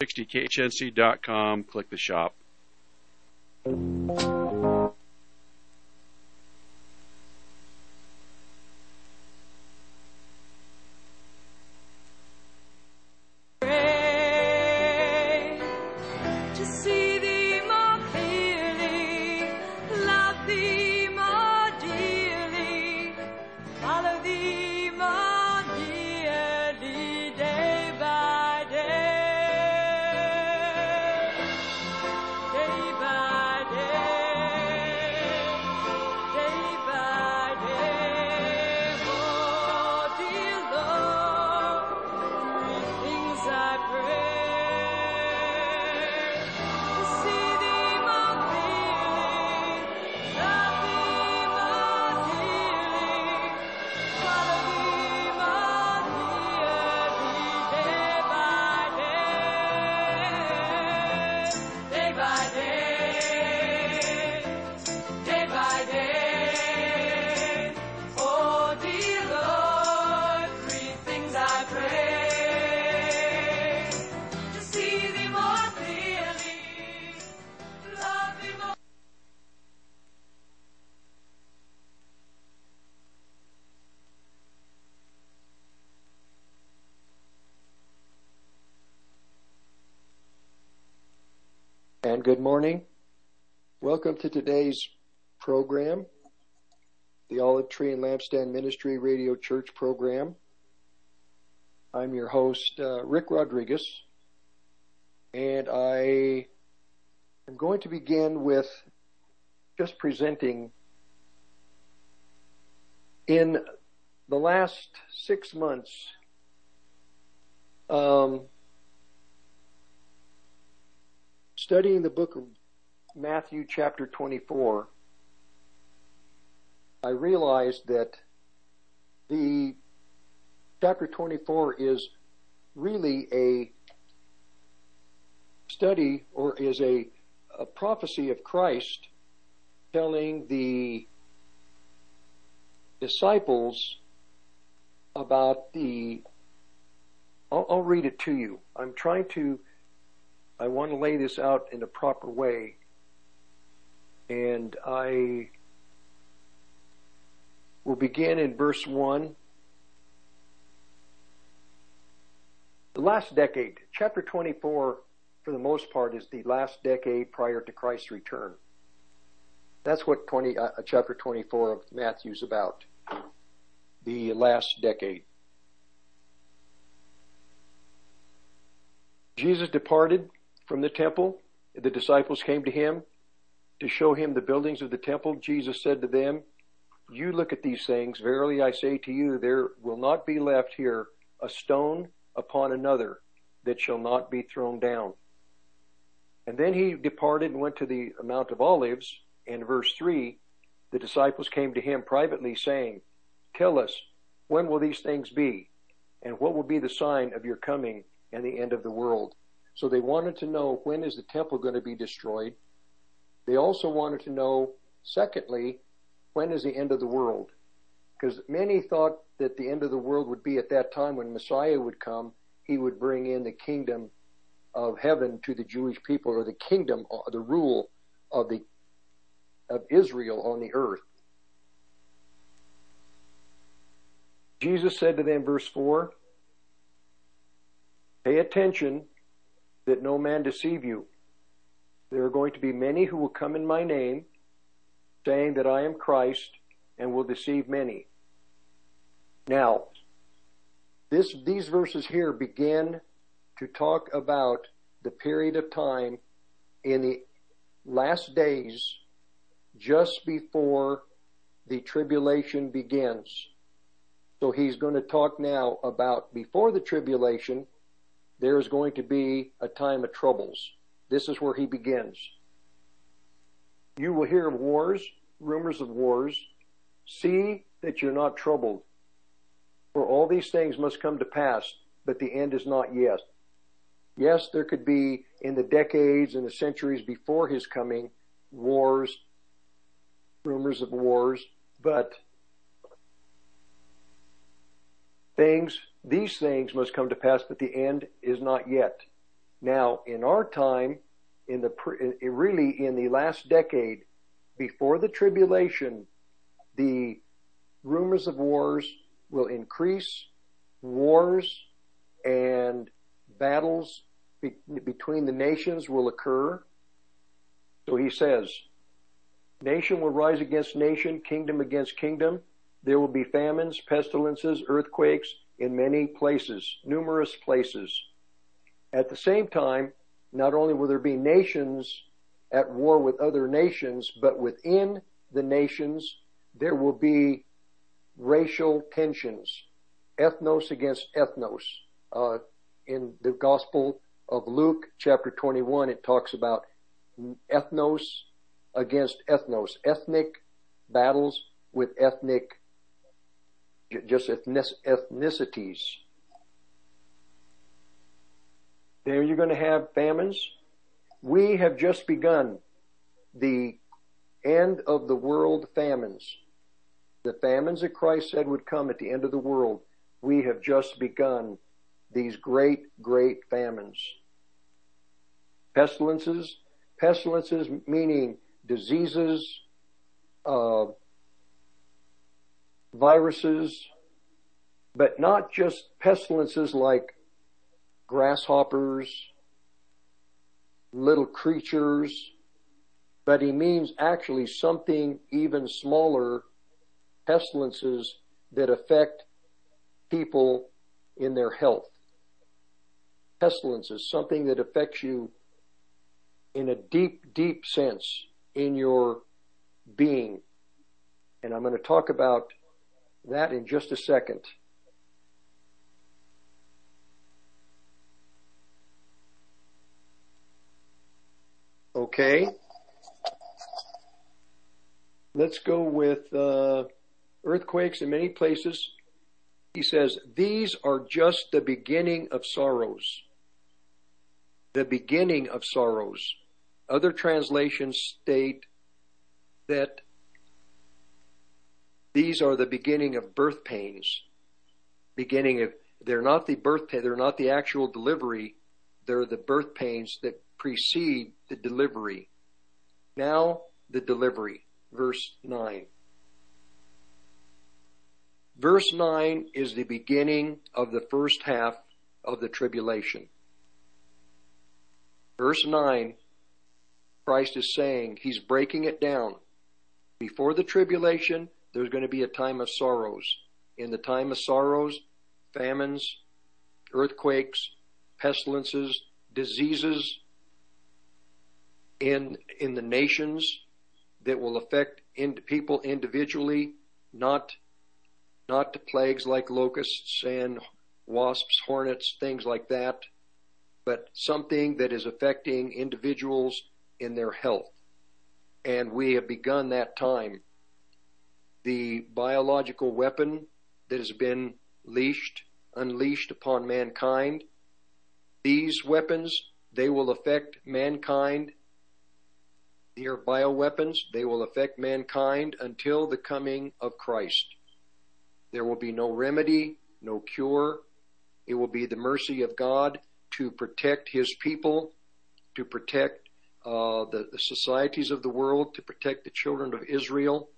60khnc.com, click the shop. To today's program, the Olive Tree and Lampstand Ministry Radio Church program. I'm your host, uh, Rick Rodriguez, and I am going to begin with just presenting in the last six months um, studying the book of Matthew chapter 24, I realized that the chapter 24 is really a study or is a, a prophecy of Christ telling the disciples about the I'll, I'll, read it to you. I'm trying to I want to lay this out in a proper way. And I will begin in verse 1. The last decade, chapter 24, for the most part, is the last decade prior to Christ's return. That's what 20, uh, chapter 24 of Matthew is about. The last decade. Jesus departed from the temple. The disciples came to him to show him the buildings of the temple. Jesus said to them, You look at these things. Verily I say to you, there will not be left here a stone upon another that shall not be thrown down. And then he departed and went to the Mount of Olives. And verse 3, the disciples came to him privately, saying, Tell us, when will these things be? And what will be the sign of your coming and the end of the world? So they wanted to know when is the temple going to be destroyed. They also wanted to know, secondly, when is the end of the world? Because many thought that the end of the world would be at that time when Messiah would come. He would bring in the kingdom of heaven to the Jewish people, or the kingdom, or the rule of the of Israel on the earth. Jesus said to them, verse 4, Pay attention that no man deceive you. There are going to be many who will come in my name, saying that I am Christ, and will deceive many. Now, this, these verses here begin to talk about the period of time in the last days just before the tribulation begins. So he's going to talk now about before the tribulation there is going to be a time of troubles. This is where he begins. You will hear of wars, rumors of wars. See that you're not troubled. For all these things must come to pass, but the end is not yet. Yes, there could be in the decades and the centuries before his coming wars, rumors of wars, but things these things must come to pass, but the end is not yet. Now, in our time, in the really in the last decade, before the tribulation, the rumors of wars will increase, wars and battles be- between the nations will occur. So he says, nation will rise against nation, kingdom against kingdom. There will be famines, pestilences, earthquakes in many places, numerous places. At the same time, not only will there be nations at war with other nations, but within the nations, there will be racial tensions, ethnos against ethnos. Uh, in the Gospel of Luke, chapter 21, it talks about ethnos against ethnos, ethnic battles with ethnic, just ethnicities. There you're going to have famines. We have just begun the end of the world famines. The famines that Christ said would come at the end of the world. We have just begun these great, great famines. Pestilences, pestilences meaning diseases, uh, viruses, but not just pestilences like grasshoppers, little creatures, but he means actually something even smaller, pestilences that affect people in their health. Pestilences, something that affects you in a deep, deep sense in your being. And I'm going to talk about that in just a second. Okay. Let's go with uh, earthquakes in many places. He says, These are just the beginning of sorrows. The beginning of sorrows. Other translations state that these are the beginning of birth pains. Beginning of, they're not the birth pain, they're not the actual delivery, they're the birth pains that precede the delivery. Now, the delivery. Verse 9. Verse 9 is the beginning of the first half of the tribulation. Verse 9, Christ is saying, He's breaking it down. Before the tribulation, there's going to be a time of sorrows. In the time of sorrows, famines, earthquakes, pestilences, diseases, in in the nations that will affect in, people individually, not not to plagues like locusts and wasps, hornets, things like that, but something that is affecting individuals in their health. And we have begun that time. The biological weapon that has been leashed, unleashed upon mankind, these weapons, they will affect mankind are bioweapons. They will affect mankind until the coming of Christ. There will be no remedy, no cure. It will be the mercy of God to protect His people, to protect uh, the, the societies of the world, to protect the children of Israel.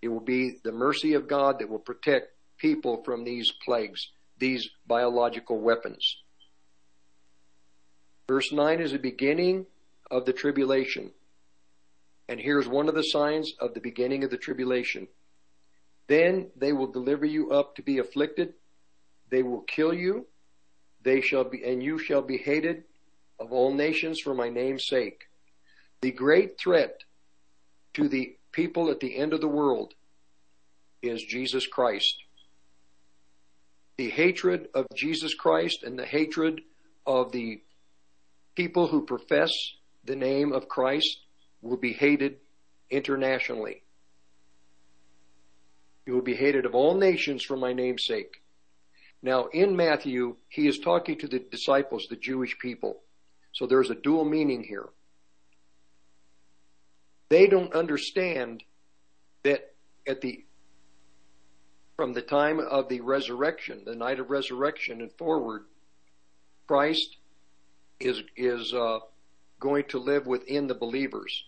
It will be the mercy of God that will protect people from these plagues, these biological weapons. Verse 9 is the beginning of the tribulation. And here's one of the signs of the beginning of the tribulation. Then they will deliver you up to be afflicted. They will kill you. They shall be, and you shall be hated of all nations for my name's sake. The great threat to the people at the end of the world is Jesus Christ. The hatred of Jesus Christ and the hatred of the people who profess the name of Christ will be hated internationally. You will be hated of all nations for my name's sake. Now, in Matthew, he is talking to the disciples, the Jewish people. So there's a dual meaning here. They don't understand that at the from the time of the resurrection, the night of resurrection and forward, Christ is is uh, going to live within the believers,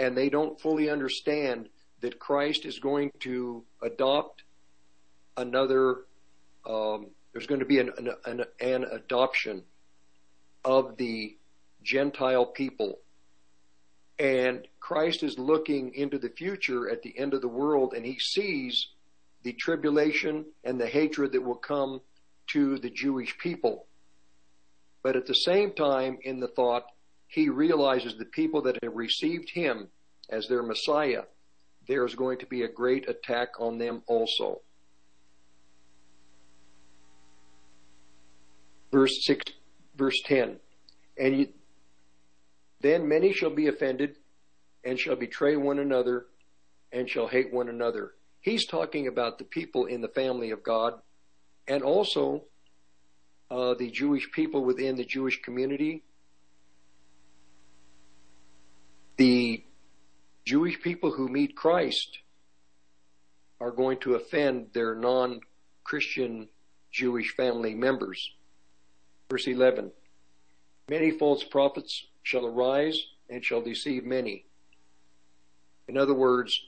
and they don't fully understand that Christ is going to adopt another. Um, there's going to be an, an, an adoption of the Gentile people. And Christ is looking into the future at the end of the world and he sees the tribulation and the hatred that will come to the Jewish people. But at the same time, in the thought, he realizes the people that have received him as their Messiah, there is going to be a great attack on them also. Verse 6, verse 10. And you, then many shall be offended and shall betray one another and shall hate one another. He's talking about the people in the family of God and also uh, the Jewish people within the Jewish community. The Jewish people who meet Christ are going to offend their non Christian Jewish family members. Verse 11 Many false prophets shall arise and shall deceive many. In other words,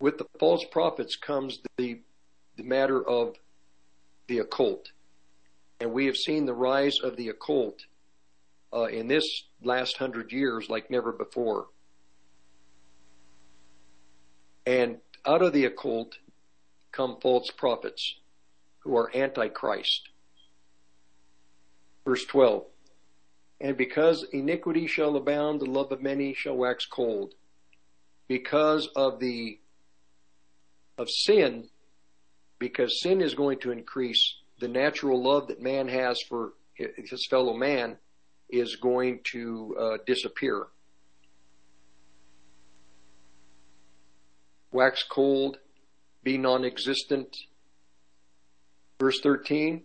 with the false prophets comes the, the matter of the occult. And we have seen the rise of the occult uh, in this last hundred years like never before. And out of the occult come false prophets who are antichrist. Verse 12. And because iniquity shall abound, the love of many shall wax cold. Because of the of sin, because sin is going to increase, the natural love that man has for his fellow man is going to uh, disappear. Wax cold, be non-existent. Verse 13,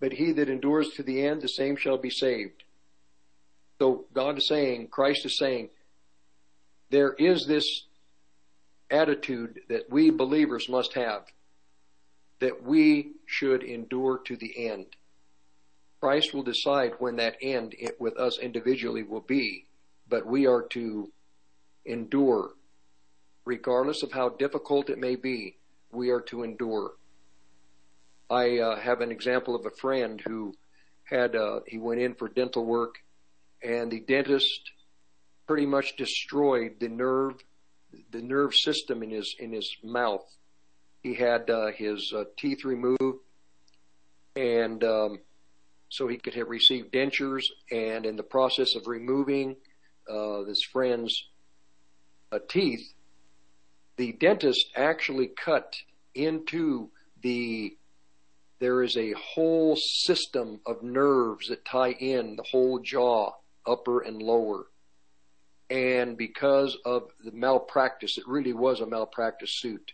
but he that endures to the end, the same shall be saved. So God is saying, Christ is saying, there is this attitude that we believers must have, that we should endure to the end. Christ will decide when that end with us individually will be, but we are to endure. Regardless of how difficult it may be, we are to endure. I uh, have an example of a friend who had, uh, he went in for dental work and the dentist pretty much destroyed the nerve, the nerve system in his in his mouth. He had uh, his uh, teeth removed, and um, so he could have received dentures. And in the process of removing uh, this friend's uh, teeth, the dentist actually cut into the there is a whole system of nerves that tie in the whole jaw upper and lower. And because of the malpractice, it really was a malpractice suit.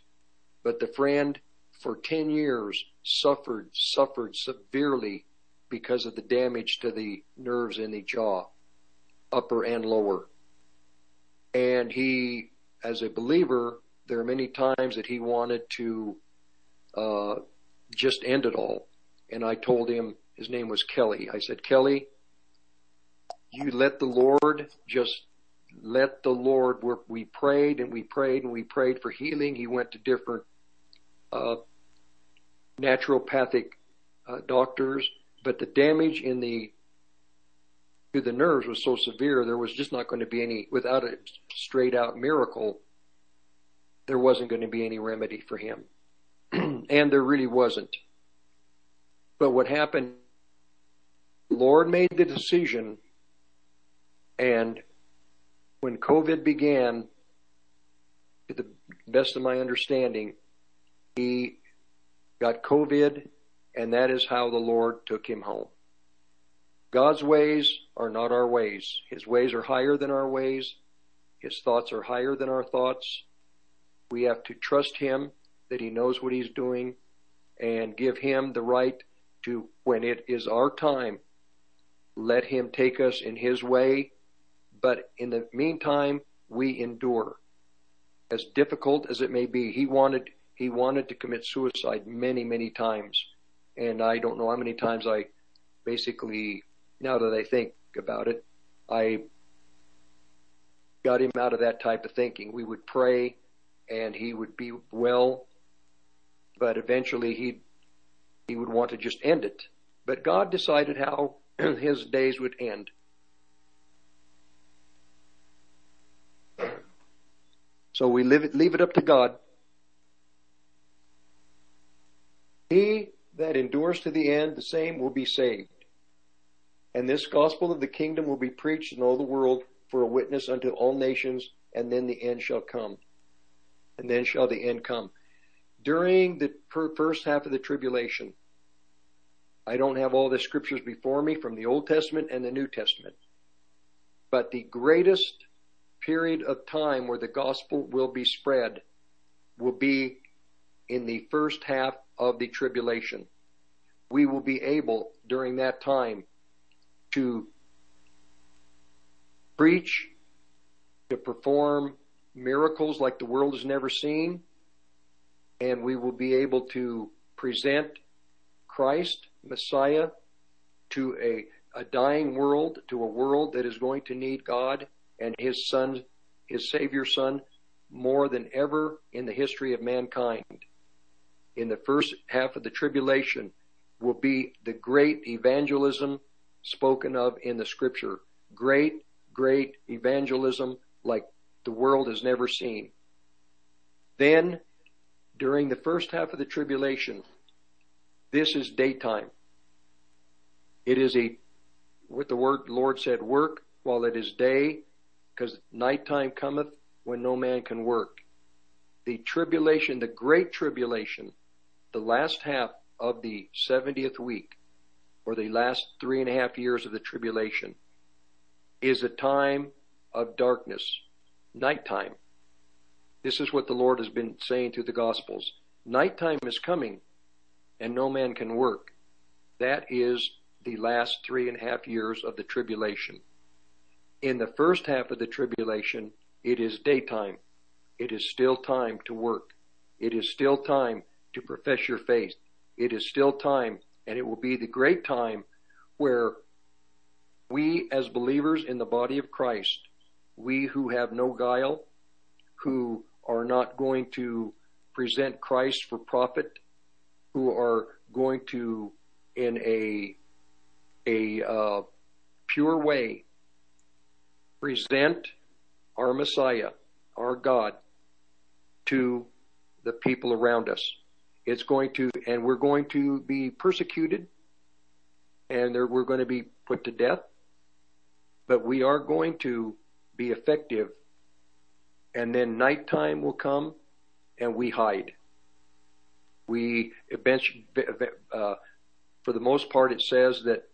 But the friend for 10 years suffered, suffered severely because of the damage to the nerves in the jaw, upper and lower. And he, as a believer, there are many times that he wanted to uh, just end it all. And I told him, his name was Kelly. I said, Kelly, you let the Lord just let the Lord work. We prayed and we prayed and we prayed for healing. He went to different uh, naturopathic uh, doctors, but the damage in the to the nerves was so severe there was just not going to be any without a straight out miracle. There wasn't going to be any remedy for him, and there really wasn't. But what happened? The Lord made the decision and when COVID began, to the best of my understanding, he got COVID, and that is how the Lord took him home. God's ways are not our ways. His ways are higher than our ways. His thoughts are higher than our thoughts. We have to trust Him that He knows what He's doing and give Him the right to, when it is our time, let Him take us in His way but in the meantime, we endure. As difficult as it may be, he wanted, he wanted to commit suicide many, many times. And I don't know how many times I basically now that I think about it, I got him out of that type of thinking. We would pray and he would be well, but eventually he he would want to just end it. But God decided how his days would end. So we leave it, leave it up to God. He that endures to the end, the same will be saved. And this gospel of the kingdom will be preached in all the world for a witness unto all nations, and then the end shall come. And then shall the end come. During the first half of the tribulation, I don't have all the scriptures before me from the Old Testament and the New Testament. But the greatest period of time where the gospel will be spread will be in the first half of the tribulation. We will be able during that time to preach, to perform miracles like the world has never seen, and we will be able to present Christ, Messiah, to a, a dying world, to a world that is going to need God and His Son, His Savior Son, more than ever in the history of mankind. In the first half of the tribulation will be the great evangelism spoken of in the scripture. Great, great evangelism like the world has never seen. Then, during the first half of the tribulation, this is daytime. It is a, what the word Lord said, work while it is day, because nighttime cometh when no man can work. The tribulation, the great tribulation, the last half of the 70th week, or the last three and a half years of the tribulation, is a time of darkness, nighttime. This is what the Lord has been saying through the Gospels. Nighttime is coming, and no man can work. That is the last three and a half years of the tribulation. In the first half of the tribulation, it is daytime. It is still time to work. It is still time to profess your faith. It is still time, and it will be the great time where we as believers in the body of Christ, we who have no guile, who are not going to present Christ for profit, who are going to, in a a uh, pure way, present our Messiah, our God, to the people around us. It's going to, and we're going to be persecuted, and we're going to be put to death but we are going to be effective. And then nighttime will come and we hide. We eventually, uh, for the most part, it says that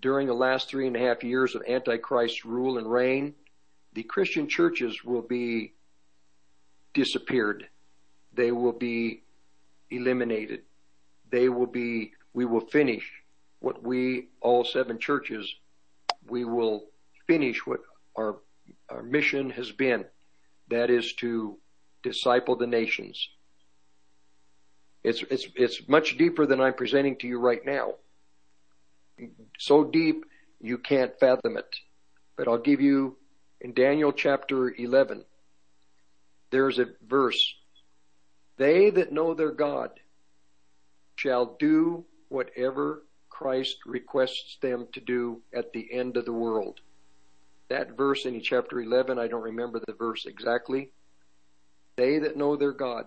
during the last three and a half years of Antichrist's rule and reign, the Christian churches will be disappeared. They will be eliminated. They will be, we will finish what we, all seven churches, we will finish what our, our mission has been. That is to disciple the nations. It's, it's, it's much deeper than I'm presenting to you right now. So deep you can't fathom it. But I'll give you in Daniel chapter 11, there's a verse. They that know their God shall do whatever Christ requests them to do at the end of the world that verse in chapter 11, I don't remember the verse exactly. They that know their God.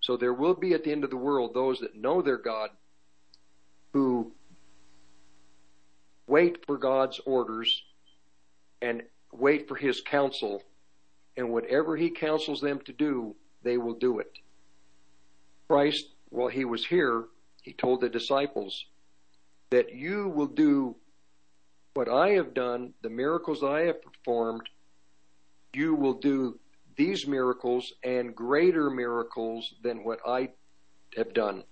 So there will be at the end of the world those that know their God who wait for God's orders and wait for his counsel. And whatever he counsels them to do, they will do it. Christ, while he was here, he told the disciples that you will do what I have done, the miracles I have performed, you will do these miracles and greater miracles than what I have done.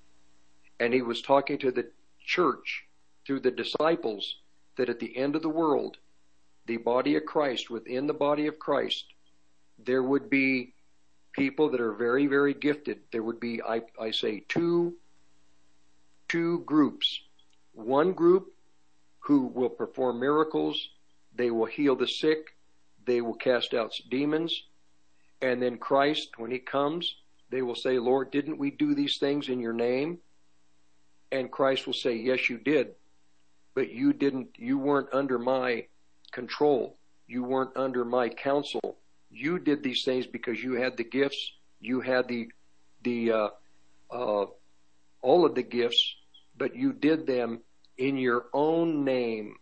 And he was talking to the church through the disciples that at the end of the world, the body of Christ, within the body of Christ, there would be people that are very, very gifted. There would be, I, I say, two, two groups. One group who will perform miracles, they will heal the sick, they will cast out demons, and then Christ, when he comes, they will say, Lord, didn't we do these things in your name? And Christ will say, Yes, you did. But you didn't, you weren't under my control. You weren't under my counsel. You did these things because you had the gifts. You had the, the, uh, uh, all of the gifts, but you did them in your own name.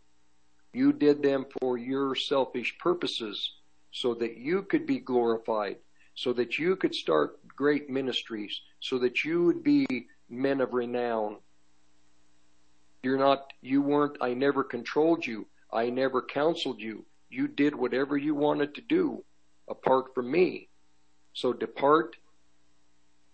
You did them for your selfish purposes so that you could be glorified, so that you could start great ministries, so that you would be men of renown. You're not, you weren't, I never controlled you. I never counseled you. You did whatever you wanted to do apart from me. So depart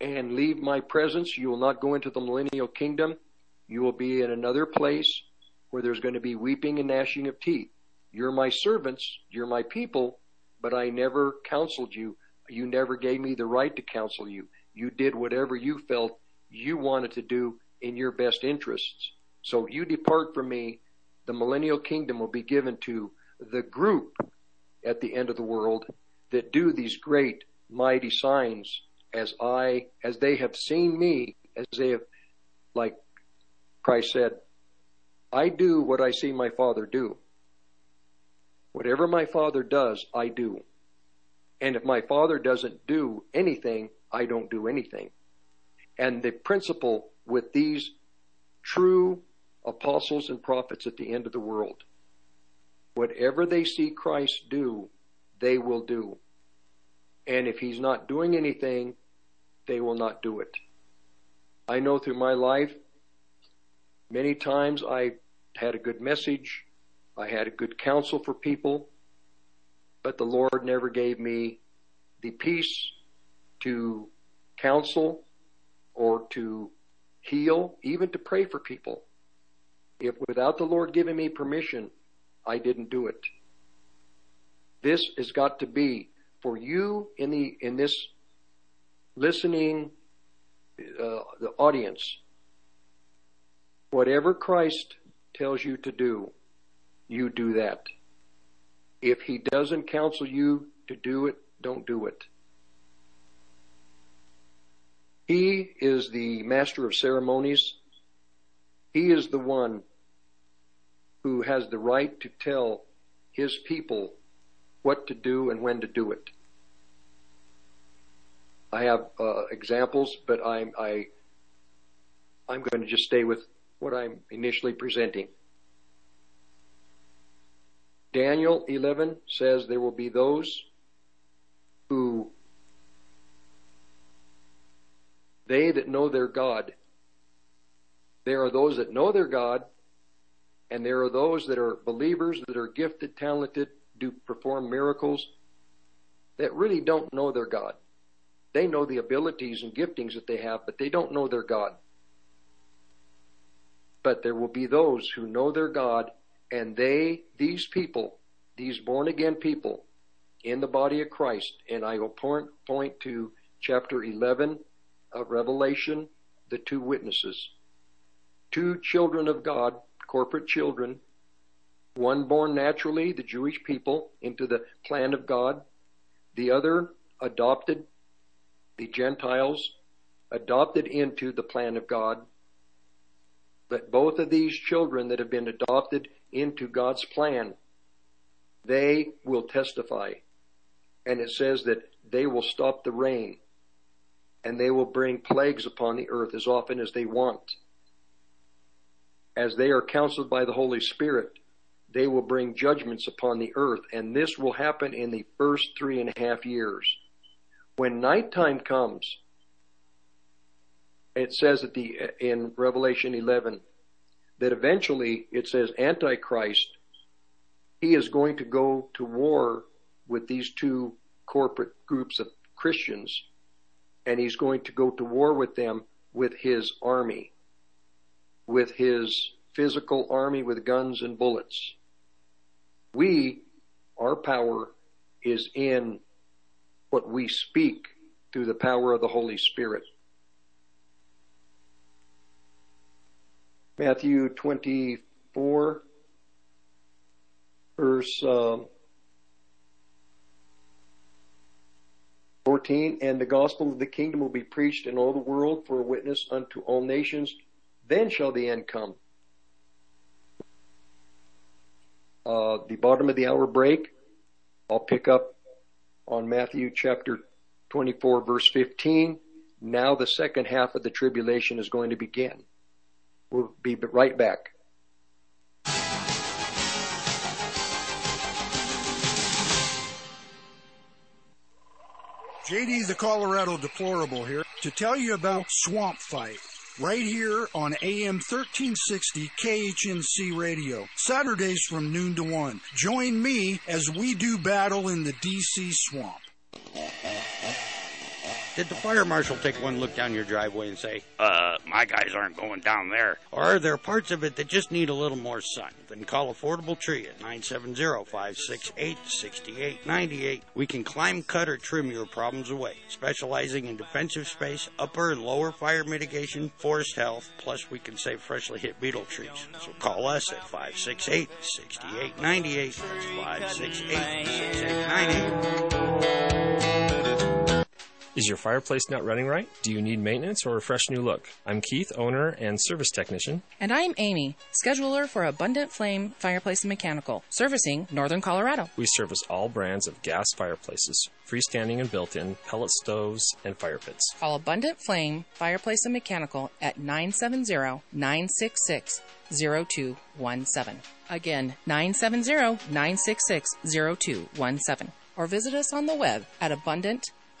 and leave my presence. You will not go into the millennial kingdom. You will be in another place where there's going to be weeping and gnashing of teeth. You're my servants. You're my people, but I never counseled you. You never gave me the right to counsel you. You did whatever you felt you wanted to do in your best interests. So you depart from me. The millennial kingdom will be given to the group at the end of the world that do these great mighty signs as I, as they have seen me, as they have, like Christ said, I do what I see my Father do. Whatever my Father does, I do. And if my Father doesn't do anything, I don't do anything. And the principle with these true apostles and prophets at the end of the world, whatever they see Christ do, they will do. And if he's not doing anything, they will not do it. I know through my life, many times I had a good message, I had a good counsel for people, but the Lord never gave me the peace to counsel or to heal, even to pray for people. If without the Lord giving me permission, I didn't do it. This has got to be for you in the in this listening uh, the audience. Whatever Christ tells you to do, you do that. If he doesn't counsel you to do it, don't do it. He is the master of ceremonies. He is the one who has the right to tell his people what to do and when to do it. I have uh, examples, but I'm I I'm going to just stay with what I'm initially presenting. Daniel 11 says there will be those who they that know their God. There are those that know their God, and there are those that are believers that are gifted, talented, do perform miracles that really don't know their God. They know the abilities and giftings that they have, but they don't know their God. But there will be those who know their God, and they, these people, these born again people in the body of Christ, and I will point, point to chapter 11 of Revelation, the two witnesses. Two children of God, corporate children, one born naturally, the Jewish people, into the plan of God. The other adopted, the Gentiles, adopted into the plan of God. But both of these children that have been adopted into God's plan, they will testify. And it says that they will stop the rain and they will bring plagues upon the earth as often as they want. As they are counseled by the Holy Spirit, they will bring judgments upon the earth, and this will happen in the first three and a half years. When nighttime comes, it says at the in Revelation 11 that eventually it says Antichrist, he is going to go to war with these two corporate groups of Christians, and he's going to go to war with them with his army, with his physical army with guns and bullets. We, our power is in what we speak through the power of the Holy Spirit. Matthew 24, verse um, 14, and the gospel of the kingdom will be preached in all the world for a witness unto all nations. Then shall the end come. Uh, the bottom of the hour break, I'll pick up on Matthew chapter 24 verse 15. Now the second half of the tribulation is going to begin. We'll be right back. JD the Colorado Deplorable here to tell you about Swamp Fight right here on AM 1360 KHNC Radio, Saturdays from noon to 1. Join me as we do battle in the DC swamp. Did the fire marshal take one look down your driveway and say, uh, my guys aren't going down there? Or are there parts of it that just need a little more sun? Then call Affordable Tree at 970-568-6898. We can climb, cut, or trim your problems away, specializing in defensive space, upper and lower fire mitigation, forest health, plus we can save freshly hit beetle trees. So call us at 568-6898. That's 568-6898. Is your fireplace not running right? Do you need maintenance or a fresh new look? I'm Keith, owner and service technician. And I'm Amy, scheduler for Abundant Flame Fireplace and Mechanical, servicing Northern Colorado. We service all brands of gas fireplaces, freestanding and built in, pellet stoves, and fire pits. Call Abundant Flame Fireplace and Mechanical at 970 966 0217. Again, 970 966 0217. Or visit us on the web at abundant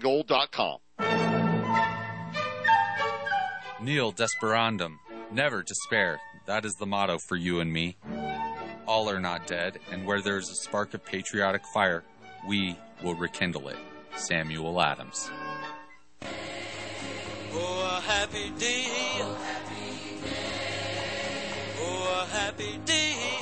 allamericangold.com. Nihil desperandum. Never despair. That is the motto for you and me. All are not dead, and where there is a spark of patriotic fire, we will rekindle it. Samuel Adams. Oh, a happy day. Oh, happy day. Oh, a happy day.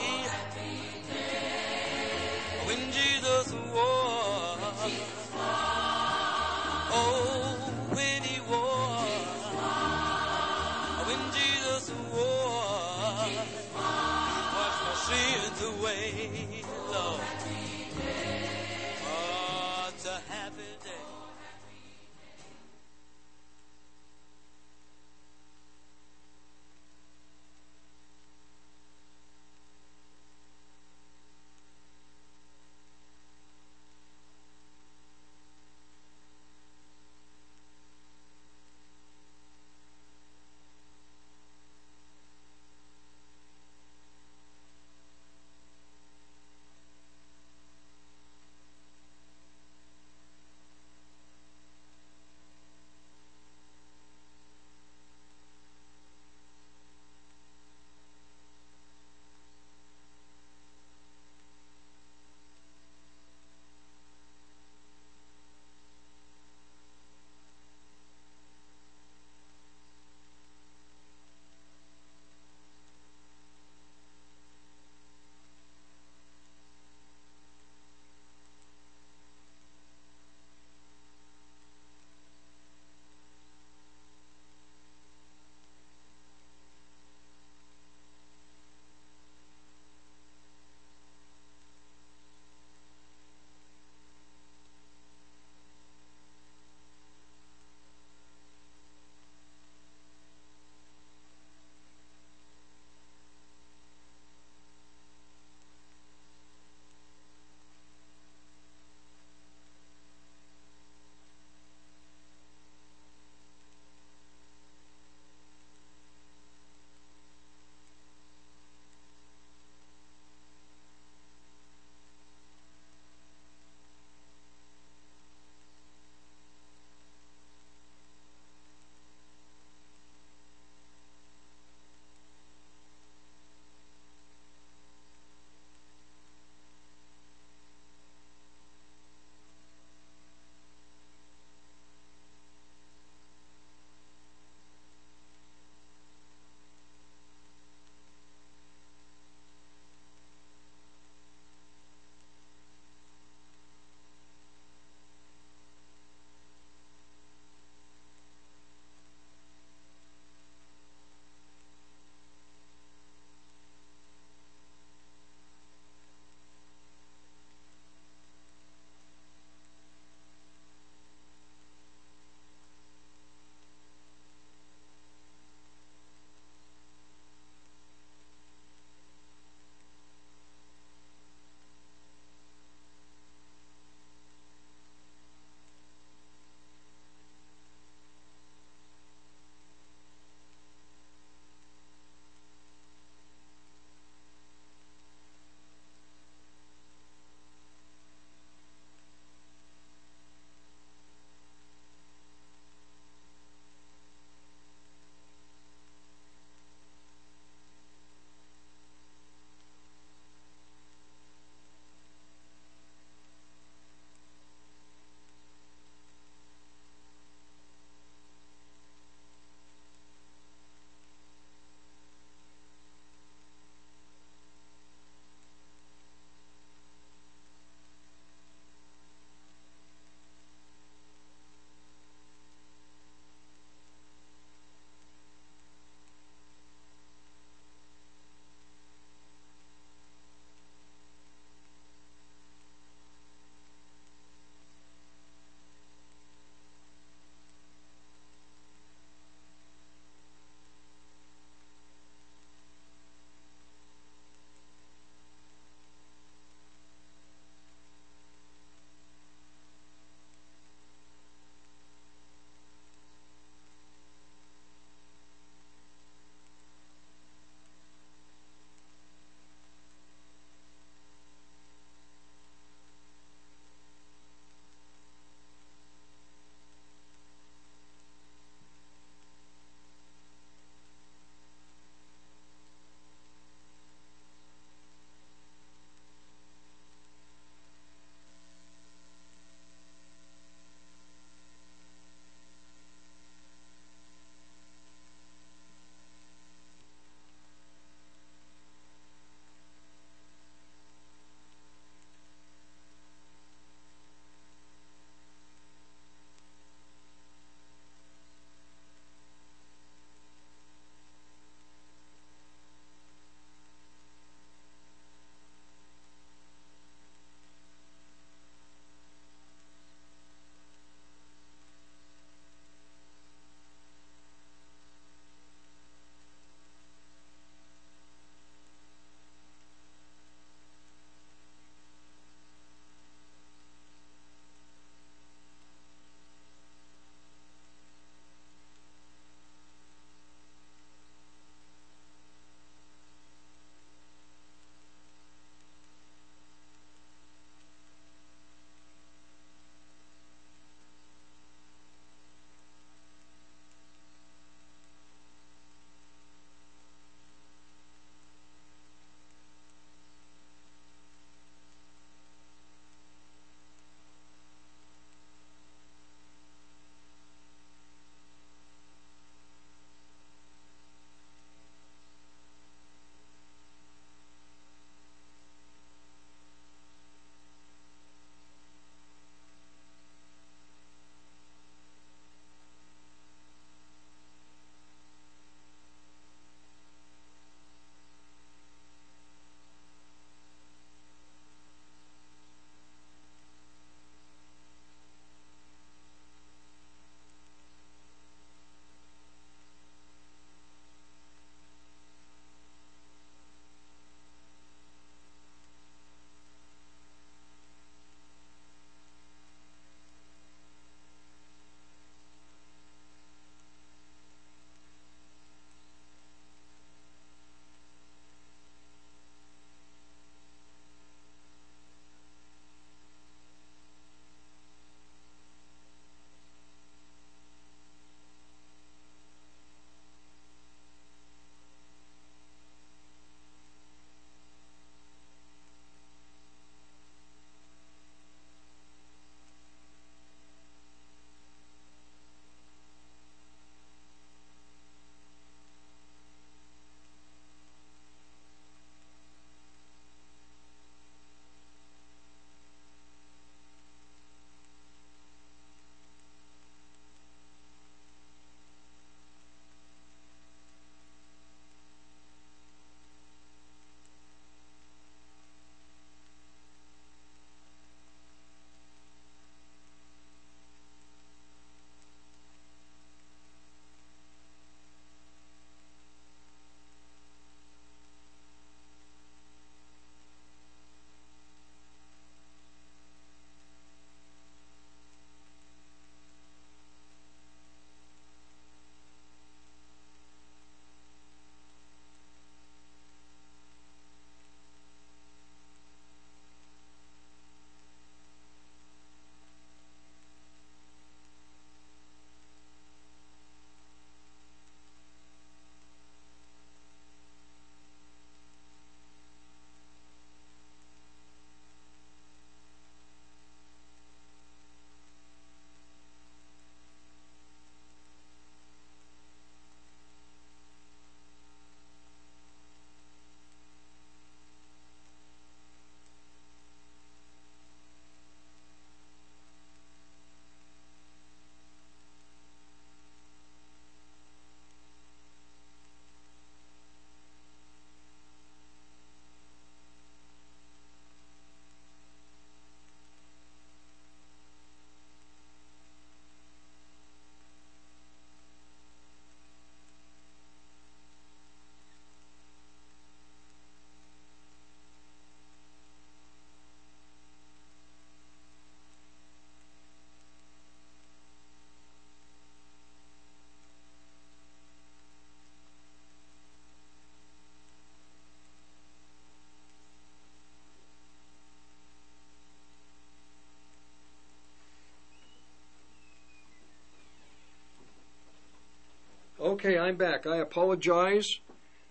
Okay, I'm back. I apologize.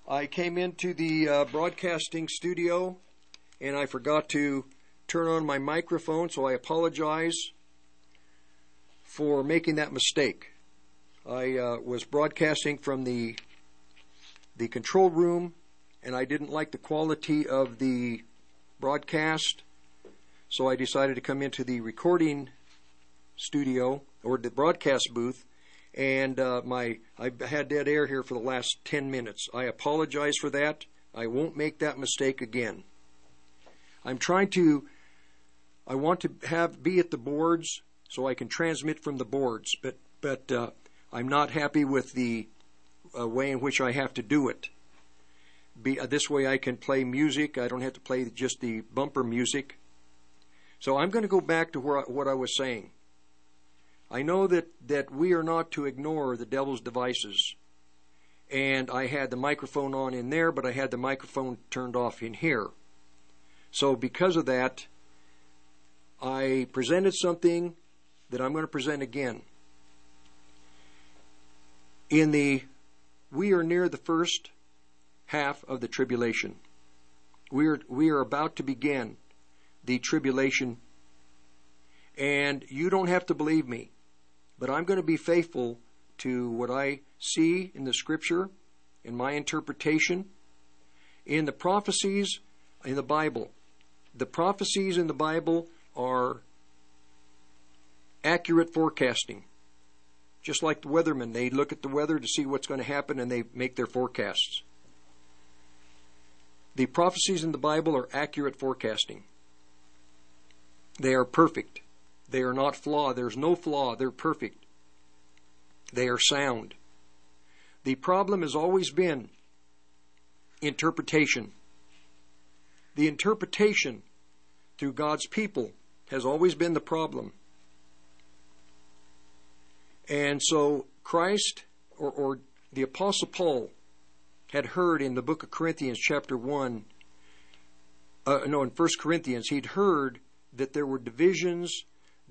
I came into the uh, broadcasting studio and I forgot to turn on my microphone, so I apologize for making that mistake. I uh, was broadcasting from the the control room, and I didn't like the quality of the broadcast, so I decided to come into the recording studio or the broadcast booth and uh, my I've had dead air here for the last 10 minutes. I apologize for that. I won't make that mistake again. I'm trying to I want to have be at the boards so I can transmit from the boards, but but uh, I'm not happy with the uh, way in which I have to do it. Be, uh, this way I can play music. I don't have to play just the bumper music. So I'm going to go back to where, what I was saying. I know that, that we are not to ignore the devil's devices. And I had the microphone on in there, but I had the microphone turned off in here. So because of that, I presented something that I'm going to present again. In the we are near the first half of the tribulation. We are we are about to begin the tribulation and you don't have to believe me. But I'm going to be faithful to what I see in the scripture, in my interpretation, in the prophecies in the Bible. The prophecies in the Bible are accurate forecasting. Just like the weathermen, they look at the weather to see what's going to happen and they make their forecasts. The prophecies in the Bible are accurate forecasting. They are perfect. They are not flawed. There's no flaw. They're perfect. They are sound. The problem has always been interpretation. The interpretation through God's people has always been the problem. And so Christ or, or the Apostle Paul had heard in the book of Corinthians, chapter 1, uh, no, in 1 Corinthians, he'd heard that there were divisions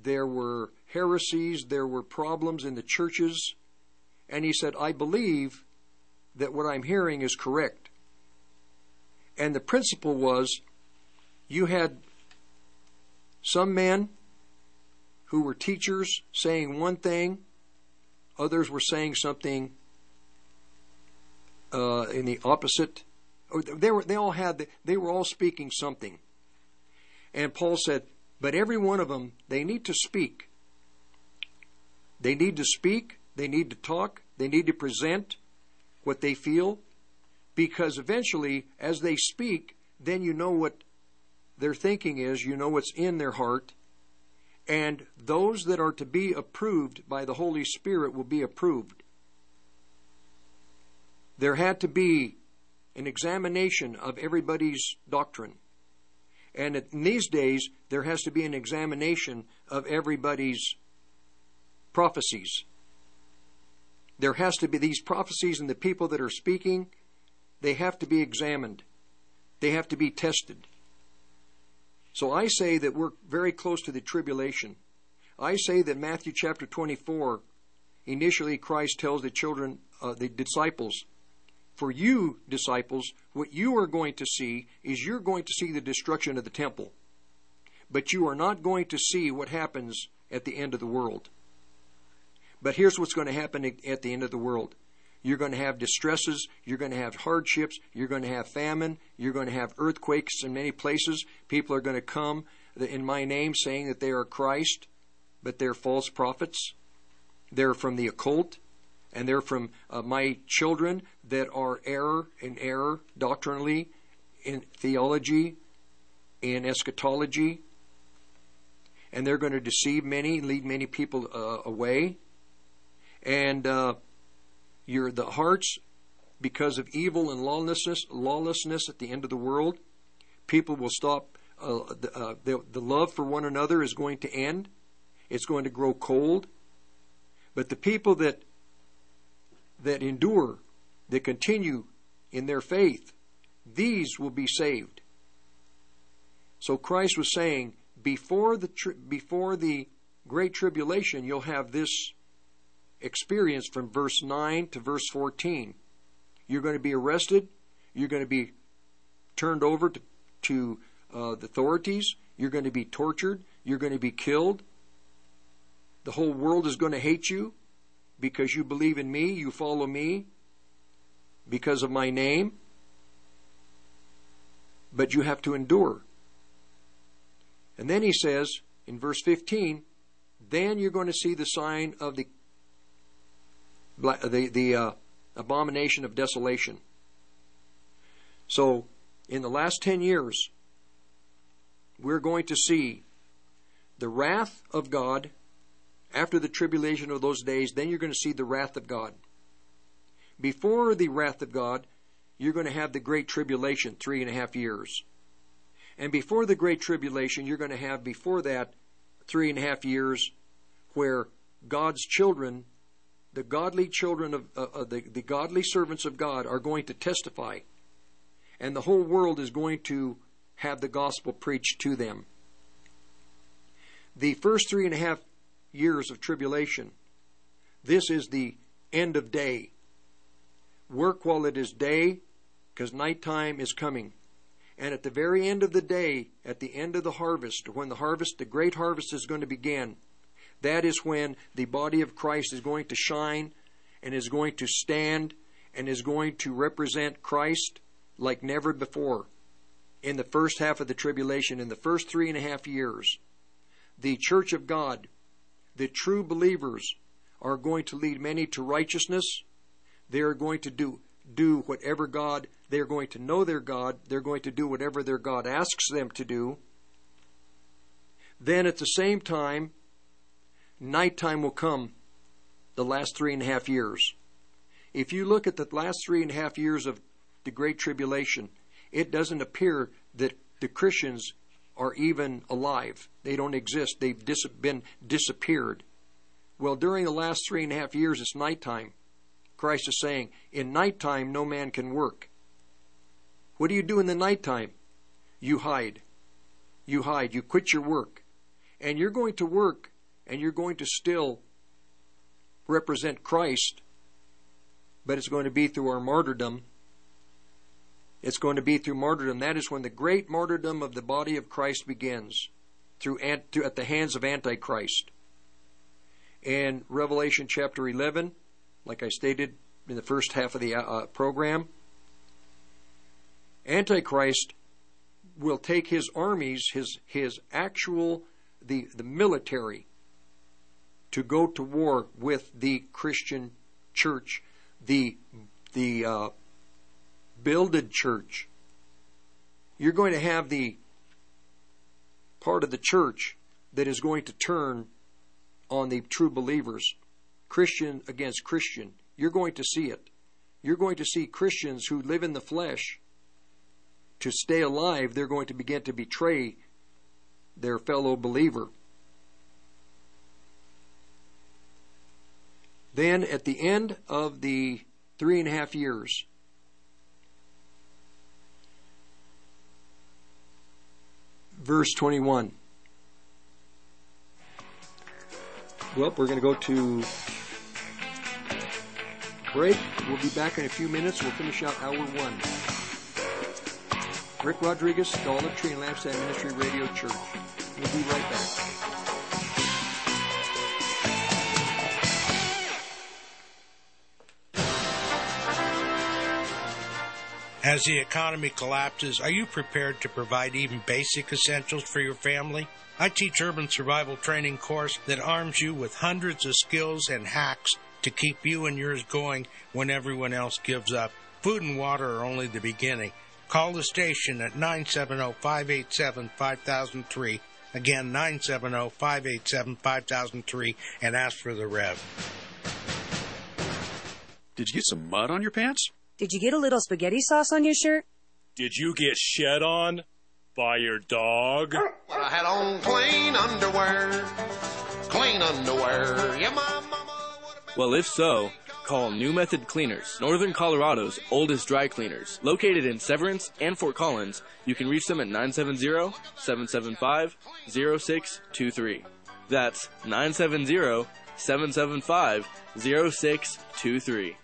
there were heresies, there were problems in the churches, and he said, I believe that what I'm hearing is correct. And the principle was you had some men who were teachers saying one thing, others were saying something uh, in the opposite. Oh, they were they all had they were all speaking something. And Paul said, but every one of them, they need to speak. They need to speak, they need to talk, they need to present what they feel, because eventually, as they speak, then you know what their thinking is, you know what's in their heart, and those that are to be approved by the Holy Spirit will be approved. There had to be an examination of everybody's doctrine. And in these days, there has to be an examination of everybody's prophecies. There has to be these prophecies and the people that are speaking, they have to be examined. They have to be tested. So I say that we're very close to the tribulation. I say that Matthew chapter 24, initially Christ tells the children, uh, the disciples, for you, disciples, what you are going to see is you're going to see the destruction of the temple. But you are not going to see what happens at the end of the world. But here's what's going to happen at the end of the world. You're going to have distresses, you're going to have hardships, you're going to have famine, you're going to have earthquakes in many places. People are going to come in my name saying that they are Christ, but they're false prophets. They're from the occult and they're from uh, my children that are error in error doctrinally, in theology, in eschatology, and they're going to deceive many, and lead many people uh, away, and uh, your the hearts because of evil and lawlessness, lawlessness at the end of the world, people will stop. Uh, the, uh, the, the love for one another is going to end. It's going to grow cold. But the people that that endure, that continue in their faith, these will be saved. So Christ was saying, before the tri- before the great tribulation, you'll have this experience from verse 9 to verse 14. You're going to be arrested. You're going to be turned over to, to uh, the authorities. You're going to be tortured. You're going to be killed. The whole world is going to hate you because you believe in me, you follow me because of my name. But you have to endure. And then he says in verse 15, then you're going to see the sign of the the, the uh, abomination of desolation. So, in the last 10 years, we're going to see the wrath of God after the tribulation of those days. Then you're going to see the wrath of God. Before the wrath of God, you're going to have the great tribulation, three and a half years. And before the great tribulation, you're going to have before that three and a half years where God's children, the godly children of uh, uh, the, the godly servants of God, are going to testify. And the whole world is going to have the gospel preached to them. The first three and a half years of tribulation, this is the end of day. Work while it is day, because nighttime is coming. And at the very end of the day, at the end of the harvest, when the harvest, the great harvest is going to begin, that is when the body of Christ is going to shine and is going to stand and is going to represent Christ like never before in the first half of the tribulation, in the first three and a half years. The church of God, the true believers, are going to lead many to righteousness. They are going to do do whatever God, they're going to know their God, they're going to do whatever their God asks them to do. Then at the same time, nighttime will come the last three and a half years. If you look at the last three and a half years of the Great Tribulation, it doesn't appear that the Christians are even alive. They don't exist. They've dis- been disappeared. Well, during the last three and a half years, it's nighttime. Christ is saying, In nighttime, no man can work. What do you do in the nighttime? You hide. You hide. You quit your work. And you're going to work and you're going to still represent Christ, but it's going to be through our martyrdom. It's going to be through martyrdom. That is when the great martyrdom of the body of Christ begins, through at the hands of Antichrist. In Revelation chapter 11, like I stated in the first half of the uh, program. Antichrist will take his armies, his his actual the the military to go to war with the Christian church, the the uh, builded church. You're going to have the part of the church that is going to turn on the true believers Christian against Christian. You're going to see it. You're going to see Christians who live in the flesh. To stay alive, they're going to begin to betray their fellow believer. Then, at the end of the three and a half years, verse 21. Well, we're going to go to break. We'll be back in a few minutes. We'll finish out hour one. Rick Rodriguez, Dollar Tree and Lampstand Ministry Radio Church. We'll be right back. As the economy collapses, are you prepared to provide even basic essentials for your family? I teach urban survival training course that arms you with hundreds of skills and hacks to keep you and yours going when everyone else gives up. Food and water are only the beginning. Call the station at 970-587-5003. Again, 970-587-5003 and ask for the Rev. Did you get some mud on your pants? Did you get a little spaghetti sauce on your shirt? Did you get shed on by your dog? I had on clean underwear. Clean underwear. Yeah, my mama. Well, if so, call New Method Cleaners, Northern Colorado's oldest dry cleaners. Located in Severance and Fort Collins, you can reach them at 970-775-0623. That's 775 0623.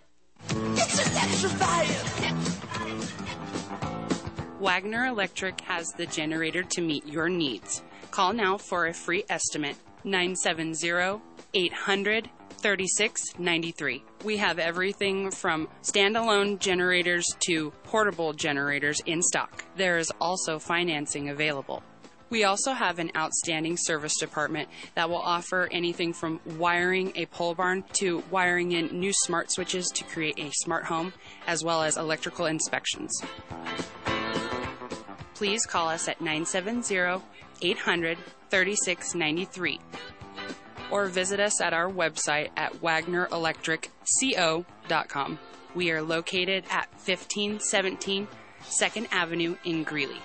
Wagner Electric has the generator to meet your needs. Call now for a free estimate 970 800 3693. We have everything from standalone generators to portable generators in stock. There is also financing available. We also have an outstanding service department that will offer anything from wiring a pole barn to wiring in new smart switches to create a smart home, as well as electrical inspections. Please call us at 970 800 3693 or visit us at our website at wagnerelectricco.com. We are located at 1517 2nd Avenue in Greeley.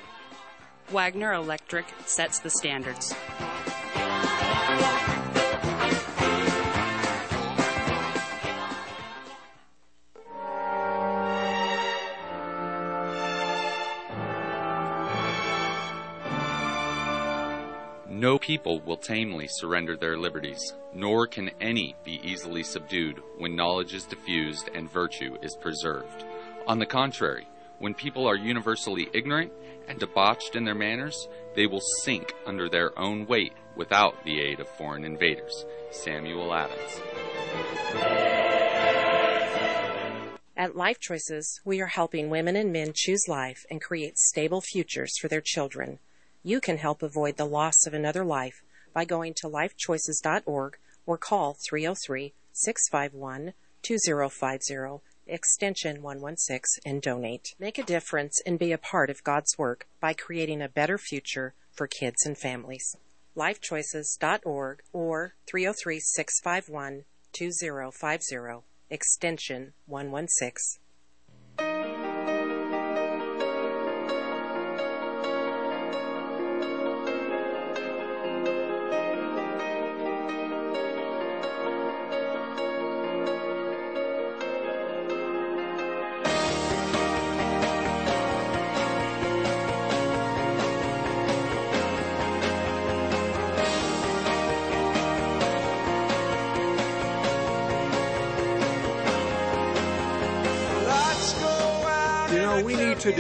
Wagner Electric sets the standards. No people will tamely surrender their liberties, nor can any be easily subdued when knowledge is diffused and virtue is preserved. On the contrary, when people are universally ignorant and debauched in their manners, they will sink under their own weight without the aid of foreign invaders. Samuel Adams. At Life Choices, we are helping women and men choose life and create stable futures for their children. You can help avoid the loss of another life by going to lifechoices.org or call 303 651 2050 extension 116 and donate. Make a difference and be a part of God's work by creating a better future for kids and families. lifechoices.org or 303 651 2050 extension 116.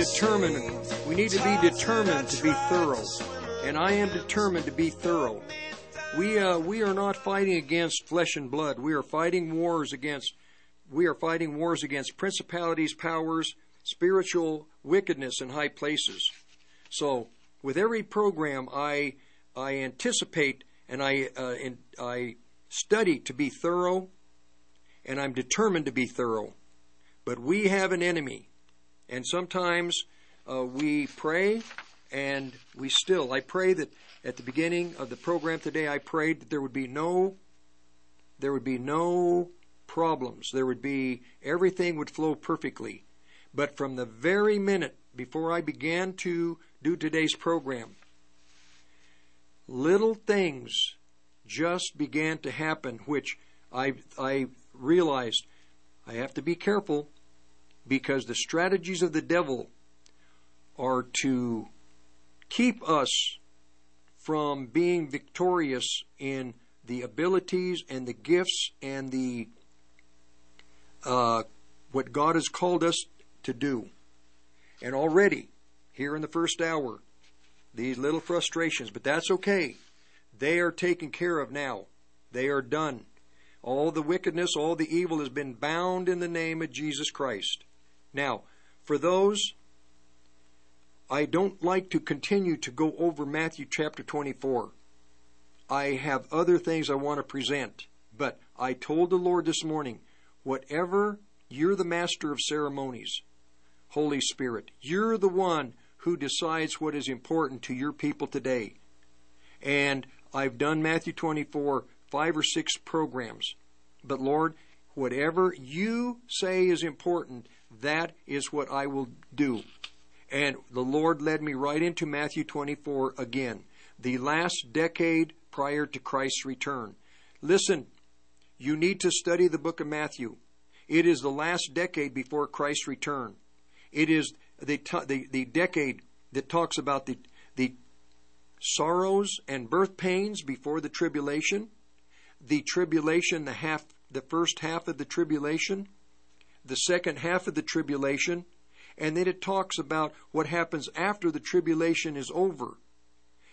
To we need to be determined to be thorough. And I am determined to be thorough. We, uh, we are not fighting against flesh and blood. We are fighting wars against, we are fighting wars against principalities, powers, spiritual wickedness in high places. So, with every program, I, I anticipate and I, uh, and I study to be thorough, and I'm determined to be thorough. But we have an enemy. And sometimes uh, we pray and we still, I pray that at the beginning of the program today, I prayed that there would be no, there would be no problems. There would be, everything would flow perfectly. But from the very minute before I began to do today's program, little things just began to happen, which I, I realized I have to be careful because the strategies of the devil are to keep us from being victorious in the abilities and the gifts and the uh, what God has called us to do. And already, here in the first hour, these little frustrations, but that's okay. They are taken care of now. They are done. All the wickedness, all the evil has been bound in the name of Jesus Christ. Now, for those, I don't like to continue to go over Matthew chapter 24. I have other things I want to present, but I told the Lord this morning, whatever you're the master of ceremonies, Holy Spirit, you're the one who decides what is important to your people today. And I've done Matthew 24 five or six programs. But Lord, whatever you say is important, that is what I will do. And the Lord led me right into Matthew 24 again, the last decade prior to Christ's return. Listen, you need to study the book of Matthew. It is the last decade before Christ's return. It is the, the, the decade that talks about the, the sorrows and birth pains before the tribulation, the tribulation, the half, the first half of the tribulation, the second half of the tribulation, and then it talks about what happens after the tribulation is over.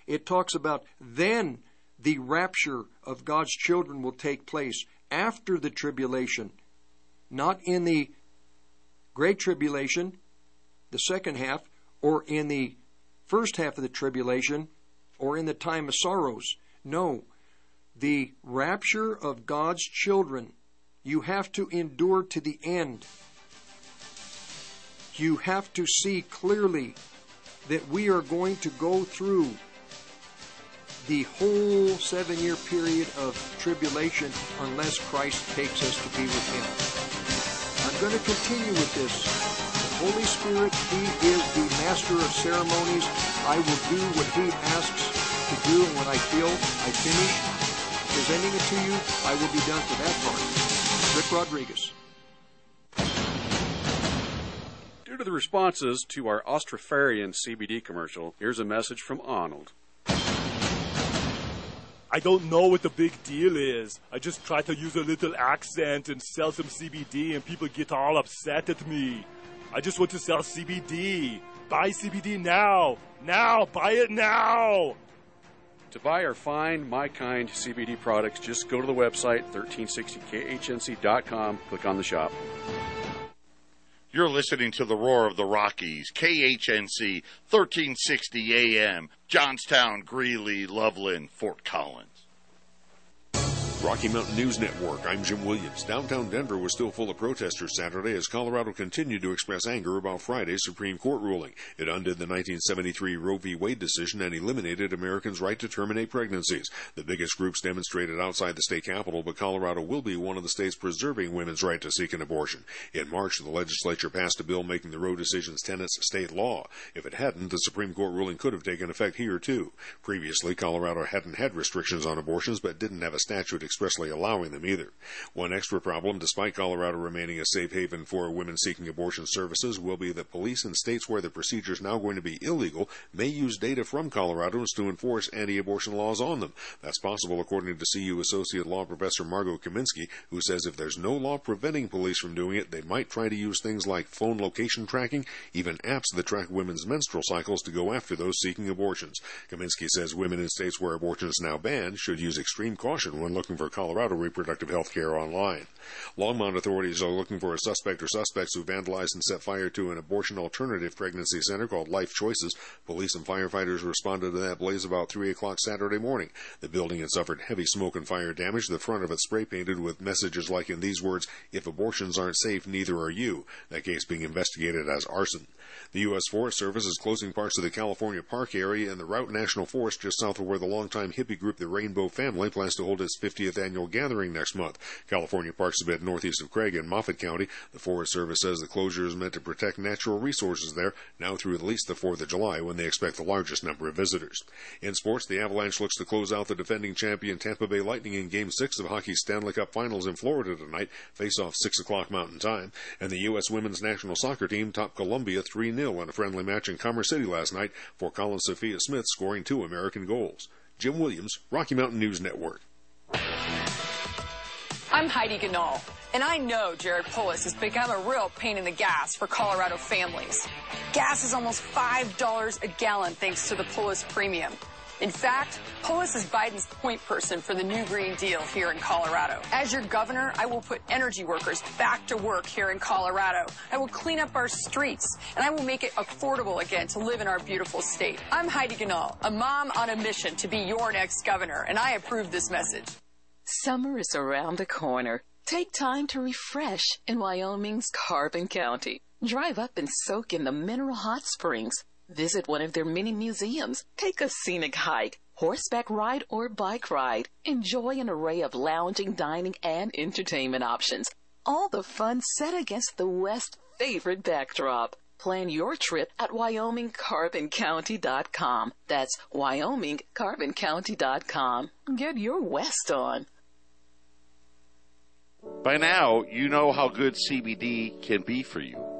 It talks about then the rapture of God's children will take place after the tribulation, not in the great tribulation, the second half, or in the first half of the tribulation, or in the time of sorrows. No, the rapture of God's children, you have to endure to the end. You have to see clearly that we are going to go through the whole seven year period of tribulation unless Christ takes us to be with Him. I'm going to continue with this. The Holy Spirit, He is the master of ceremonies. I will do what He asks to do, and when I feel I finish presenting it to you, I will be done for that part. Rick Rodriguez. Due to the responses to our Austrofarian CBD commercial, here's a message from Arnold. I don't know what the big deal is. I just try to use a little accent and sell some CBD, and people get all upset at me. I just want to sell CBD. Buy CBD now. Now. Buy it now. To buy or find my kind CBD products, just go to the website 1360khnc.com, click on the shop. You're listening to the Roar of the Rockies, KHNC, 1360 AM, Johnstown, Greeley, Loveland, Fort Collins. Rocky Mountain News Network. I'm Jim Williams. Downtown Denver was still full of protesters Saturday as Colorado continued to express anger about Friday's Supreme Court ruling. It undid the 1973 Roe v. Wade decision and eliminated Americans' right to terminate pregnancies. The biggest groups demonstrated outside the state capitol, but Colorado will be one of the states preserving women's right to seek an abortion. In March, the legislature passed a bill making the Roe decision's tenets state law. If it hadn't, the Supreme Court ruling could have taken effect here too. Previously, Colorado hadn't had restrictions on abortions, but didn't have a statute expressly allowing them either. One extra problem, despite Colorado remaining a safe haven for women seeking abortion services, will be that police in states where the procedure is now going to be illegal may use data from Coloradans to enforce anti-abortion laws on them. That's possible according to CU Associate Law Professor Margot Kaminski, who says if there's no law preventing police from doing it, they might try to use things like phone location tracking, even apps that track women's menstrual cycles to go after those seeking abortions. Kaminski says women in states where abortion is now banned should use extreme caution when looking for Colorado reproductive health care online. Longmont authorities are looking for a suspect or suspects who vandalized and set fire to an abortion alternative pregnancy center called Life Choices. Police and firefighters responded to that blaze about 3 o'clock Saturday morning. The building had suffered heavy smoke and fire damage, the front of it spray painted with messages like in these words, If abortions aren't safe, neither are you. That case being investigated as arson. The U.S. Forest Service is closing parts of the California Park area and the Routt National Forest just south of where the longtime hippie group the Rainbow Family plans to hold its 50th annual gathering next month. California Park's a bit northeast of Craig in Moffat County. The Forest Service says the closure is meant to protect natural resources there now through at least the 4th of July when they expect the largest number of visitors. In sports, the Avalanche looks to close out the defending champion Tampa Bay Lightning in Game 6 of hockey's Stanley Cup Finals in Florida tonight, face off 6 o'clock Mountain Time, and the U.S. women's national soccer team topped Colombia 3 0 in a friendly match in Commerce City last night for Colin Sophia Smith scoring two American goals. Jim Williams, Rocky Mountain News Network. I'm Heidi Ganahl, and I know Jared Polis has become a real pain in the gas for Colorado families. Gas is almost $5 a gallon thanks to the Polis Premium. In fact, Polis is Biden's point person for the new Green Deal here in Colorado. As your governor, I will put energy workers back to work here in Colorado. I will clean up our streets, and I will make it affordable again to live in our beautiful state. I'm Heidi Ganahl, a mom on a mission to be your next governor, and I approve this message. Summer is around the corner. Take time to refresh in Wyoming's Carbon County. Drive up and soak in the mineral hot springs. Visit one of their many museums. Take a scenic hike, horseback ride, or bike ride. Enjoy an array of lounging, dining, and entertainment options. All the fun set against the West's favorite backdrop. Plan your trip at WyomingCarbonCounty.com. That's WyomingCarbonCounty.com. Get your West on. By now, you know how good CBD can be for you.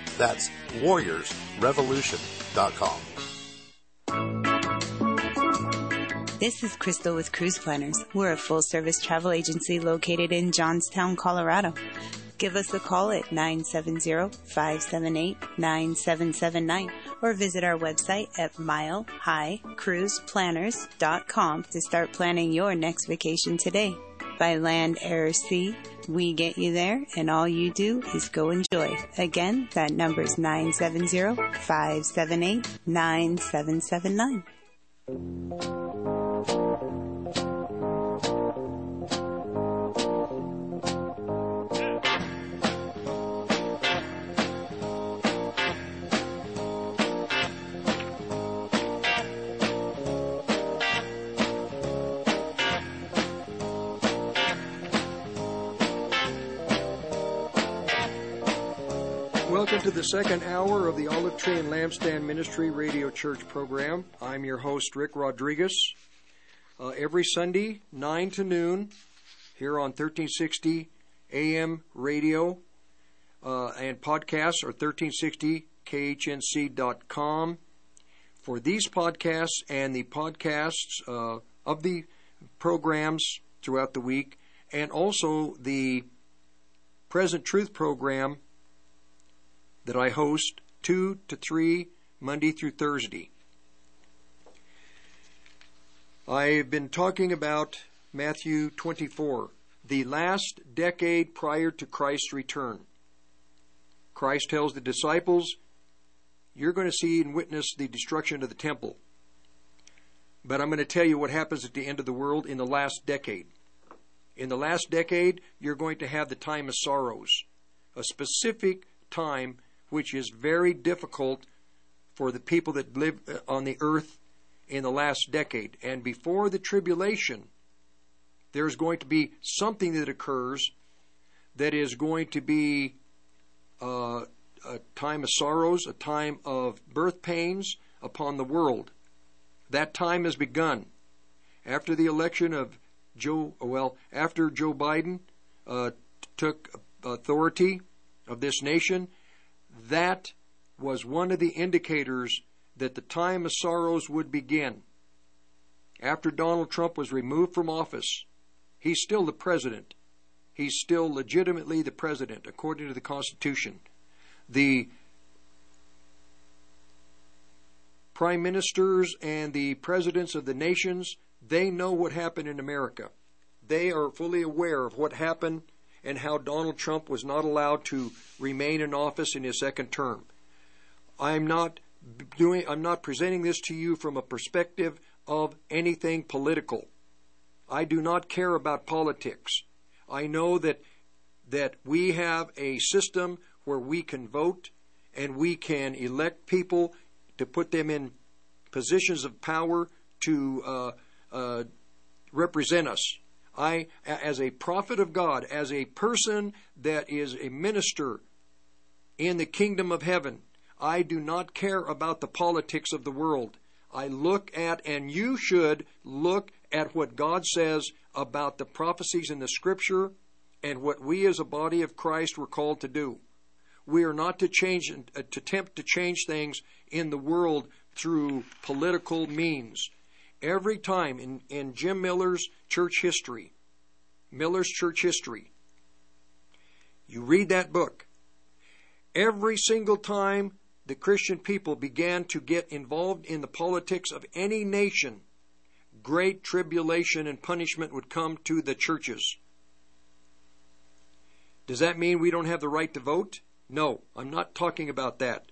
That's warriorsrevolution.com. This is Crystal with Cruise Planners. We're a full service travel agency located in Johnstown, Colorado. Give us a call at 970-578-9779 or visit our website at milehighcruiseplanners.com to start planning your next vacation today. By land, air, sea, we get you there and all you do is go enjoy. Again, that number is 970-578-9779. Welcome the second hour of the Olive Tree and Lampstand Ministry Radio Church program. I'm your host, Rick Rodriguez. Uh, every Sunday, 9 to noon, here on 1360 AM radio uh, and podcasts are 1360khnc.com. For these podcasts and the podcasts uh, of the programs throughout the week, and also the Present Truth program that I host 2 to 3 Monday through Thursday. I've been talking about Matthew 24, the last decade prior to Christ's return. Christ tells the disciples, You're going to see and witness the destruction of the temple. But I'm going to tell you what happens at the end of the world in the last decade. In the last decade, you're going to have the time of sorrows, a specific time which is very difficult for the people that live uh, on the earth in the last decade. And before the tribulation, there's going to be something that occurs that is going to be uh, a time of sorrows, a time of birth pains upon the world. That time has begun. After the election of Joe, well, after Joe Biden uh, took authority of this nation, that was one of the indicators that the time of sorrows would begin. After Donald Trump was removed from office, he's still the president. He's still legitimately the president according to the Constitution. The prime ministers and the presidents of the nations, they know what happened in America. They are fully aware of what happened and how Donald Trump was not allowed to remain in office in his second term. I'm not doing I'm not presenting this to you from a perspective of anything political. I do not care about politics. I know that that we have a system where we can vote and we can elect people to put them in positions of power to uh, uh, represent us. I, as a prophet of God, as a person that is a minister in the kingdom of heaven, I do not care about the politics of the world. I look at, and you should look at what God says about the prophecies in the scripture and what we as a body of Christ were called to do. We are not to change, uh, to attempt to change things in the world through political means. Every time in, in Jim Miller's church history, Miller's church history, you read that book. Every single time the Christian people began to get involved in the politics of any nation, great tribulation and punishment would come to the churches. Does that mean we don't have the right to vote? No, I'm not talking about that.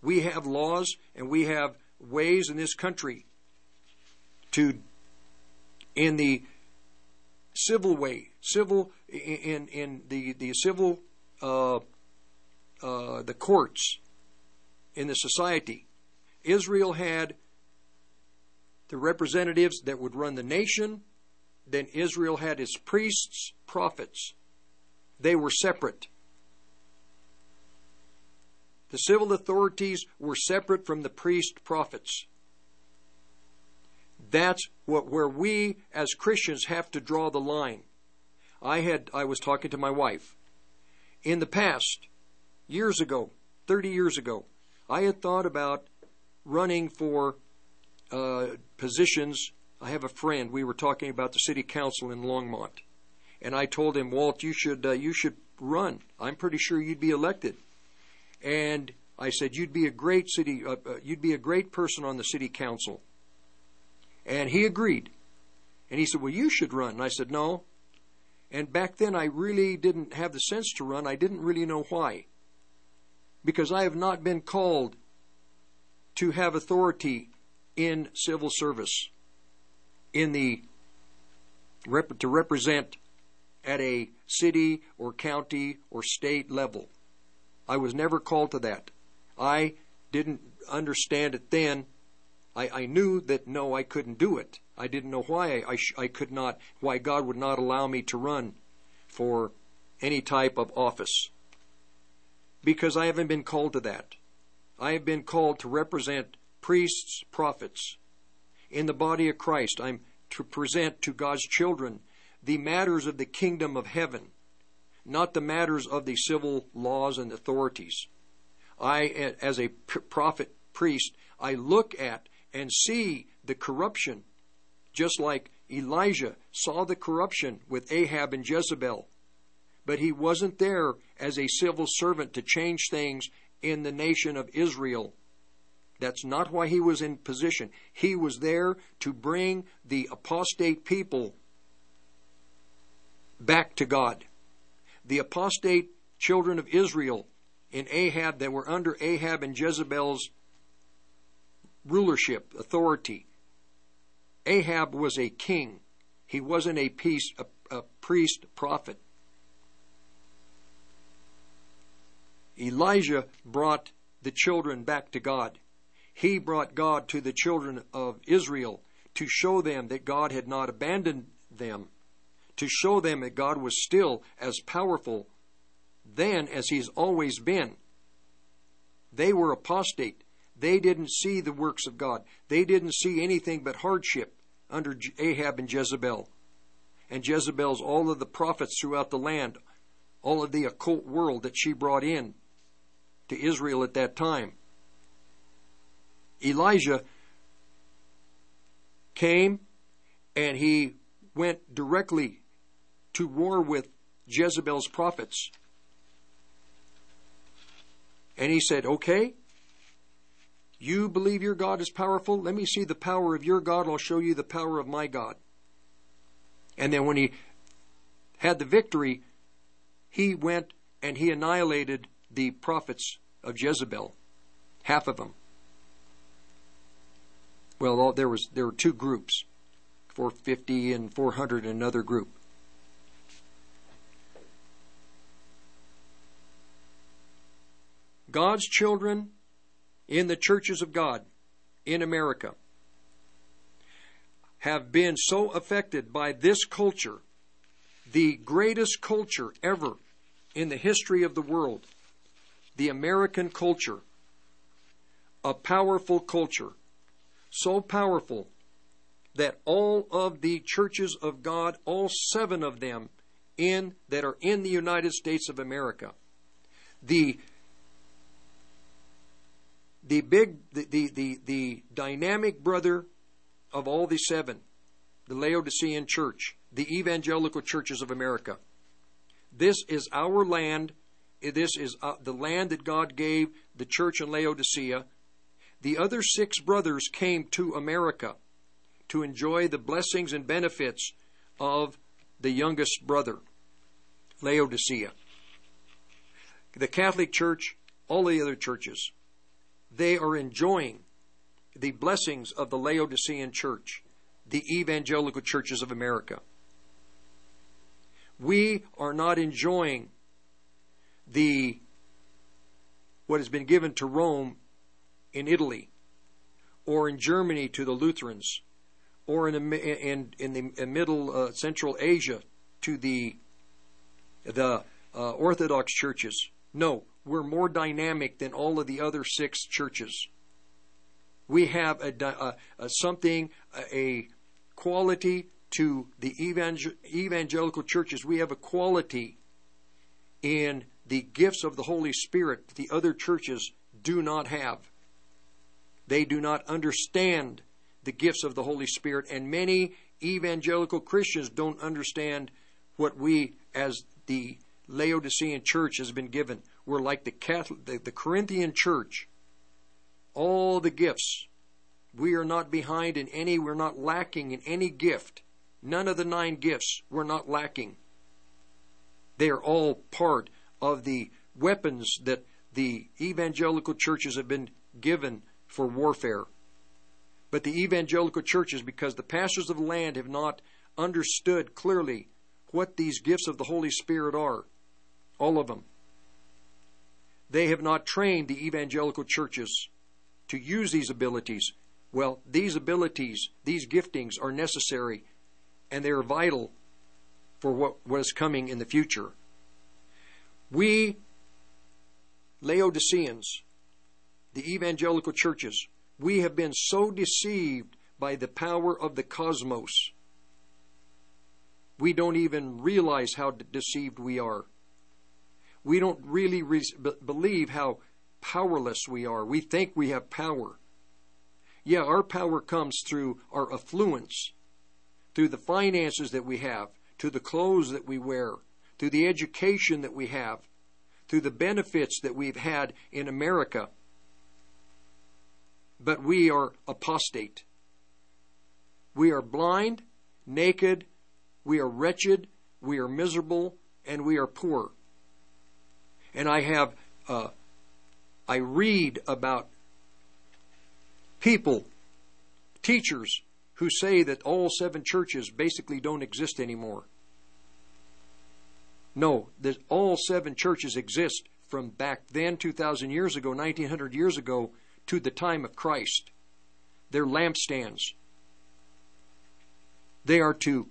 We have laws and we have ways in this country to, in the civil way, civil in in the the civil uh, uh, the courts in the society. Israel had the representatives that would run the nation. Then Israel had its priests, prophets. They were separate. The civil authorities were separate from the priest prophets. That's what where we as Christians have to draw the line. I had I was talking to my wife. In the past, years ago, 30 years ago, I had thought about running for uh, positions. I have a friend. We were talking about the city council in Longmont, and I told him, Walt, you should uh, you should run. I'm pretty sure you'd be elected. And I said, you'd be a great city, uh, uh, you'd be a great person on the city council. And he agreed. And he said, well, you should run. And I said, no. And back then I really didn't have the sense to run. I didn't really know why. Because I have not been called to have authority in civil service, in the to represent at a city or county or state level. I was never called to that. I didn't understand it then. I, I knew that no, I couldn't do it. I didn't know why I, I, could not, why God would not allow me to run for any type of office. Because I haven't been called to that. I have been called to represent priests, prophets. In the body of Christ, I'm to present to God's children the matters of the kingdom of heaven, not the matters of the civil laws and authorities. I, as a prophet priest, I look at and see the corruption, just like Elijah saw the corruption with Ahab and Jezebel. But he wasn't there as a civil servant to change things in the nation of Israel. That's not why he was in position. He was there to bring the apostate people back to God. The apostate children of Israel in Ahab that were under Ahab and Jezebel's rulership, authority. Ahab was a king. He wasn't a, piece, a, a priest, prophet. Elijah brought the children back to God. He brought God to the children of Israel to show them that God had not abandoned them, to show them that God was still as powerful then as he's always been. They were apostate. They didn't see the works of God. They didn't see anything but hardship under Ahab and Jezebel. And Jezebel's all of the prophets throughout the land, all of the occult world that she brought in to Israel at that time. Elijah came and he went directly to war with Jezebel's prophets. And he said, Okay, you believe your God is powerful? Let me see the power of your God. I'll show you the power of my God. And then when he had the victory, he went and he annihilated the prophets of Jezebel, half of them. Well, there was there were two groups, 450 and 400 in another group. God's children in the churches of God in America have been so affected by this culture, the greatest culture ever in the history of the world, the American culture, a powerful culture, so powerful that all of the churches of God, all seven of them in that are in the United States of America, the the big, the, the, the, the dynamic brother of all the seven, the Laodicean church, the evangelical churches of America. This is our land. This is uh, the land that God gave the church in Laodicea. The other six brothers came to America to enjoy the blessings and benefits of the youngest brother, Laodicea. The Catholic Church, all the other churches, they are enjoying the blessings of the Laodicean church, the evangelical churches of America. We are not enjoying the what has been given to Rome in Italy or in Germany to the Lutherans or in in, in the in middle uh, central Asia to the the uh, Orthodox churches. No, we're more dynamic than all of the other six churches. We have a, a, a something, a quality to the evangel- evangelical churches. We have a quality in the gifts of the Holy Spirit that the other churches do not have. They do not understand the gifts of the Holy Spirit, and many evangelical Christians don't understand what we, as the Laodicean church, has been given. We're like the Catholic, the, the Corinthian church. All the gifts. We are not behind in any, we're not lacking in any gift. None of the nine gifts we're not lacking. They are all part of the weapons that the evangelical churches have been given for warfare. But the evangelical churches, because the pastors of the land have not understood clearly what these gifts of the Holy Spirit are, all of them, they have not trained the evangelical churches to use these abilities. Well, these abilities, these giftings are necessary and they are vital for what, what is coming in the future. We, Laodiceans, the evangelical churches, we have been so deceived by the power of the cosmos. We don't even realize how deceived we are. We don't really re- believe how powerless we are. We think we have power. Yeah, our power comes through our affluence, through the finances that we have, to the clothes that we wear, through the education that we have, through the benefits that we've had in America. But we are apostate. We are blind, naked, we are wretched, we are miserable, and we are poor. And I have, uh, I read about people, teachers, who say that all seven churches basically don't exist anymore. No, that all seven churches exist from back then, 2,000 years ago, 1,900 years ago, to the time of Christ. They're lampstands. They are to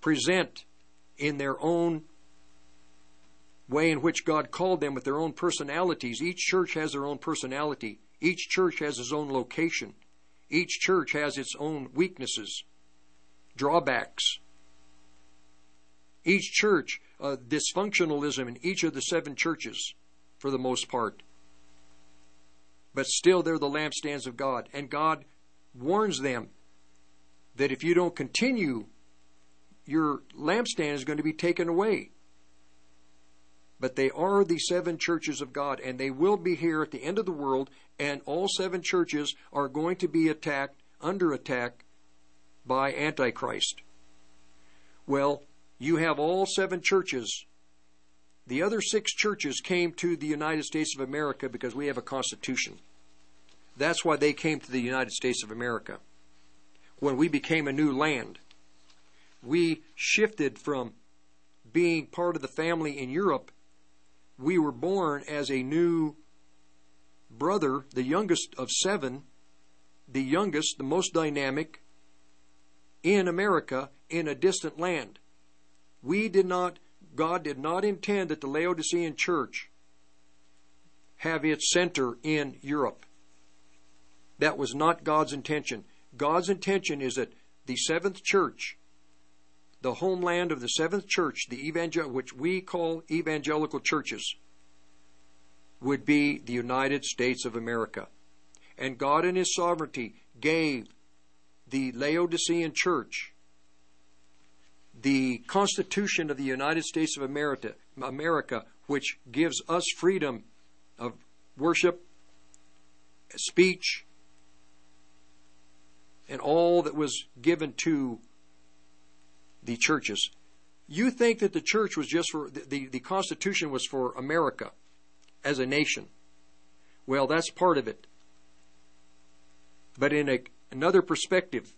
present in their own way in which God called them with their own personalities. Each church has their own personality. Each church has its own location. Each church has its own weaknesses, drawbacks. Each church, uh, dysfunctionalism in each of the seven churches, for the most part. But still, they're the lampstands of God. And God warns them that if you don't continue, your lampstand is going to be taken away but they are the seven churches of God, and they will be here at the end of the world, and all seven churches are going to be attacked, under attack, by Antichrist. Well, you have all seven churches. The other six churches came to the United States of America because we have a constitution. That's why they came to the United States of America. When we became a new land, we shifted from being part of the family in Europe we were born as a new brother, the youngest of seven, the youngest, the most dynamic in America in a distant land. We did not, God did not intend that the Laodicean church have its center in Europe. That was not God's intention. God's intention is that the seventh church the homeland of the seventh church, the evangel- which we call evangelical churches, would be the United States of America. and God in His sovereignty gave the Laodicean church the Constitution of the United States of America, America, which gives us freedom of worship, speech, and all that was given to the churches. You think that the church was just for the, the, Constitution was for America as a nation. Well, that's part of it. But in a, another perspective,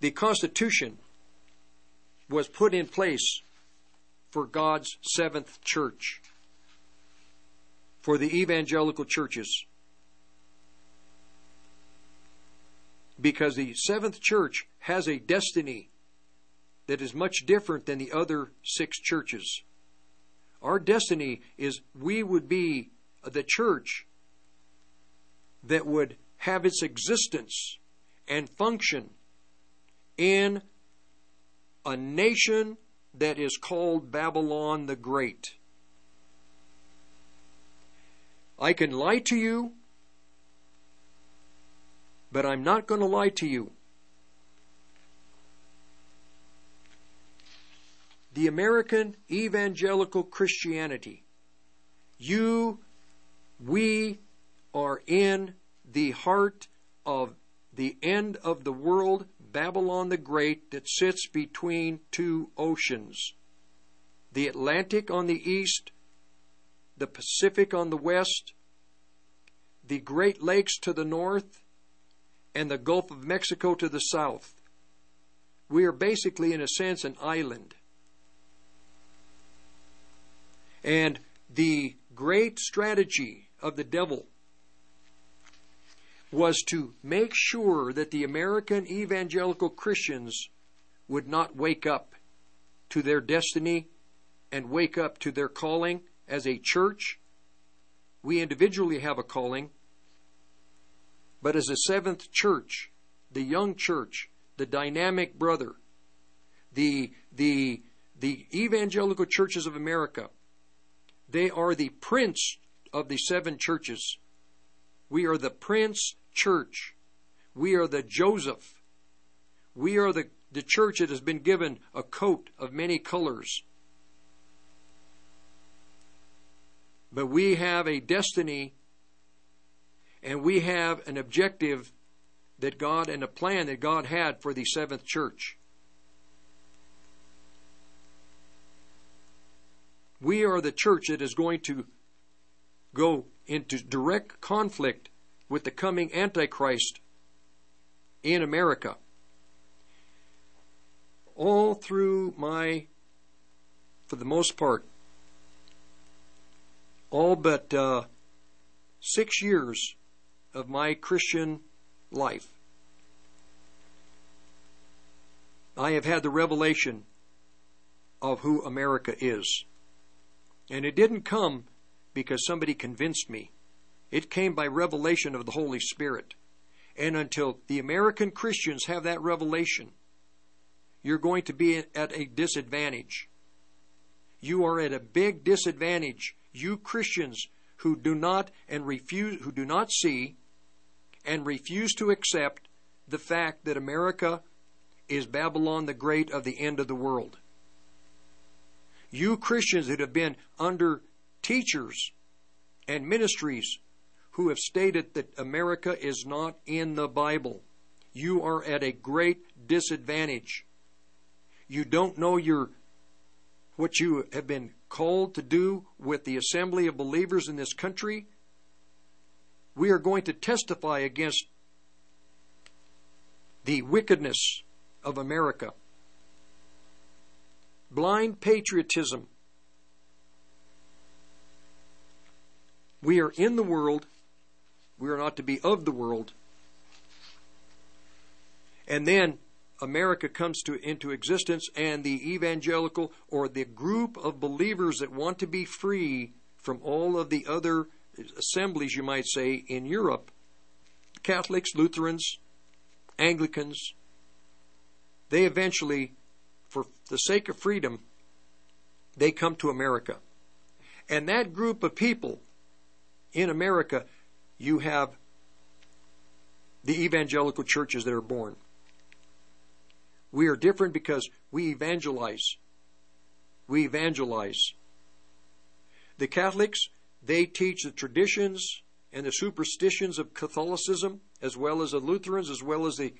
the Constitution was put in place for God's seventh church, for the evangelical churches. Because the seventh church has a destiny that is much different than the other six churches. Our destiny is we would be the church that would have its existence and function in a nation that is called Babylon the Great. I can lie to you, but I'm not going to lie to you. The American evangelical Christianity, you, we are in the heart of the end of the world Babylon the Great that sits between two oceans the Atlantic on the east, the Pacific on the west, the Great Lakes to the north, and the Gulf of Mexico to the south. We are basically, in a sense, an island. And the great strategy of the devil was to make sure that the American evangelical Christians would not wake up to their destiny and wake up to their calling as a church. We individually have a calling, but as a seventh church, the young church, the dynamic brother, the, the, the evangelical churches of America, they are the prince of the seven churches. We are the prince church. We are the Joseph. We are the, the church that has been given a coat of many colors. But we have a destiny and we have an objective that God and a plan that God had for the seventh church. We are the church that is going to go into direct conflict with the coming Antichrist in America. All through my, for the most part, all but uh, six years of my Christian life, I have had the revelation of who America is. And it didn't come because somebody convinced me. It came by revelation of the Holy Spirit. And until the American Christians have that revelation, you're going to be at a disadvantage. You are at a big disadvantage. You Christians who do not and refuse who do not see and refuse to accept the fact that America is Babylon the Great of the end of the world. You Christians that have been under teachers and ministries who have stated that America is not in the Bible. You are at a great disadvantage. You don't know your what you have been called to do with the assembly of believers in this country. We are going to testify against the wickedness of America. Blind patriotism. We are in the world we are not to be of the world. And then America comes to into existence and the evangelical or the group of believers that want to be free from all of the other assemblies you might say in Europe Catholics, Lutherans, Anglicans they eventually for the sake of freedom they come to America. And that group of people in America you have the evangelical churches that are born. We are different because we evangelize. We evangelize. The Catholics, they teach the traditions and the superstitions of Catholicism, as well as the Lutherans, as well as the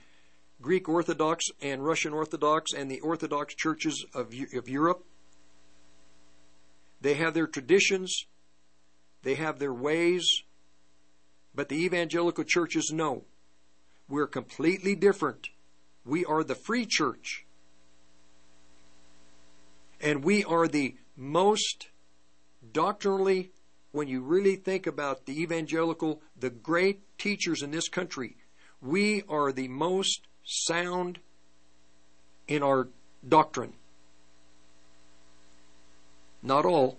Greek Orthodox and Russian Orthodox and the Orthodox churches of, of Europe. They have their traditions, they have their ways, but the evangelical churches know we're completely different. We are the free church. And we are the most doctrinally, when you really think about the evangelical, the great teachers in this country, we are the most sound in our doctrine. Not all,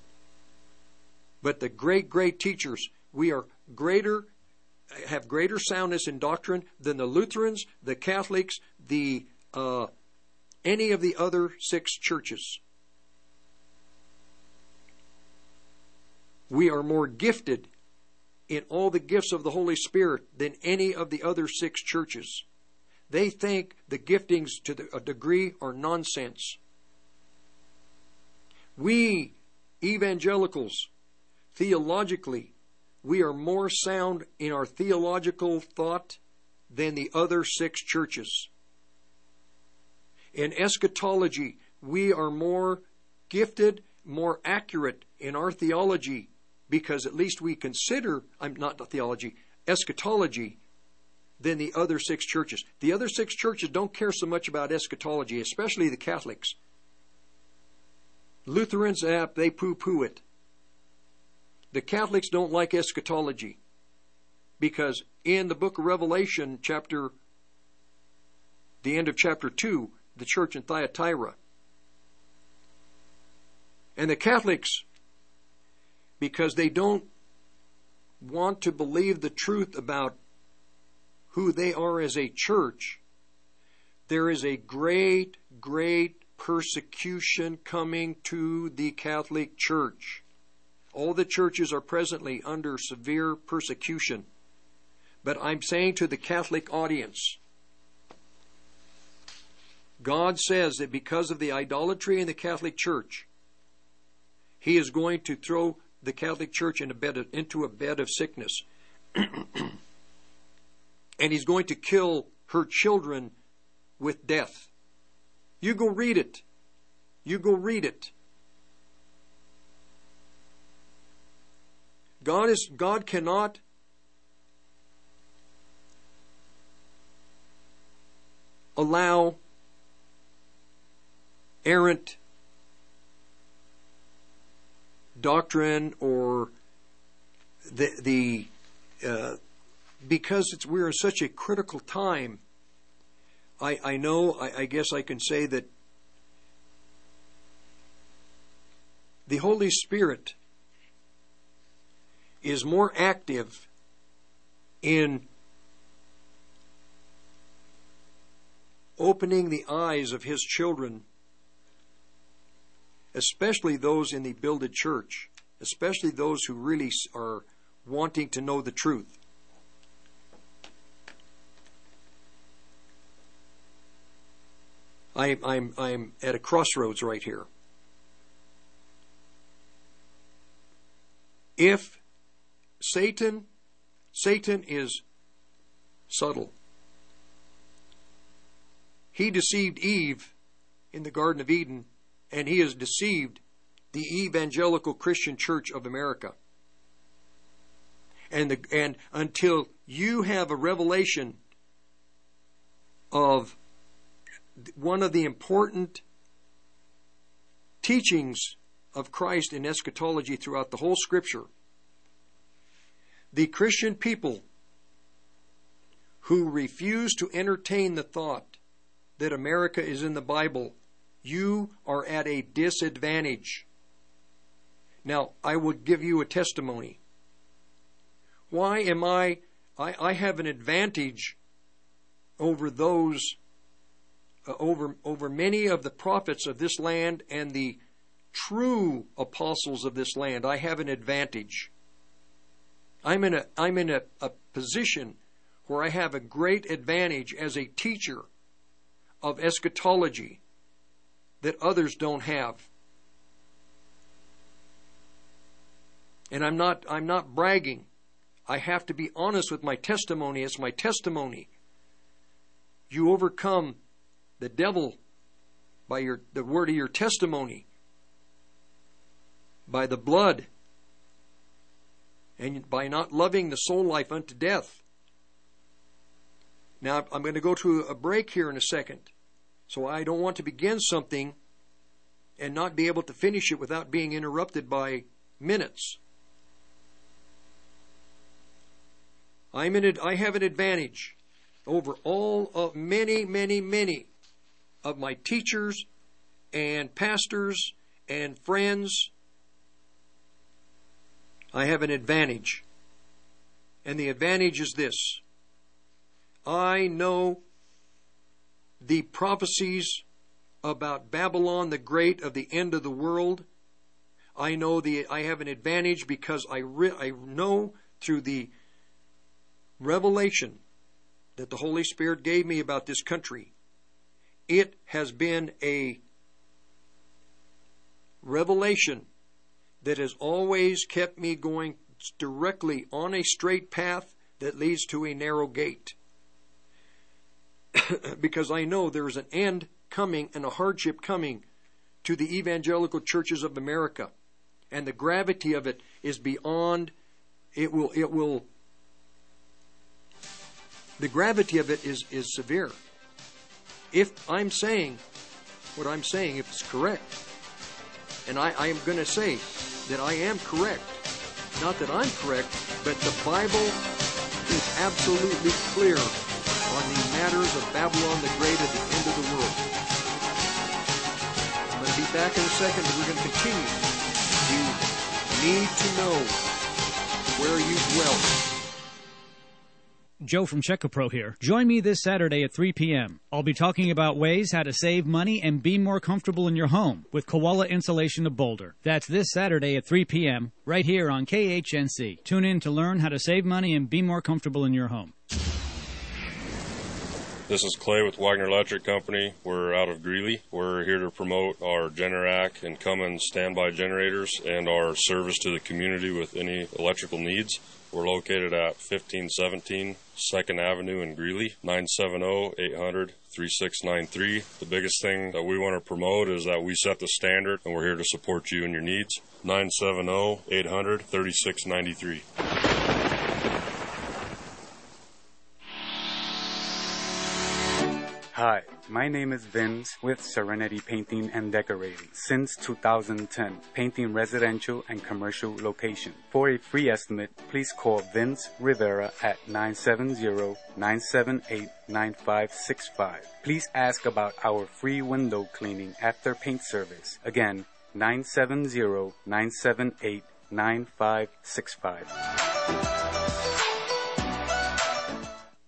but the great, great teachers, we are greater, have greater soundness in doctrine than the Lutherans, the Catholics, the uh, any of the other six churches. We are more gifted in all the gifts of the Holy Spirit than any of the other six churches. They think the giftings to the, a degree are nonsense. We, evangelicals, theologically, we are more sound in our theological thought than the other six churches. In eschatology, we are more gifted, more accurate in our theology because at least we consider, I'm not the theology, eschatology than the other six churches. The other six churches don't care so much about eschatology, especially the Catholics. Lutherans, uh, they poo poo it. The Catholics don't like eschatology because in the book of Revelation, chapter, the end of chapter 2, the church in Thyatira, and the Catholics, because they don't want to believe the truth about who they are as a church, there is a great, great persecution coming to the Catholic Church. All the churches are presently under severe persecution. But I'm saying to the Catholic audience, God says that because of the idolatry in the Catholic Church, He is going to throw the Catholic Church in a bed of, into a bed of sickness. and he's going to kill her children with death. You go read it. You go read it. God is God cannot allow errant doctrine or the the uh, because we're in such a critical time, I, I know, I, I guess I can say that the Holy Spirit is more active in opening the eyes of his children, especially those in the builded church, especially those who really are wanting to know the truth. I, I'm, I'm at a crossroads right here. If Satan, Satan is subtle. He deceived Eve in the Garden of Eden, and he has deceived the evangelical Christian Church of America. And, the, and until you have a revelation of one of the important teachings of Christ in eschatology throughout the whole scripture. The Christian people who refuse to entertain the thought that America is in the Bible, you are at a disadvantage. Now, I would give you a testimony. Why am I, I, I have an advantage over those uh, over, over many of the prophets of this land and the true apostles of this land. I have an advantage. I'm in a, I'm in a, a position where I have a great advantage as a teacher of eschatology that others don't have. And I'm not I'm not bragging. I have to be honest with my testimony. It's my testimony. You overcome the devil by your the word of your testimony, by the blood, and by not loving the soul life unto death. Now I'm going to go to a break here in a second. So I don't want to begin something and not be able to finish it without being interrupted by minutes. I'm in it. I have an advantage over all of many, many, many of my teachers and pastors and friends. I have an advantage. And the advantage is this. I know the prophecies about Babylon the Great of the end of the world. I know the I have an advantage because I re, I know through the revelation that the Holy Spirit gave me about this country. It has been a revelation that has always kept me going directly on a straight path that leads to a narrow gate. because I know there is an end coming and a hardship coming to the evangelical churches of America. And the gravity of it is beyond it will it will the gravity of it is, is severe. If I'm saying what I'm saying, if it's correct, and I, I am going to say that I am correct, not that I'm correct, but the Bible is absolutely clear on the matters of Babylon the Great at the end of the world. I'm going to be back in a second, and we're going to continue. You need to know where you dwell. Joe from Checkapro here. Join me this Saturday at 3 p.m. I'll be talking about ways how to save money and be more comfortable in your home with Koala Insulation of Boulder. That's this Saturday at 3 p.m. right here on KHNC. Tune in to learn how to save money and be more comfortable in your home. This is Clay with Wagner Electric Company. We're out of Greeley. We're here to promote our Generac and Cummins standby generators and our service to the community with any electrical needs. We're located at 1517 2nd Avenue in Greeley, 970-800-3693. The biggest thing that we want to promote is that we set the standard and we're here to support you and your needs. 970-800-3693. Hi, my name is Vince with Serenity Painting and Decorating. Since 2010, painting residential and commercial location. For a free estimate, please call Vince Rivera at 970-978-9565. Please ask about our free window cleaning after paint service. Again, 970-978-9565.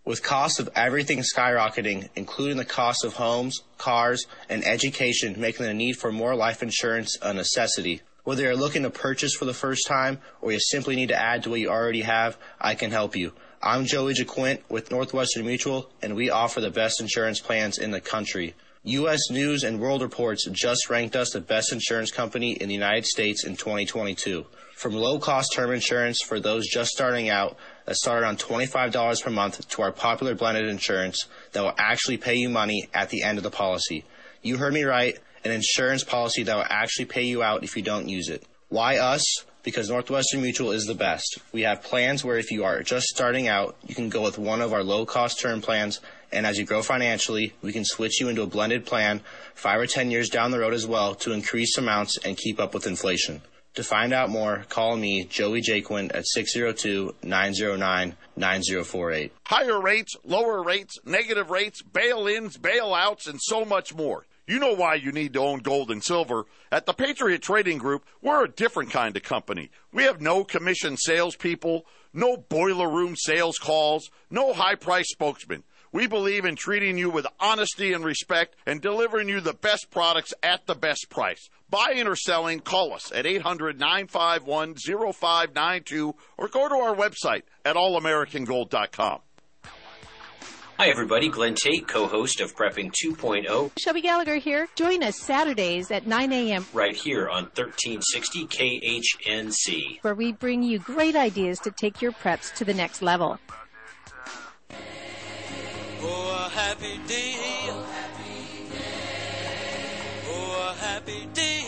With costs of everything skyrocketing, including the cost of homes, cars, and education, making the need for more life insurance a necessity. Whether you're looking to purchase for the first time or you simply need to add to what you already have, I can help you. I'm Joey Jaquint with Northwestern Mutual, and we offer the best insurance plans in the country. U.S. News and World Reports just ranked us the best insurance company in the United States in 2022. From low cost term insurance for those just starting out that start around $25 per month to our popular blended insurance that will actually pay you money at the end of the policy. You heard me right, an insurance policy that will actually pay you out if you don't use it. Why us? Because Northwestern Mutual is the best. We have plans where if you are just starting out, you can go with one of our low cost term plans and as you grow financially, we can switch you into a blended plan five or ten years down the road as well to increase amounts and keep up with inflation. To find out more, call me, Joey Jaquin, at 602-909-9048. Higher rates, lower rates, negative rates, bail-ins, bailouts, and so much more. You know why you need to own gold and silver. At the Patriot Trading Group, we're a different kind of company. We have no commission salespeople, no boiler room sales calls, no high price spokesmen. We believe in treating you with honesty and respect and delivering you the best products at the best price. Buying or selling, call us at 800 951 0592 or go to our website at allamericangold.com. Hi, everybody. Glen Tate, co host of Prepping 2.0, Shelby Gallagher here. Join us Saturdays at 9 a.m., right here on 1360 KHNC. where we bring you great ideas to take your preps to the next level. Oh, a happy day. Oh, a happy day.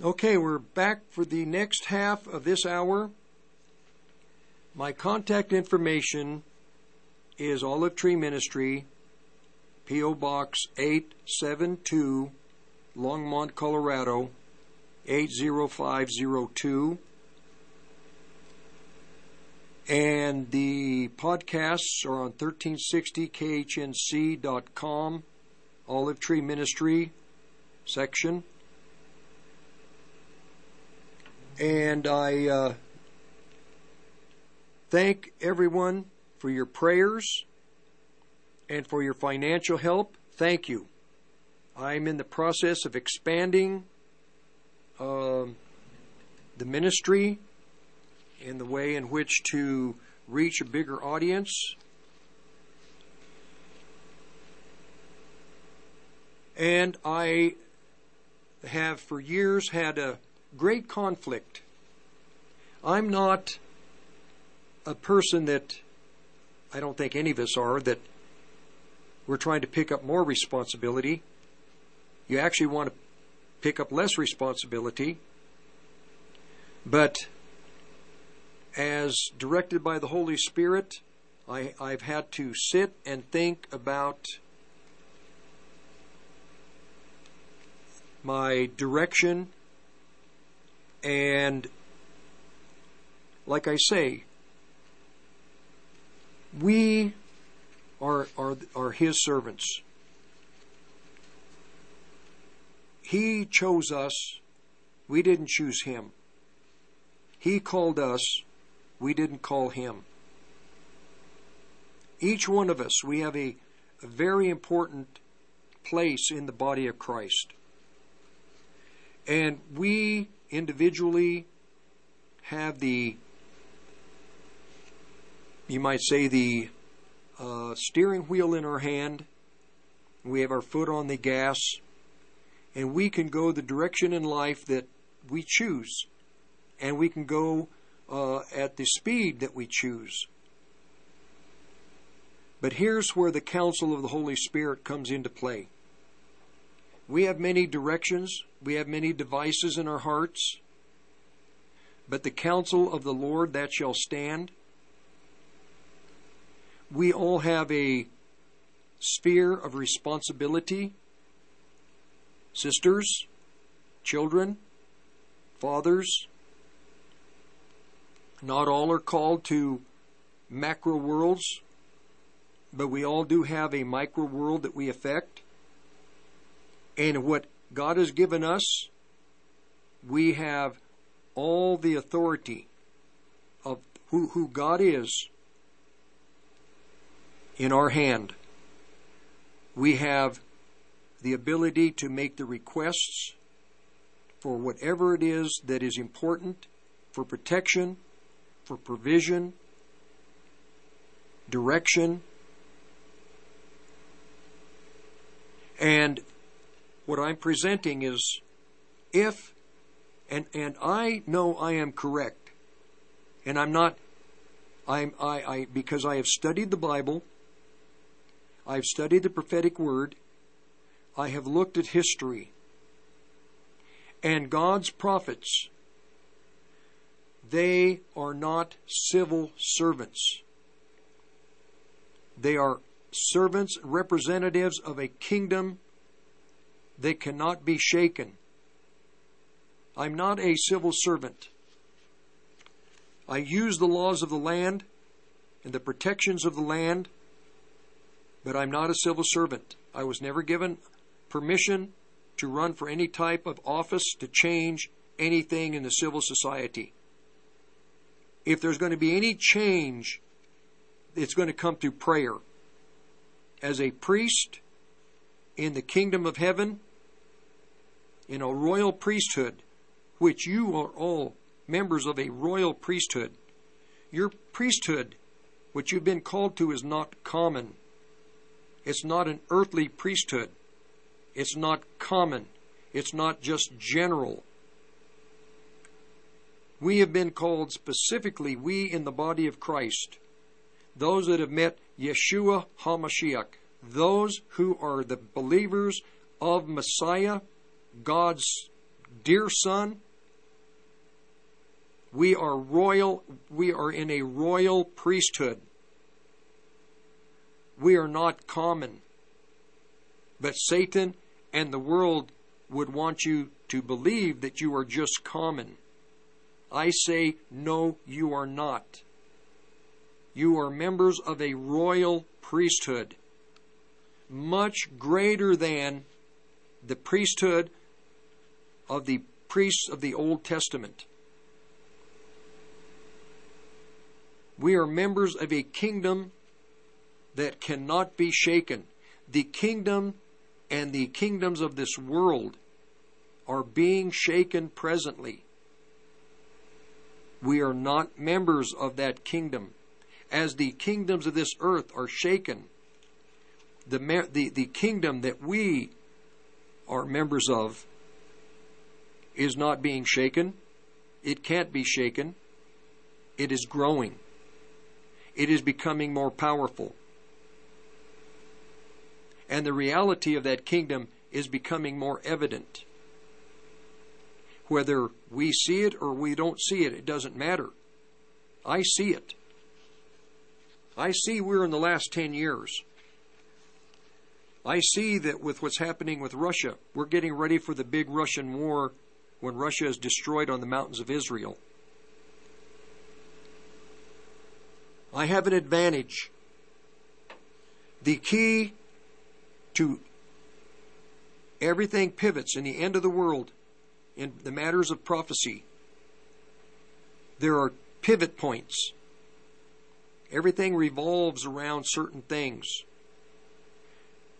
Okay, we're back for the next half of this hour. My contact information is Olive Tree Ministry, P.O. Box 872, Longmont, Colorado 80502. And the podcasts are on 1360khnc.com, Olive Tree Ministry section. And I uh, thank everyone for your prayers and for your financial help. Thank you. I'm in the process of expanding um the ministry in the way in which to reach a bigger audience. And I have for years had a great conflict. I'm not a person that I don't think any of us are that we're trying to pick up more responsibility. You actually want to pick up less responsibility. But as directed by the Holy Spirit, I, I've had to sit and think about my direction and like I say, we are, are, are His servants. He chose us. We didn't choose Him. He called us. We didn't call Him. Each one of us, we have a, a very important place in the body of Christ. And we individually have the, you might say, the uh, steering wheel in our hand. We have our foot on the gas. And we can go the direction in life that we choose. And we can go uh, at the speed that we choose. But here's where the counsel of the Holy Spirit comes into play. We have many directions, we have many devices in our hearts, but the counsel of the Lord that shall stand. We all have a sphere of responsibility. Sisters, children, fathers, not all are called to macro worlds, but we all do have a micro world that we affect. And what God has given us, we have all the authority of who, who God is in our hand. We have the ability to make the requests for whatever it is that is important for protection, for provision, direction. And what I'm presenting is if, and, and I know I am correct, and I'm not, I'm, I, I, because I have studied the Bible, I've studied the prophetic word, I have looked at history, and God's prophets, they are not civil servants. They are servants, representatives of a kingdom that cannot be shaken. I'm not a civil servant. I use the laws of the land and the protections of the land, but I'm not a civil servant. I was never given permission to run for any type of office to change anything in the civil society. If there's going to be any change, it's going to come through prayer. As a priest in the kingdom of heaven, in a royal priesthood, which you are all members of a royal priesthood, your priesthood, which you've been called to, is not common. It's not an earthly priesthood. It's not common. It's not just general. We have been called specifically, we in the body of Christ, those that have met Yeshua HaMashiach, those who are the believers of Messiah, God's dear Son. We are royal, we are in a royal priesthood. We are not common. But Satan and the world would want you to believe that you are just common. I say, no, you are not. You are members of a royal priesthood, much greater than the priesthood of the priests of the Old Testament. We are members of a kingdom that cannot be shaken. The kingdom and the kingdoms of this world are being shaken presently. We are not members of that kingdom. As the kingdoms of this earth are shaken, the, the, the kingdom that we are members of is not being shaken. It can't be shaken. It is growing. It is becoming more powerful. And the reality of that kingdom is becoming more evident. Whether we see it or we don't see it, it doesn't matter. I see it. I see we're in the last 10 years. I see that with what's happening with Russia, we're getting ready for the big Russian war when Russia is destroyed on the mountains of Israel. I have an advantage. The key to everything pivots in the end of the world in the matters of prophecy. There are pivot points. Everything revolves around certain things.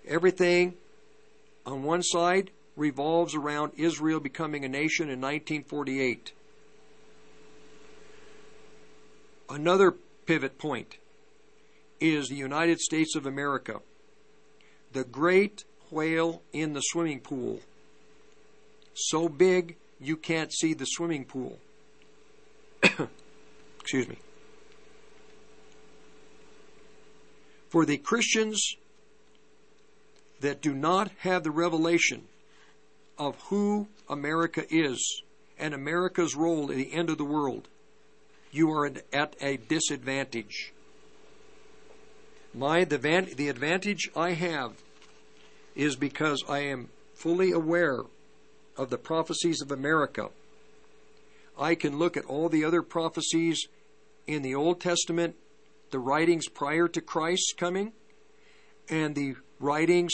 Everything on one side revolves around Israel becoming a nation in 1948. Another pivot point is the United States of America, the great whale in the swimming pool so big you can't see the swimming pool. Excuse me. For the Christians that do not have the revelation of who America is and America's role at the end of the world, you are at a disadvantage. My the, van, the advantage I have is because I am fully aware of the prophecies of America. I can look at all the other prophecies in the Old Testament, the writings prior to Christ's coming, and the writings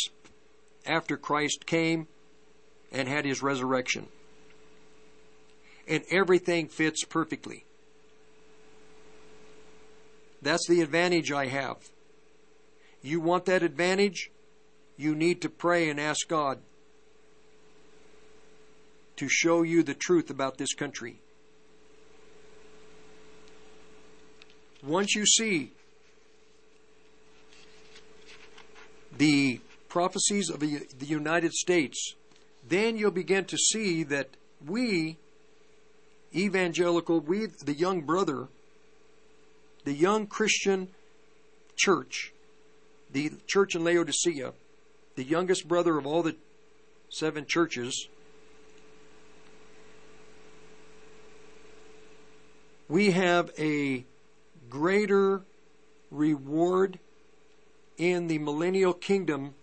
after Christ came and had his resurrection. And everything fits perfectly. That's the advantage I have. You want that advantage? You need to pray and ask God to show you the truth about this country. Once you see the prophecies of the, United States, then you'll begin to see that we, evangelical, we, the young brother, the young Christian church, the church in Laodicea, the youngest brother of all the seven churches, we have a greater reward in the millennial kingdom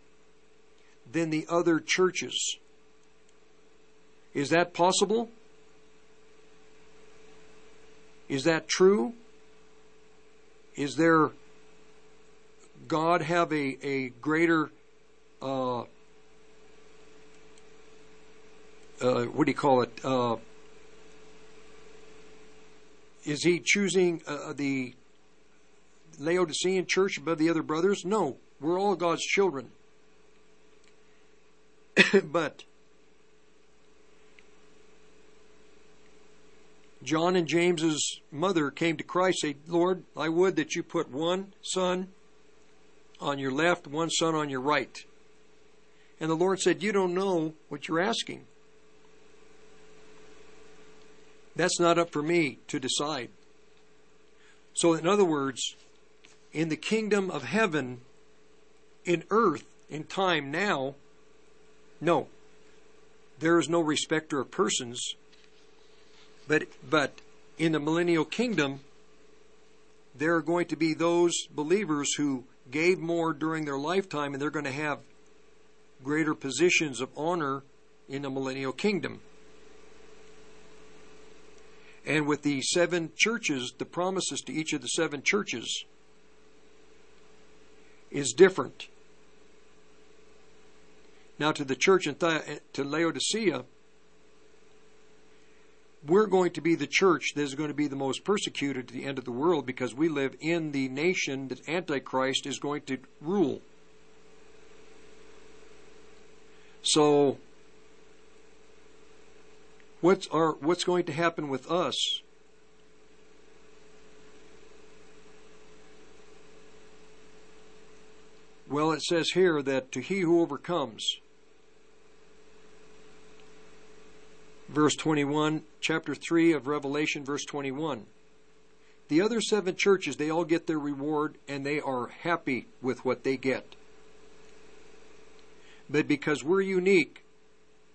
than the other churches. Is that possible? Is that true? Is there God have a, a greater uh, uh, what do you call it? Uh, is he choosing uh, the Laodicean church above the other brothers? No, we're all God's children. but John and James's mother came to Christ, said, Lord, I would that you put one son on your left, one son on your right. And the Lord said, You don't know what you're asking. That's not up for me to decide. So, in other words, in the kingdom of heaven, in earth, in time now, no. There is no respecter of persons. But, but in the millennial kingdom, there are going to be those believers who gave more during their lifetime and they're going to have greater positions of honor in the millennial kingdom. And with the seven churches, the promises to each of the seven churches is different. Now, to the church in Th- to Laodicea, we're going to be the church that is going to be the most persecuted to the end of the world because we live in the nation that Antichrist is going to rule. So, what's our what's going to happen with us? Well, it says here that to he who overcomes, verse 21, chapter 3 of Revelation, verse 21. The other seven churches, they all get their reward and they are happy with what they get. But because we're unique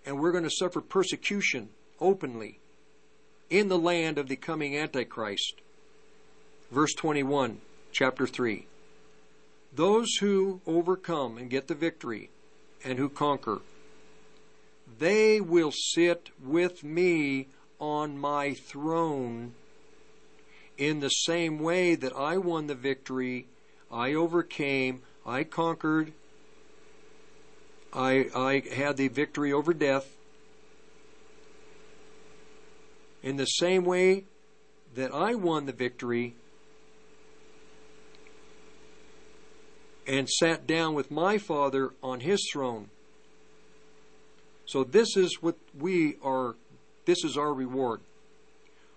and we're going to suffer persecution openly in the land of the coming Antichrist, verse 21, chapter 3. Those who overcome and get the victory and who conquer, they will sit with me on my throne in the same way that I won the victory, I overcame, I conquered, I, I had the victory over death. In the same way that I won the victory and sat down with my Father on his throne. So this is what we are, this is our reward.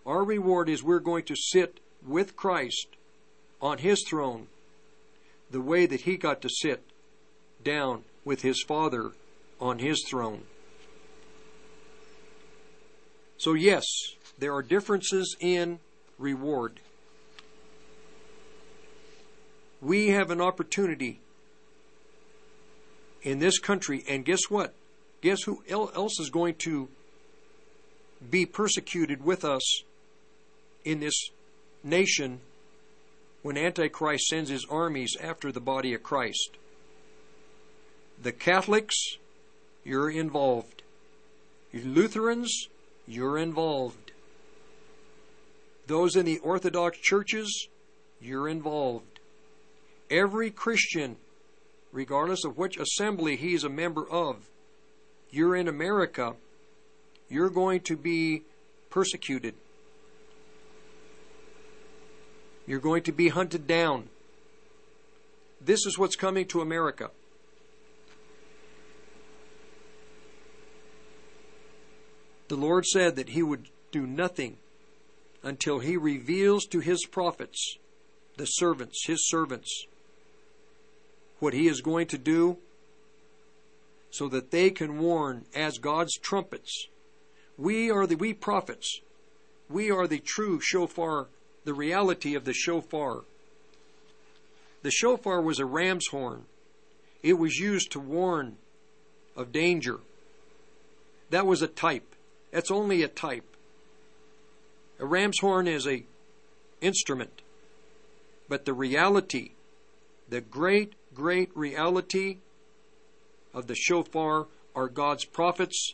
Our reward is we're going to sit with Christ on his throne the way that he got to sit down with his Father on his throne. So, yes, there are differences in reward. We have an opportunity in this country, and guess what? Guess who else is going to be persecuted with us in this nation when Antichrist sends his armies after the body of Christ? The Catholics, you're involved. Lutherans, you're involved. Those in the Orthodox churches, you're involved. Every Christian, regardless of which assembly he's a member of, you're in America, you're going to be persecuted. You're going to be hunted down. This is what's coming to America. The Lord said that He would do nothing until He reveals to His prophets, the servants, His servants, what He is going to do so that they can warn as God's trumpets. We are the we prophets. We are the true shofar, the reality of the shofar. The shofar was a ram's horn. It was used to warn of danger. That was a type. That's only a type. A ram's horn is a instrument. But the reality, the great, great reality of the shofar are God's prophets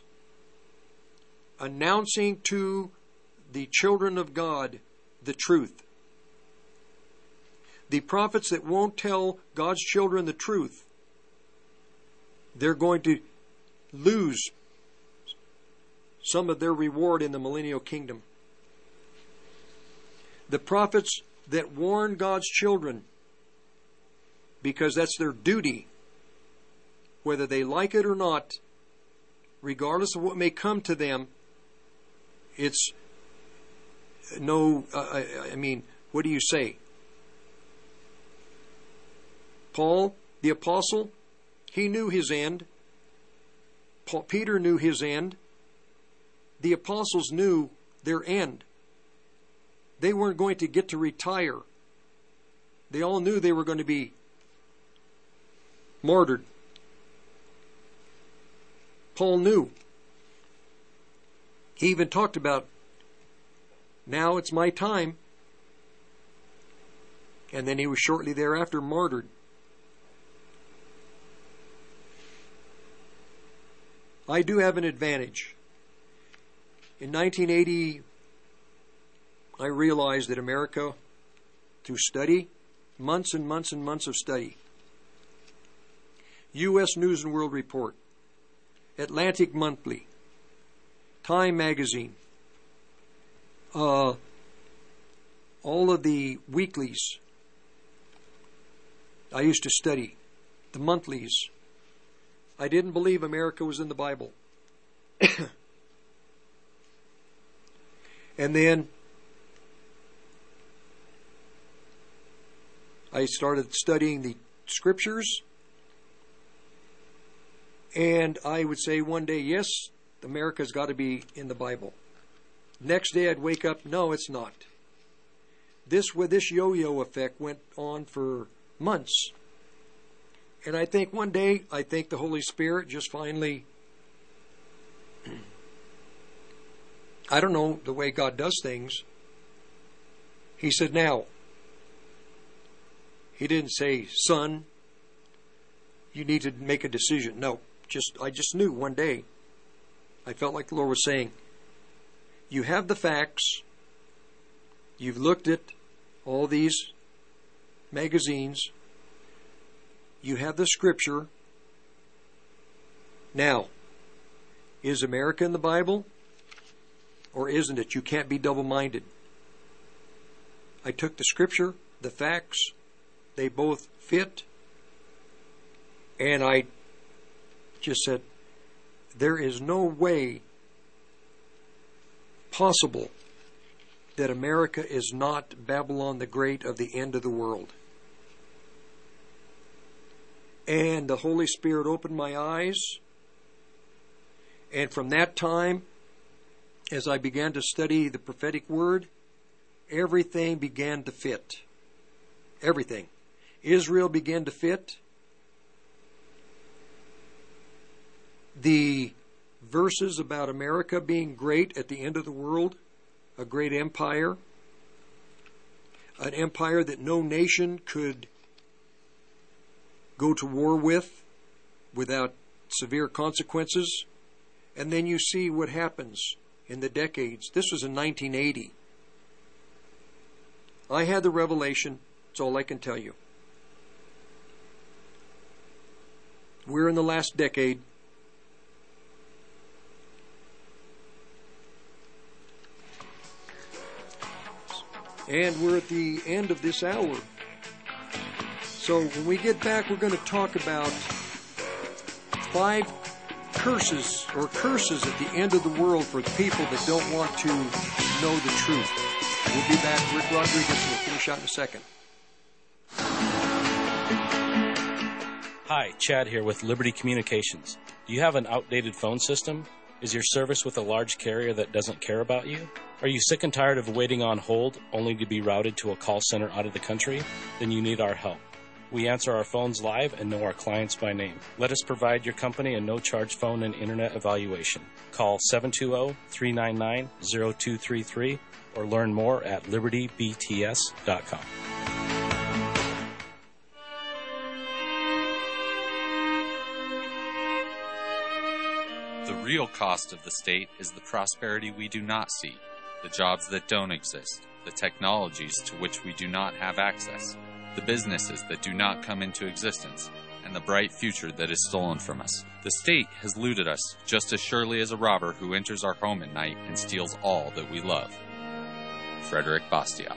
announcing to the children of God the truth. The prophets that won't tell God's children the truth, they're going to lose some of their reward in the millennial kingdom. The prophets that warn God's children because that's their duty, whether they like it or not, regardless of what may come to them, it's no, uh, I, mean, what do you say? Paul, the apostle, he knew his end. Paul, Peter knew his end. The apostles knew their end. They weren't going to get to retire. They all knew they were going to be martyred. Paul knew. He even talked about, now it's my time. And then he was shortly thereafter martyred. I do have an advantage. In 1980, I realized that America, through study, months and months and months of study, U.S. News and World Report, Atlantic Monthly, Time Magazine, uh, all of the weeklies I used to study, the monthlies. I didn't believe America was in the Bible. and then I started studying the scriptures. And I would say one day, yes, America's got to be in the Bible. Next day I'd wake up, no, it's not. This this yo-yo effect went on for months. And I think one day, I think the Holy Spirit just finally, I don't know the way God does things. He said, now, he didn't say, son, you need to make a decision. No, just, I just knew one day. I felt like the Lord was saying, you have the facts. You've looked at all these magazines. You have the scripture. Now, is America in the Bible? Or isn't it? You can't be double minded. I took the scripture, the facts, they both fit, and I just said, there is no way possible that America is not Babylon the Great of the end of the world. And the Holy Spirit opened my eyes. And from that time, as I began to study the prophetic word, everything began to fit. Everything. Israel began to fit. The verses about America being great at the end of the world, a great empire, an empire that no nation could go to war with without severe consequences. And then you see what happens in the decades. This was in 1980. I had the revelation. That's all I can tell you. We're in the last decade. And we're at the end of this hour. So when we get back, we're going to talk about five curses or curses at the end of the world for people that don't want to know the truth. We'll be back. Rick Rodriguez will finish out in a second. Hi, Chad here with Liberty Communications. Do you have an outdated phone system? Is your service with a large carrier that doesn't care about you? Are you sick and tired of waiting on hold only to be routed to a call center out of the country? Then you need our help. We answer our phones live and know our clients by name. Let us provide your company a no charge phone and internet evaluation. Call 720 399 0233 or learn more at libertybts.com. real cost of the state is the prosperity we do not see, the jobs that don't exist, the technologies to which we do not have access, the businesses that do not come into existence, and the bright future that is stolen from us. The state has looted us just as surely as a robber who enters our home at night and steals all that we love. Frédéric Bastiat.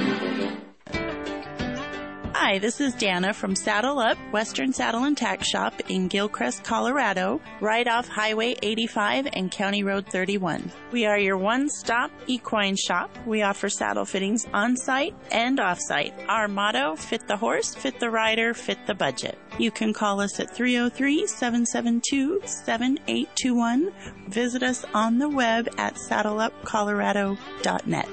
Hi, this is Dana from Saddle Up Western Saddle and Tack Shop in Gilcrest, Colorado, right off Highway 85 and County Road 31. We are your one-stop equine shop. We offer saddle fittings on-site and off-site. Our motto, fit the horse, fit the rider, fit the budget. You can call us at 303-772-7821. Visit us on the web at saddleupcolorado.net.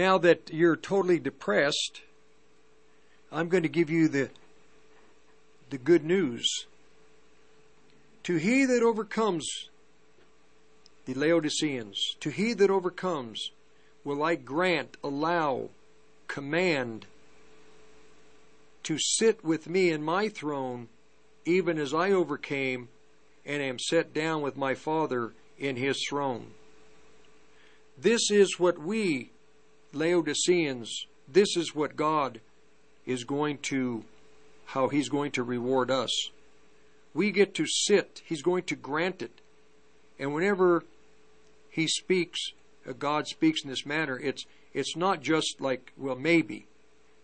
now that you're totally depressed, I'm going to give you the the good news. To he that overcomes the Laodiceans, to he that overcomes, will I grant, allow, command to sit with me in my throne, even as I overcame and am set down with my Father in his throne. This is what we, Laodiceans, this is what God is going to, how He's going to reward us. We get to sit, He's going to grant it. And whenever He speaks, uh, God speaks in this manner, it's, it's not just like, well, maybe.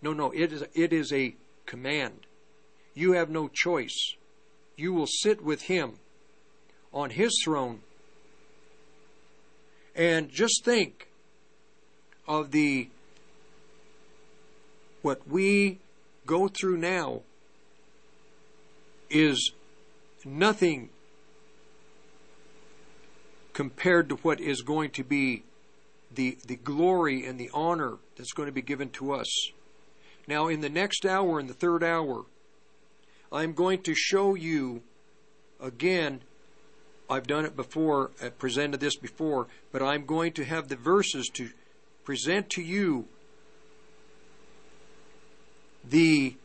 No, no, it is, it is a command. You have no choice. You will sit with Him on His throne and just think of the what we go through now is nothing compared to what is going to be the the glory and the honor that's going to be given to us. Now in the next hour in the third hour I'm going to show you again I've done it before, uh, presented this before, but I'm going to have the verses to present to you the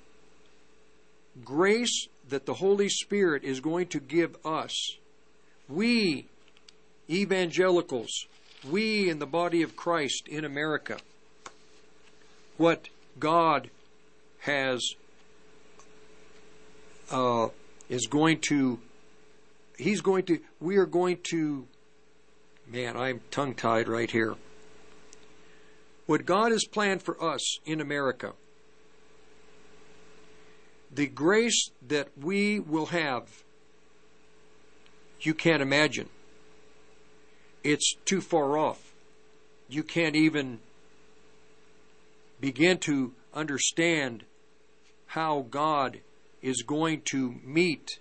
grace that the Holy Spirit is going to give us. We, evangelicals, we in the body of Christ in America, what God has uh, is going to he's going to we are going to man i'm tongue tied right here what god has planned for us in america. The grace that we will have you can't imagine. It's too far off. You can't even begin to understand how God is going to meet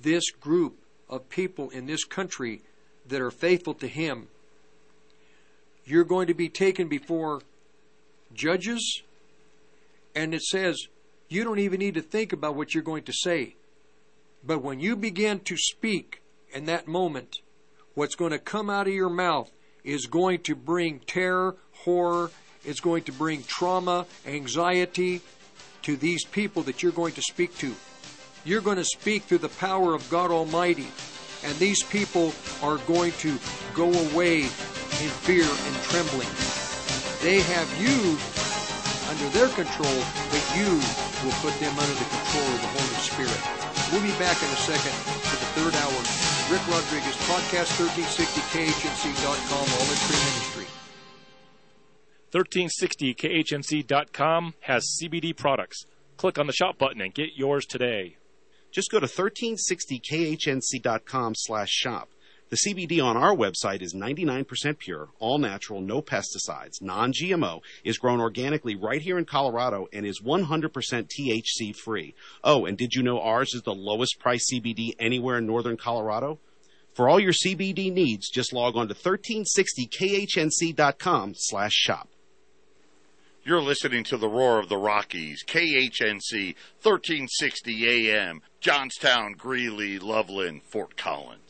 this group of people in this country that are faithful to Him, you're going to be taken before judges, and it says you don't even need to think about what you're going to say. But when you begin to speak in that moment, what's going to come out of your mouth is going to bring terror, horror, it's going to bring trauma, anxiety to these people that you're going to speak to. You're going to speak through the power of God Almighty, and these people are going to go away in fear and trembling. They have you under their control, but you will put them under the control of the Holy Spirit. We'll be back in a second for the third hour. Rick Rodriguez, podcast 1360khnc.com, all in tree ministry. 1360khnc.com has CBD products. Click on the shop button and get yours today. Just go to 1360khnc.com slash shop. The CBD on our website is 99% pure, all natural, no pesticides, non-GMO, is grown organically right here in Colorado, and is 100% THC free. Oh, and did you know ours is the lowest price CBD anywhere in northern Colorado? For all your CBD needs, just log on to 1360khnc.com slash shop. You're listening to the Roar of the Rockies, KHNC, 1360 AM, Johnstown, Greeley, Loveland, Fort Collins.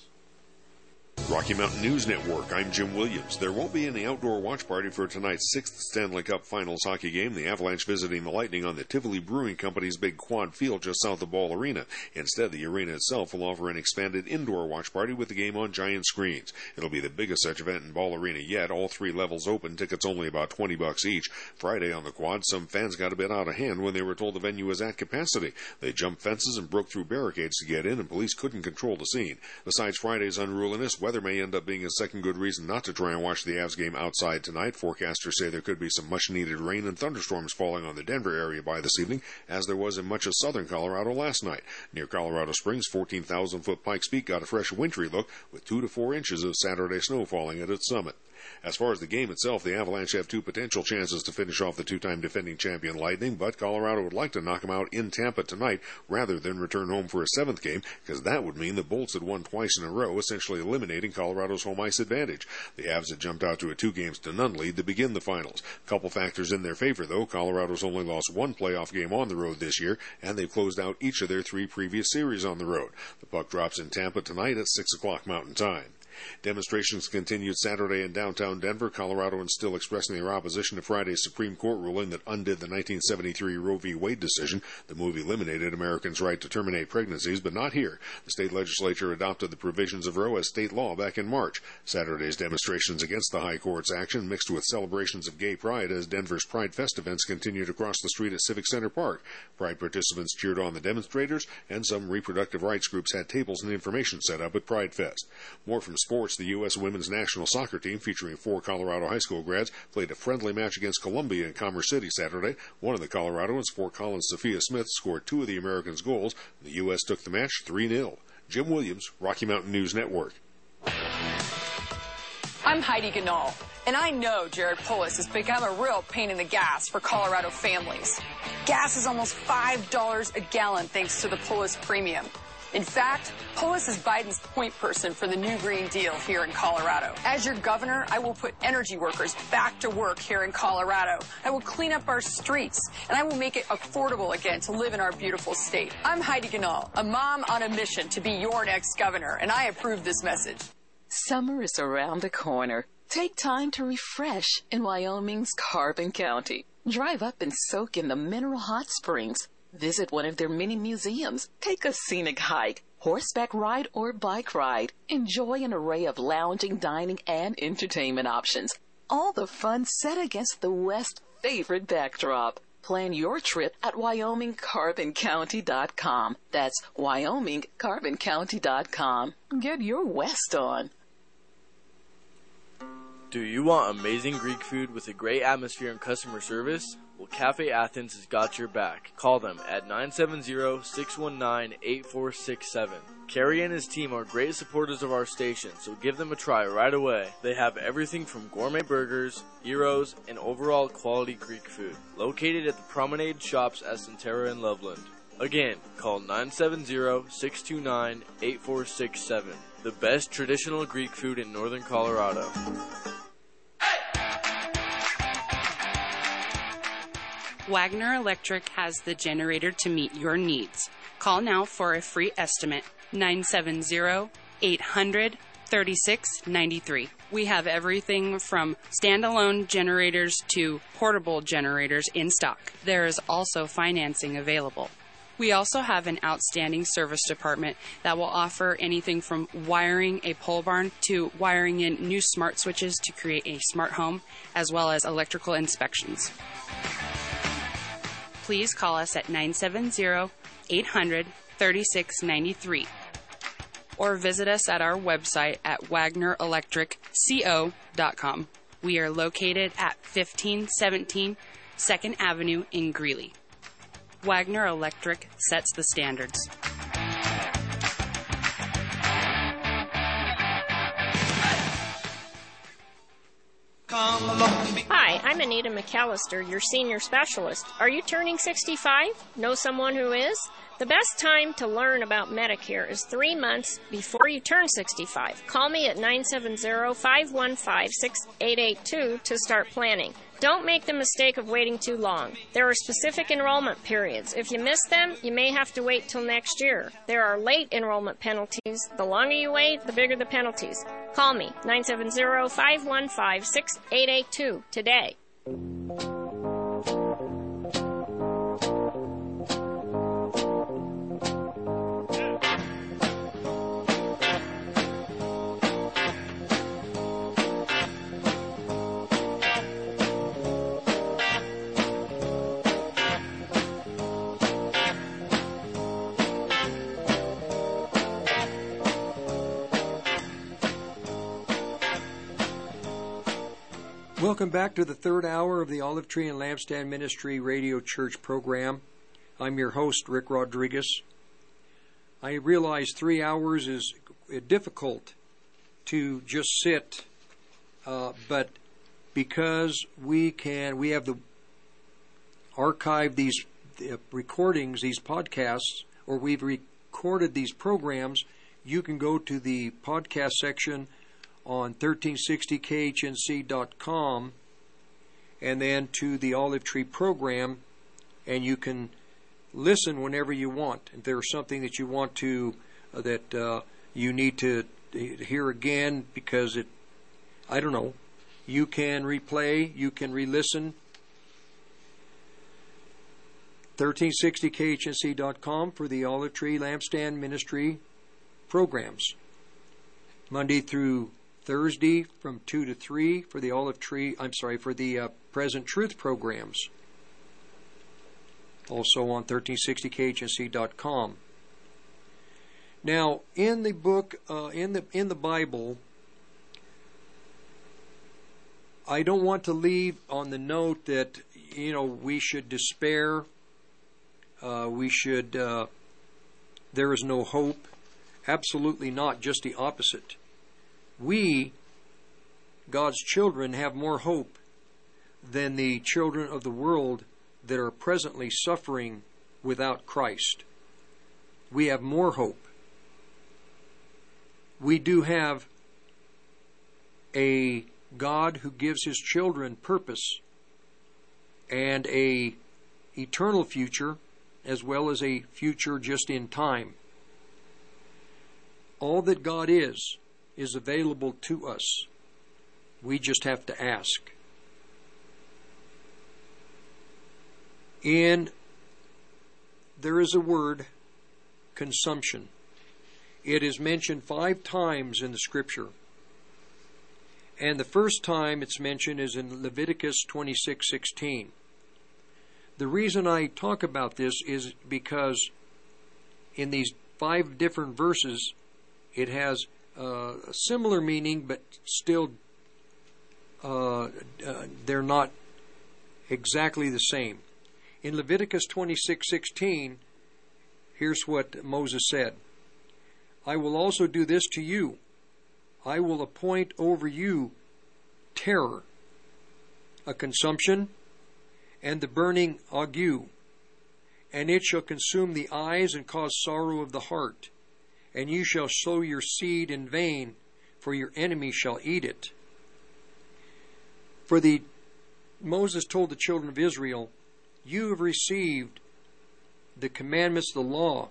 Rocky Mountain News Network. I'm Jim Williams. There won't be any outdoor watch party for tonight's sixth Stanley Cup Finals hockey game. The Avalanche visiting the Lightning on the Tivoli Brewing Company's big quad field just south of Ball Arena. Instead, the arena itself will offer an expanded indoor watch party with the game on giant screens. It'll be the biggest such event in Ball Arena yet. All three levels open. Tickets only about 20 bucks each. Friday on the quad, some fans got a bit out of hand when they were told the venue was at capacity. They jumped fences and broke through barricades to get in, and police couldn't control the scene. Besides Friday's unruliness, weather may end up being a second good reason not to try and watch the Avs game outside tonight. Forecasters say there could be some much needed rain and thunderstorms falling on the Denver area by this evening, as there was in much of southern Colorado last night. Near Colorado Springs, 14,000 foot Pikes Peak got a fresh wintry look with two to four inches of Saturday snow falling at its summit. As far as the game itself, the Avalanche have two potential chances to finish off the two-time defending champion Lightning, but Colorado would like to knock them out in Tampa tonight rather than return home for a seventh game, because that would mean the Bolts had won twice in a row, essentially eliminating Colorado's home ice advantage. The Avs had jumped out to a two games to none lead to begin the finals. Couple factors in their favor, though. Colorado's only lost one playoff game on the road this year, and they've closed out each of their three previous series on the road. The puck drops in Tampa tonight at 6 o'clock Mountain Time. Demonstrations continued Saturday in downtown Denver. Colorado, and still expressing their opposition to Friday's Supreme Court ruling that undid the 1973 Roe v. Wade decision. The move eliminated Americans' right to terminate pregnancies, but not here. The state legislature adopted the provisions of Roe as state law back in March. Saturday's demonstrations against the High Court's action mixed with celebrations of gay pride as Denver's Pride Fest events continued across the street at Civic Center Park. Pride participants cheered on the demonstrators, and some reproductive rights groups had tables and information set up at Pride Fest. More from sports, the U.S. women's national soccer team, featuring four Colorado high school grads, played a friendly match against Colombia in Commerce City Saturday. One of the Coloradoans, Fort Collins' Sophia Smith, scored two of the Americans' goals. The U.S. took the match 3 0. Jim Williams, Rocky Mountain News Network. I'm Heidi Ganahl, and I know Jared Polis has become a real pain in the gas for Colorado families. Gas is almost $5 a gallon thanks to the Polis Premium. In fact, Polis is Biden's point person for the new Green Deal here in Colorado. As your governor, I will put energy workers back to work here in Colorado. I will clean up our streets, and I will make it affordable again to live in our beautiful state. I'm Heidi Ganahl, a mom on a mission to be your next governor, and I approve this message. Summer is around the corner. Take time to refresh in Wyoming's Carbon County. Drive up and soak in the mineral hot springs. Visit one of their many museums. Take a scenic hike, horseback ride, or bike ride. Enjoy an array of lounging, dining, and entertainment options. All the fun set against the West's favorite backdrop. Plan your trip at WyomingCarbonCounty.com. That's WyomingCarbonCounty.com. Get your West on. Do you want amazing Greek food with a great atmosphere and customer service? Well, Cafe Athens has got your back. Call them at 970-619-8467. Kerry and his team are great supporters of our station, so give them a try right away. They have everything from gourmet burgers, gyros, and overall quality Greek food. Located at the Promenade Shops at Centerra and Loveland. Again, call 970-629-8467. The best traditional Greek food in northern Colorado. Wagner Electric has the generator to meet your needs. Call now for a free estimate 970 800 3693. We have everything from standalone generators to portable generators in stock. There is also financing available. We also have an outstanding service department that will offer anything from wiring a pole barn to wiring in new smart switches to create a smart home, as well as electrical inspections please call us at 970 800 3693 or visit us at our website at wagnerelectricco.com. We are located at 1517 2nd Avenue in Greeley. Wagner Electric sets the standards. Hi, I'm Anita McAllister, your senior specialist. Are you turning 65? Know someone who is? The best time to learn about Medicare is three months before you turn 65. Call me at 970 515 6882 to start planning. Don't make the mistake of waiting too long. There are specific enrollment periods. If you miss them, you may have to wait till next year. There are late enrollment penalties. The longer you wait, the bigger the penalties. Call me 970 515 6882 today. Welcome back to the third hour of the Olive Tree and Lampstand Ministry Radio Church program. I'm your host, Rick Rodriguez. I realize three hours is difficult to just sit, uh, but because we can, we have the archive these recordings, these podcasts, or we've recorded these programs, you can go to the podcast section on 1360khnc.com and then to the Olive Tree program, and you can listen whenever you want. If there's something that you want to, uh, that uh, you need to hear again because it, I don't know, you can replay, you can re listen. 1360khnc.com for the Olive Tree Lampstand Ministry programs. Monday through Thursday from 2 to 3 for the Olive Tree, I'm sorry, for the uh, Present Truth programs. Also on 1360khnc.com. Now, in the book, uh, in the in the Bible, I don't want to leave on the note that you know we should despair. Uh, we should. Uh, there is no hope. Absolutely not. Just the opposite we, God's children, have more hope than the children of the world that are presently suffering without Christ. We have more hope. We do have a God who gives his children purpose and a eternal future as well as a future just in time. All that God is is available to us. We just have to ask. And there is a word, consumption. It is mentioned five times in the scripture. And the first time it's mentioned is in Leviticus 26:16. The reason I talk about this is because in these five different verses it has uh, similar meaning, but still uh, uh, they're not exactly the same. In Leviticus 26:16, here's what Moses said. I will also do this to you. I will appoint over you terror, a consumption, and the burning ague, and it shall consume the eyes and cause sorrow of the heart. And you shall sow your seed in vain, for your enemy shall eat it. For the Moses told the children of Israel, You have received the commandments, the law.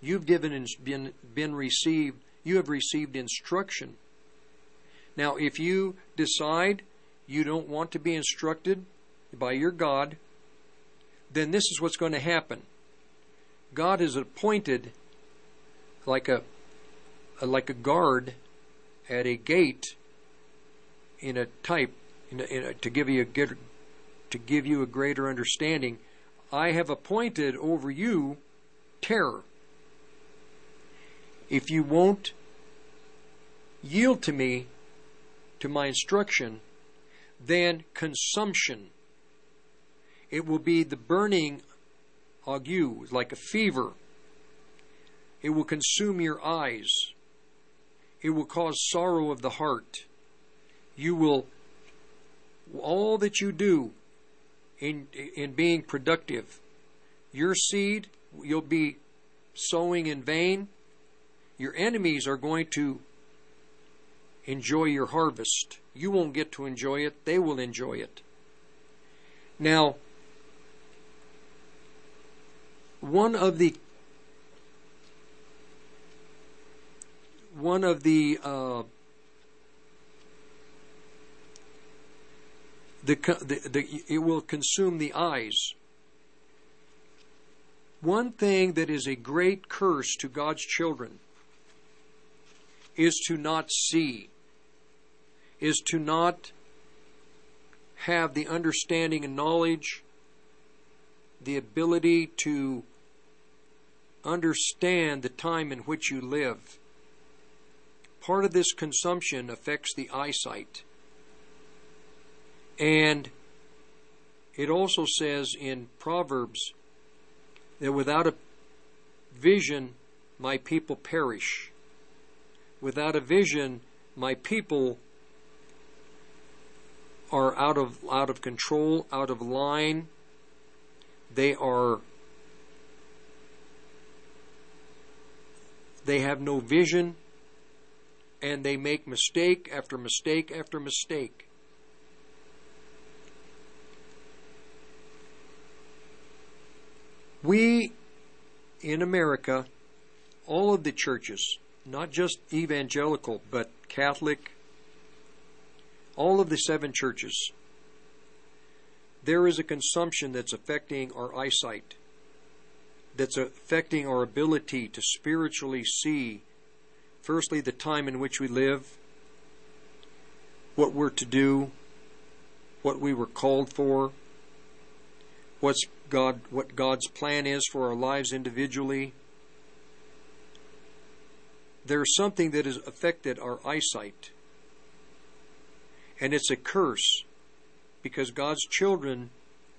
You've given been been received. You have received instruction. Now, if you decide you don't want to be instructed by your God, then this is what's going to happen. God is appointed like a, a like a guard at a gate in a type in a, in a, to give you a good, to give you a greater understanding. I have appointed over you terror. If you won't yield to me, to my instruction, then consumption. It will be the burning ague, like a fever. It will consume your eyes. It will cause sorrow of the heart. You will, all that you do in, in being productive, your seed, you'll be sowing in vain. Your enemies are going to enjoy your harvest. You won't get to enjoy it, they will enjoy it. Now, one of the one of the uh, the, the, the it will consume the eyes. One thing that is a great curse to God's children is to not see, is to not have the understanding and knowledge, the ability to understand the time in which you live. Part of this consumption affects the eyesight. And it also says in Proverbs that without a vision, my people perish. Without a vision, my people are out of out of control, out of line. They are they have no vision and they make mistake after mistake after mistake. We in America, all of the churches, not just evangelical, but Catholic, all of the seven churches, there is a consumption that's affecting our eyesight, that's affecting our ability to spiritually see, firstly, the time in which we live, what we're to do, what we were called for, what's God, what God's plan is for our lives individually. There's something that has affected our eyesight. And it's a curse because God's children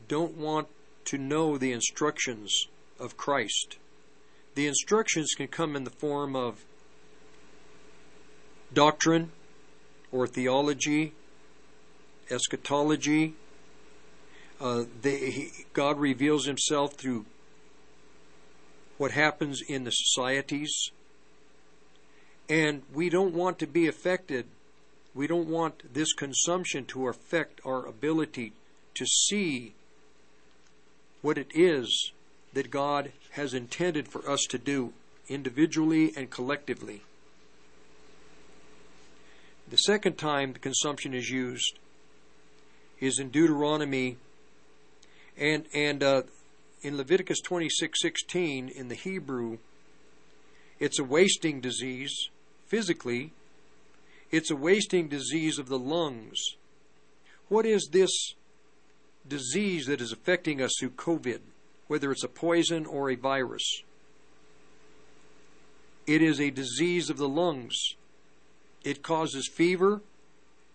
don't want to know the instructions of Christ. The instructions can come in the form of doctrine or theology, eschatology, uh, they, he, God reveals Himself through what happens in the societies, and we don't want to be affected. We don't want this consumption to affect our ability to see what it is that God has intended for us to do individually and collectively. The second time the consumption is used is in Deuteronomy and and uh, in Leviticus twenty six sixteen in the Hebrew, it's a wasting disease physically. It's a wasting disease of the lungs. What is this disease that is affecting us through COVID, whether it's a poison or a virus? It is a disease of the lungs. It causes fever,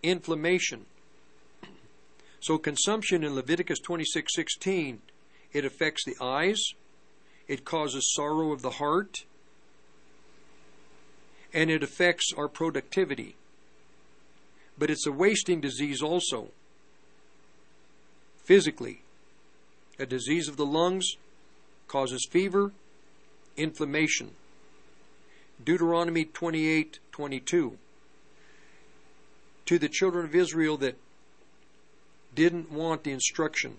inflammation. So consumption in Leviticus 26:16, it affects the eyes, it causes sorrow of the heart, and it affects our productivity. But it's a wasting disease also. Physically, a disease of the lungs causes fever, inflammation. Deuteronomy 28:22 to the children of Israel that didn't want the instruction.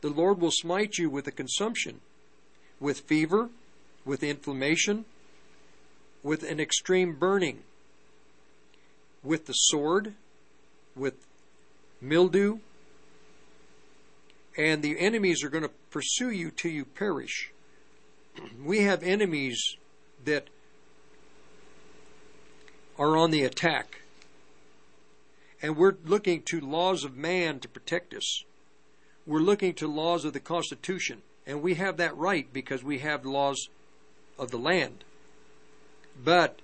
The Lord will smite you with a consumption, with fever, with inflammation, with an extreme burning, with the sword, with mildew, and the enemies are going to pursue you till you perish. We have enemies that are on the attack. And we're looking to laws of man to protect us. We're looking to laws of the Constitution. And we have that right because we have laws of the land. But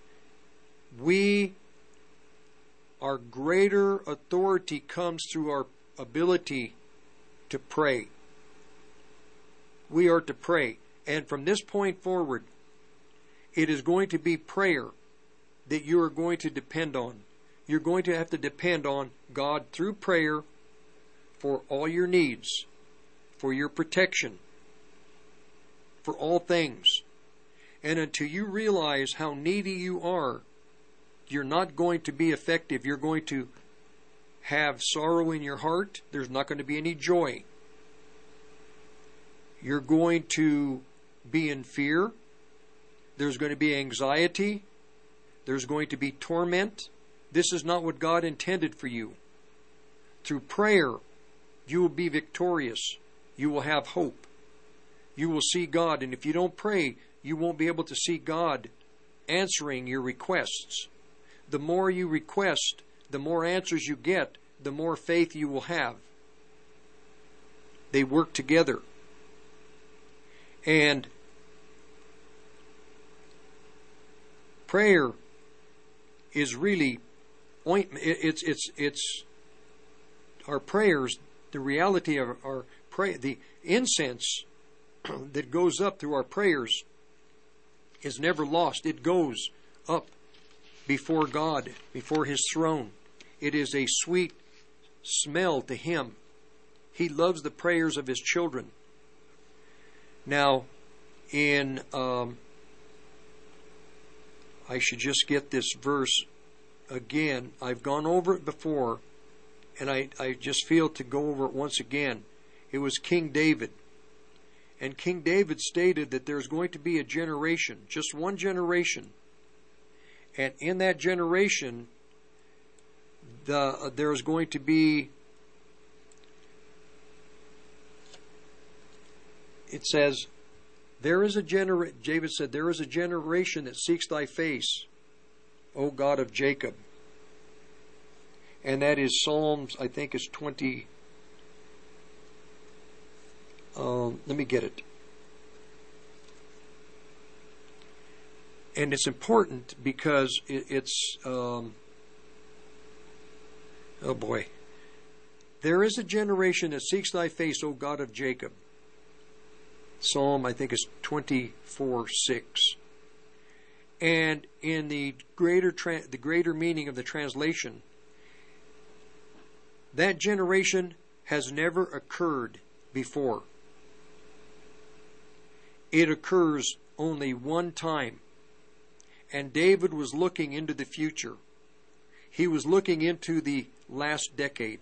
we, our greater authority comes through our ability to pray. We are to pray. And from this point forward, it is going to be prayer that you are going to depend on. You're going to have to depend on God through prayer for all your needs, for your protection, for all things. And until you realize how needy you are, you're not going to be effective. You're going to have sorrow in your heart. There's not going to be any joy. You're going to be in fear. There's going to be anxiety. There's going to be torment. This is not what God intended for you. Through prayer, you will be victorious. You will have hope. You will see God. And if you don't pray, you won't be able to see God answering your requests. The more you request, the more answers you get, the more faith you will have. They work together. And prayer is really ointment. It's it's it's our prayers. The reality of our pray the incense that goes up through our prayers is never lost. It goes up before God, before His throne. It is a sweet smell to Him. He loves the prayers of His children. Now, in um, I should just get this verse again. I've gone over it before, and I, I just feel to go over it once again. It was King David. And King David stated that there's going to be a generation, just one generation. And in that generation, the, uh, there's going to be, it says, there is a generation, David said, there is a generation that seeks thy face, O God of Jacob. And that is Psalms, I think is 20. Um, let me get it. And it's important because it, it's, um, oh boy. There is a generation that seeks thy face, O God of Jacob. Psalm, I think, is 24 6. And in the greater, tra- the greater meaning of the translation, that generation has never occurred before. It occurs only one time. And David was looking into the future. He was looking into the last decade,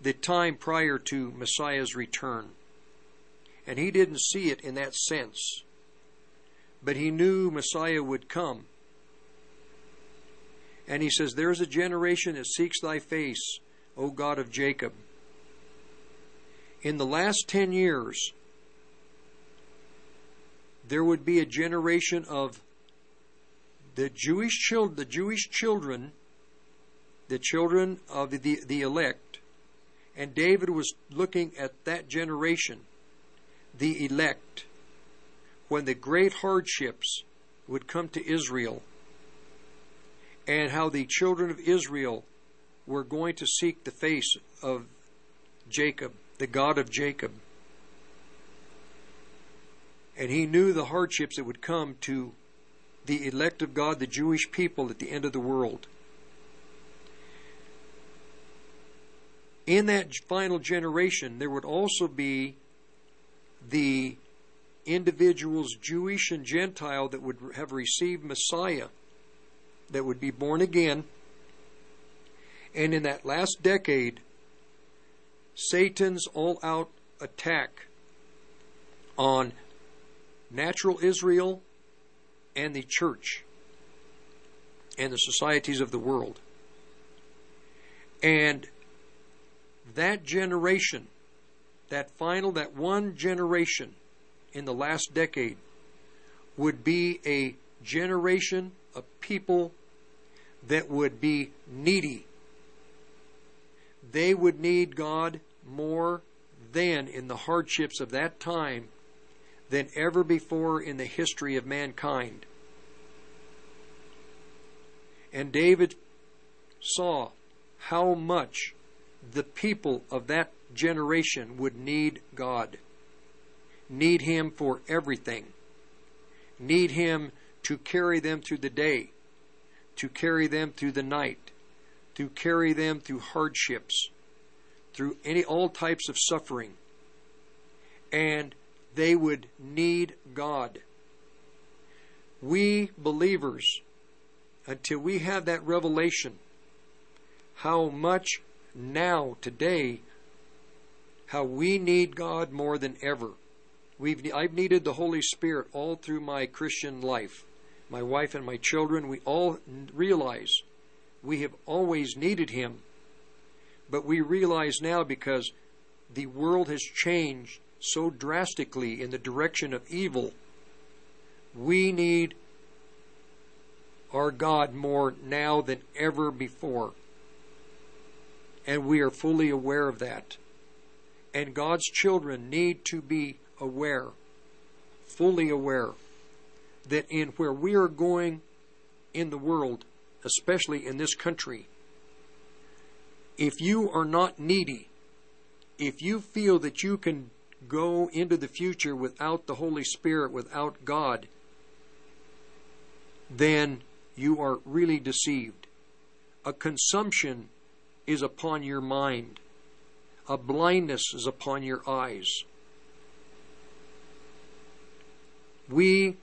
the time prior to Messiah's return. And he didn't see it in that sense. But he knew Messiah would come. And he says, There's a generation that seeks thy face, O God of Jacob. In the last ten years, there would be a generation of the Jewish children, the Jewish children, the children of the, the elect, and David was looking at that generation, the elect, when the great hardships would come to Israel, and how the children of Israel were going to seek the face of Jacob, the God of Jacob. And he knew the hardships that would come to the elect of God, the Jewish people at the end of the world. In that final generation, there would also be the individuals, Jewish and Gentile, that would have received Messiah, that would be born again. And in that last decade, Satan's all out attack on natural Israel and the church and the societies of the world. And that generation, that final, that one generation in the last decade would be a generation of people that would be needy. They would need God more than in the hardships of that time than ever before in the history of mankind. And David saw how much the people of that generation would need God, need Him for everything, need Him to carry them through the day, to carry them through the night, to carry them through hardships, through any all types of suffering. And they would need God. We believers, until we have that revelation, how much now, today, how we need God more than ever. We've, I've needed the Holy Spirit all through my Christian life. My wife and my children, we all realize we have always needed Him. But we realize now because the world has changed so drastically in the direction of evil, we need our God more now than ever before. And we are fully aware of that. And God's children need to be aware, fully aware, that in where we are going in the world, especially in this country, if you are not needy, if you feel that you can go into the future without the Holy Spirit, without God, then you are really deceived. A consumption is upon your mind, a blindness is upon your eyes. We,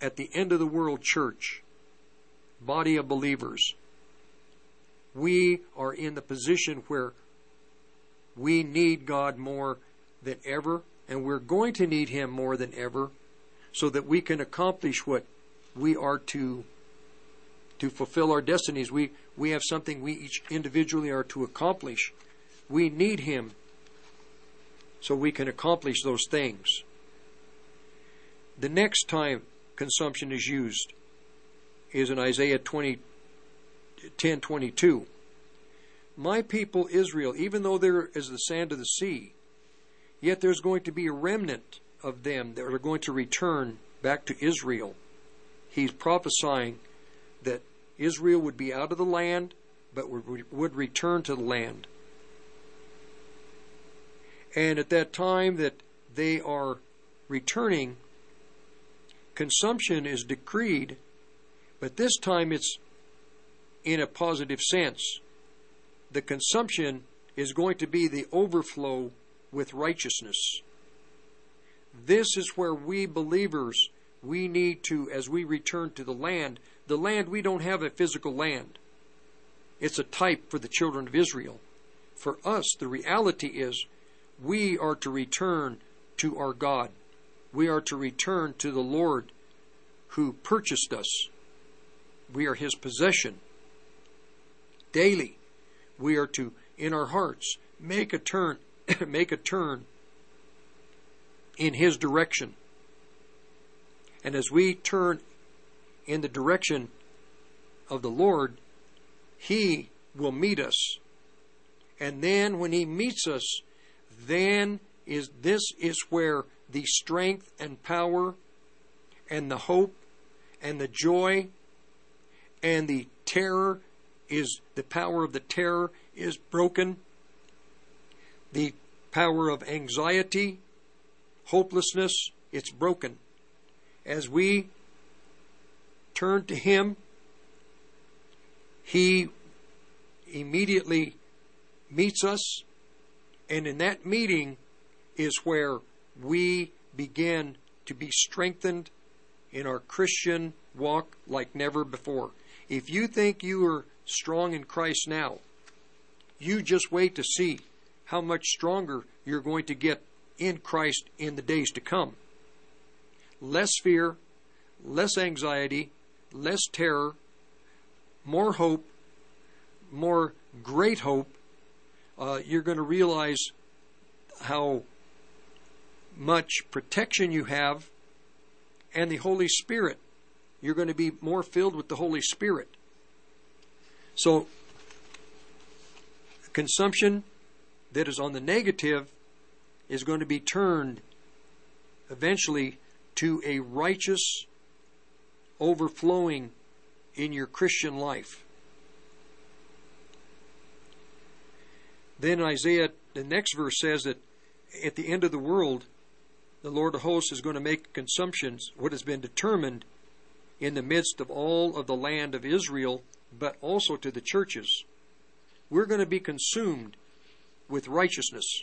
at the end of the world church, body of believers, we are in the position where we need God more than ever, and we're going to need Him more than ever, so that we can accomplish what we are to to fulfill our destinies. We we have something we each individually are to accomplish. We need Him so we can accomplish those things. The next time consumption is used is in Isaiah 20, 10 22. My people Israel, even though they're as the sand of the sea, yet there's going to be a remnant of them that are going to return back to Israel. He's prophesying that Israel would be out of the land, but would, would return to the land. And at that time that they are returning, consumption is decreed, but this time it's in a positive sense. The consumption is going to be the overflow with righteousness. This is where we believers, we need to, as we return to the land, the land, we don't have a physical land. It's a type for the children of Israel. For us, the reality is we are to return to our God. We are to return to the Lord who purchased us. We are his possession. Daily, we are to, in our hearts, make a turn, make a turn in his direction. And as we turn in the direction of the Lord, He will meet us. And then when He meets us, then is this is where the strength and power and the hope and the joy and the terror is the power of the terror is broken. The power of anxiety, hopelessness, it's broken. As we turn to Him, He immediately meets us, and in that meeting is where we begin to be strengthened in our Christian walk like never before. If you think you are strong in Christ now, you just wait to see how much stronger you're going to get in Christ in the days to come. Less fear, less anxiety, less terror, more hope, more great hope. Uh, you're going to realize how much protection you have and the Holy Spirit. You're going to be more filled with the Holy Spirit. So, consumption that is on the negative is going to be turned eventually to a righteous overflowing in your Christian life. Then Isaiah, the next verse says that at the end of the world, the Lord of hosts is going to make consumptions what has been determined in the midst of all of the land of Israel, but also to the churches. We're going to be consumed with righteousness.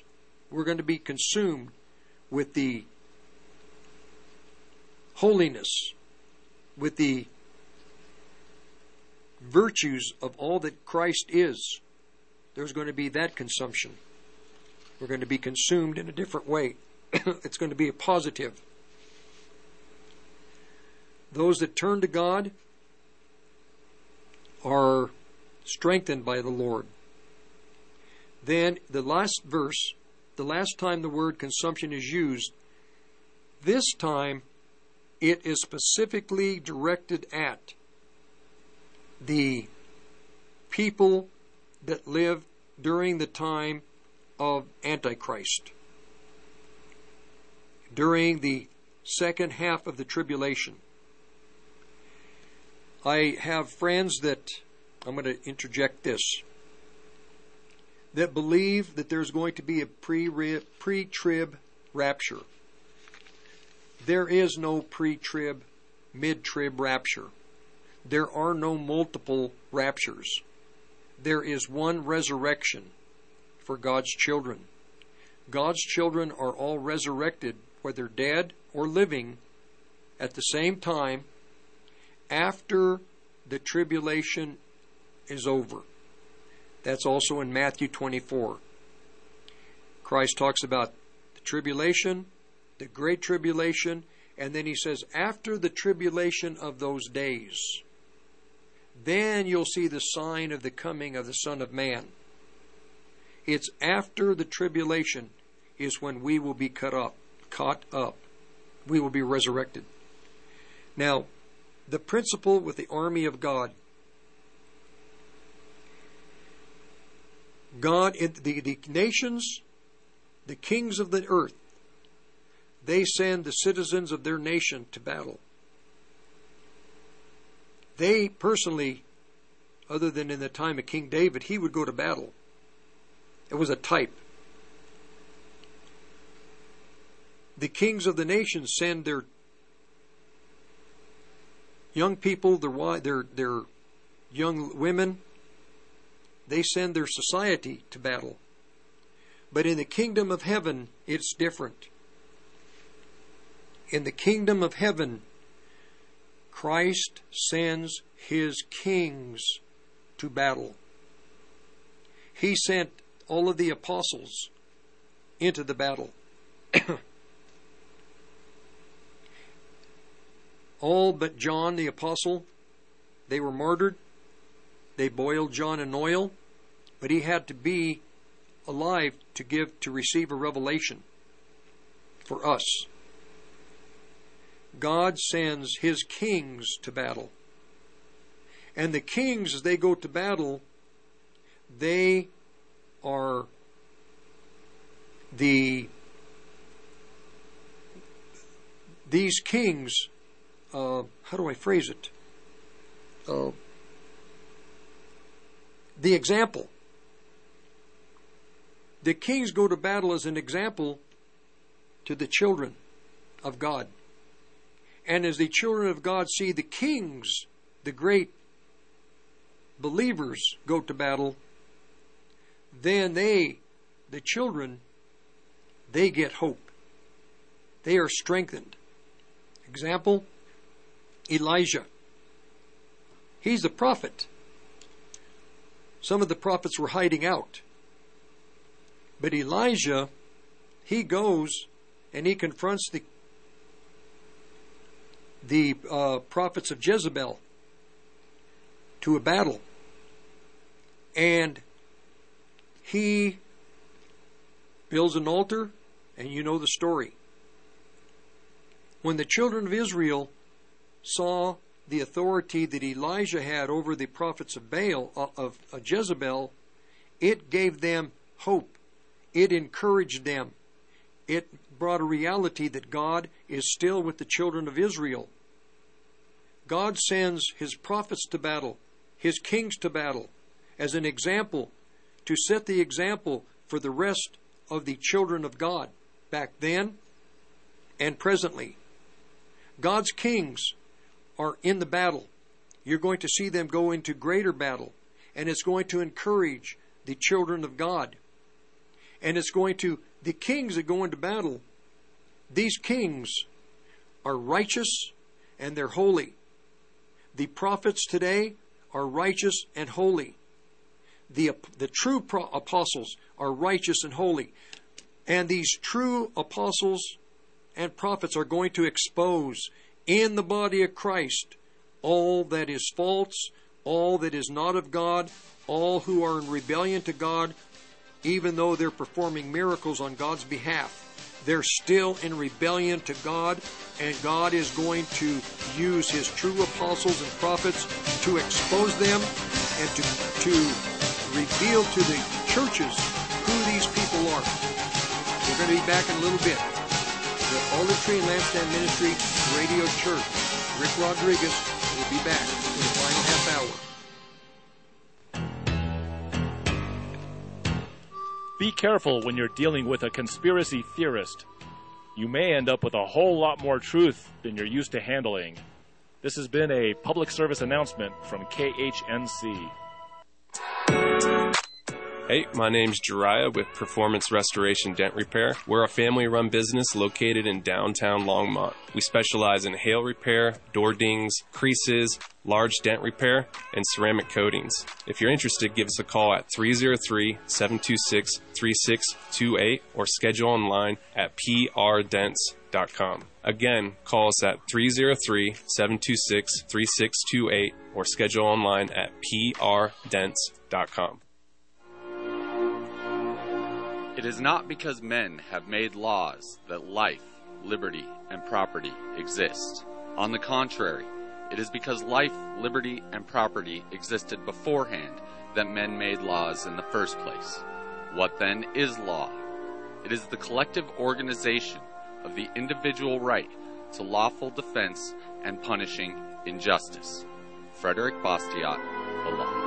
We're going to be consumed with the holiness, with the virtues of all that Christ is. There's going to be that consumption. We're going to be consumed in a different way. it's going to be a positive. Those that turn to God are strengthened by the Lord. Then the last verse, the last time the word consumption is used, this time it is specifically directed at the people that live during the time of Antichrist, during the second half of the tribulation. I have friends that, I'm going to interject this, that believe that there's going to be a pre trib rapture. There is no pre trib, mid trib rapture. There are no multiple raptures. There is one resurrection for God's children. God's children are all resurrected, whether dead or living, at the same time after the tribulation is over. That's also in Matthew 24. Christ talks about the tribulation, the great tribulation, and then he says, after the tribulation of those days, then you'll see the sign of the coming of the Son of Man. It's after the tribulation is when we will be cut up, caught up. We will be resurrected. Now, the principle with the army of God. God, the, the nations, the kings of the earth, they send the citizens of their nation to battle. They personally, other than in the time of King David, he would go to battle. It was a type. The kings of the nations send their young people, their their their young women, they send their society to battle. But in the kingdom of heaven, it's different. In the kingdom of heaven, Christ sends his kings to battle. He sent all of the apostles into the battle. all but John the apostle, they were martyred. They boiled John in oil, but he had to be alive to give to receive a revelation for us. God sends his kings to battle. And the kings, as they go to battle, they are the these kings uh, how do I phrase it? Uh, the example. The kings go to battle as an example to the children of God. And as the children of God see the kings, the great believers, go to battle, then they, the children, they get hope. They are strengthened. Example Elijah. He's the prophet. Some of the prophets were hiding out. But Elijah, he goes and he confronts the the uh, prophets of Jezebel to a battle. And he builds an altar, and you know the story. When the children of Israel saw the authority that Elijah had over the prophets of Baal, uh, of, of Jezebel, it gave them hope. It encouraged them. It brought a reality that God is still with the children of Israel. God sends his prophets to battle, his kings to battle, as an example, to set the example for the rest of the children of God back then and presently. God's kings are in the battle. You're going to see them go into greater battle, and it's going to encourage the children of God. And it's going to, the kings that go into battle, these kings are righteous and they're holy. The prophets today are righteous and holy. The, the true pro- apostles are righteous and holy. And these true apostles and prophets are going to expose in the body of Christ all that is false, all that is not of God, all who are in rebellion to God, even though they're performing miracles on God's behalf. They're still in rebellion to God, and God is going to use His true apostles and prophets to expose them and to, to reveal to the churches who these people are. We're going to be back in a little bit. The Olive Tree and Lampstand Ministry Radio Church. Rick Rodriguez will be back for the final half hour. Be careful when you're dealing with a conspiracy theorist. You may end up with a whole lot more truth than you're used to handling. This has been a public service announcement from KHNC. Hey, my name's Jariah with Performance Restoration Dent Repair. We're a family run business located in downtown Longmont. We specialize in hail repair, door dings, creases, large dent repair, and ceramic coatings. If you're interested, give us a call at 303 726 3628 or schedule online at prdents.com. Again, call us at 303 726 3628 or schedule online at prdents.com. It is not because men have made laws that life, liberty, and property exist. On the contrary, it is because life, liberty, and property existed beforehand that men made laws in the first place. What then is law? It is the collective organization of the individual right to lawful defense and punishing injustice. Frédéric Bastiat, The Law.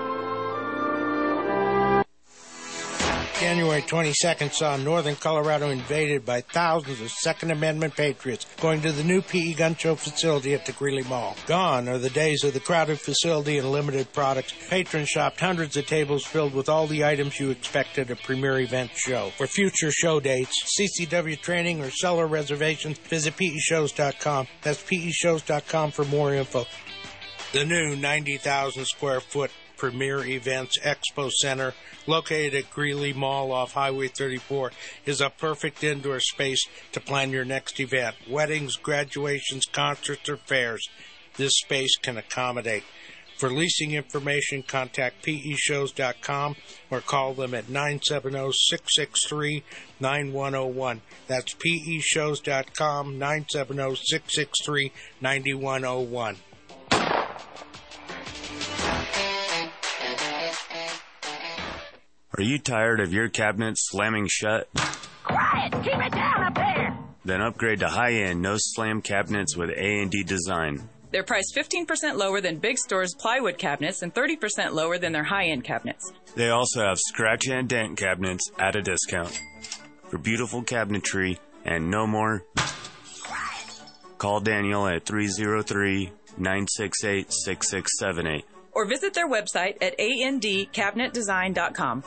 January 22nd saw northern Colorado invaded by thousands of Second Amendment patriots going to the new PE gun show facility at the Greeley Mall. Gone are the days of the crowded facility and limited products. Patrons shopped hundreds of tables filled with all the items you expect at a premier event show. For future show dates, CCW training, or seller reservations, visit peshows.com. That's peshows.com for more info. The new 90,000 square foot Premier Events Expo Center, located at Greeley Mall off Highway 34, is a perfect indoor space to plan your next event. Weddings, graduations, concerts, or fairs. This space can accommodate. For leasing information, contact peshows.com or call them at 970-663-9101. That's peshows.com, 970-663-9101. Are you tired of your cabinet slamming shut? Quiet! Keep it down up there! Then upgrade to high-end no slam cabinets with A&D design. They're priced 15% lower than big stores' plywood cabinets and 30% lower than their high end cabinets. They also have scratch and dent cabinets at a discount. For beautiful cabinetry and no more, call Daniel at 303 968 6678. Or visit their website at andcabinetdesign.com.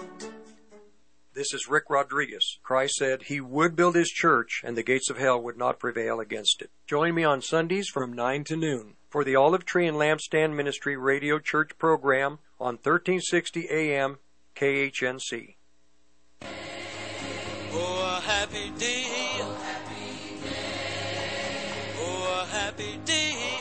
This is Rick Rodriguez. Christ said he would build his church and the gates of hell would not prevail against it. Join me on Sundays from 9 to noon for the Olive Tree and Lampstand Ministry Radio Church program on 1360 AM KHNC. Oh, a happy day. Oh, a happy day.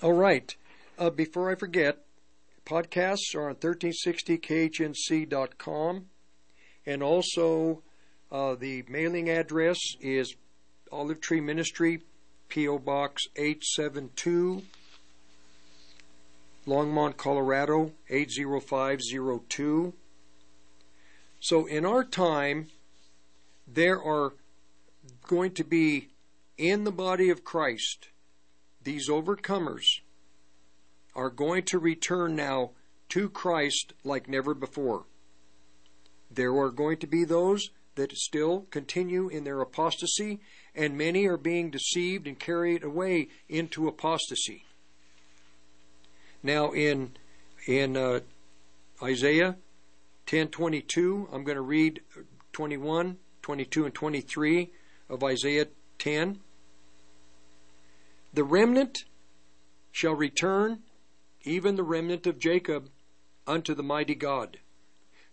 All right. Uh, before I forget, podcasts are on 1360khnc.com. And also, uh, the mailing address is Olive Tree Ministry, P.O. Box 872, Longmont, Colorado 80502. So, in our time, there are going to be in the body of Christ these overcomers are going to return now to Christ like never before. There are going to be those that still continue in their apostasy, and many are being deceived and carried away into apostasy. Now, in in uh, Isaiah 10:22, I'm going to read 21, 22, and 23 of Isaiah 10. The remnant shall return, even the remnant of Jacob, unto the mighty God.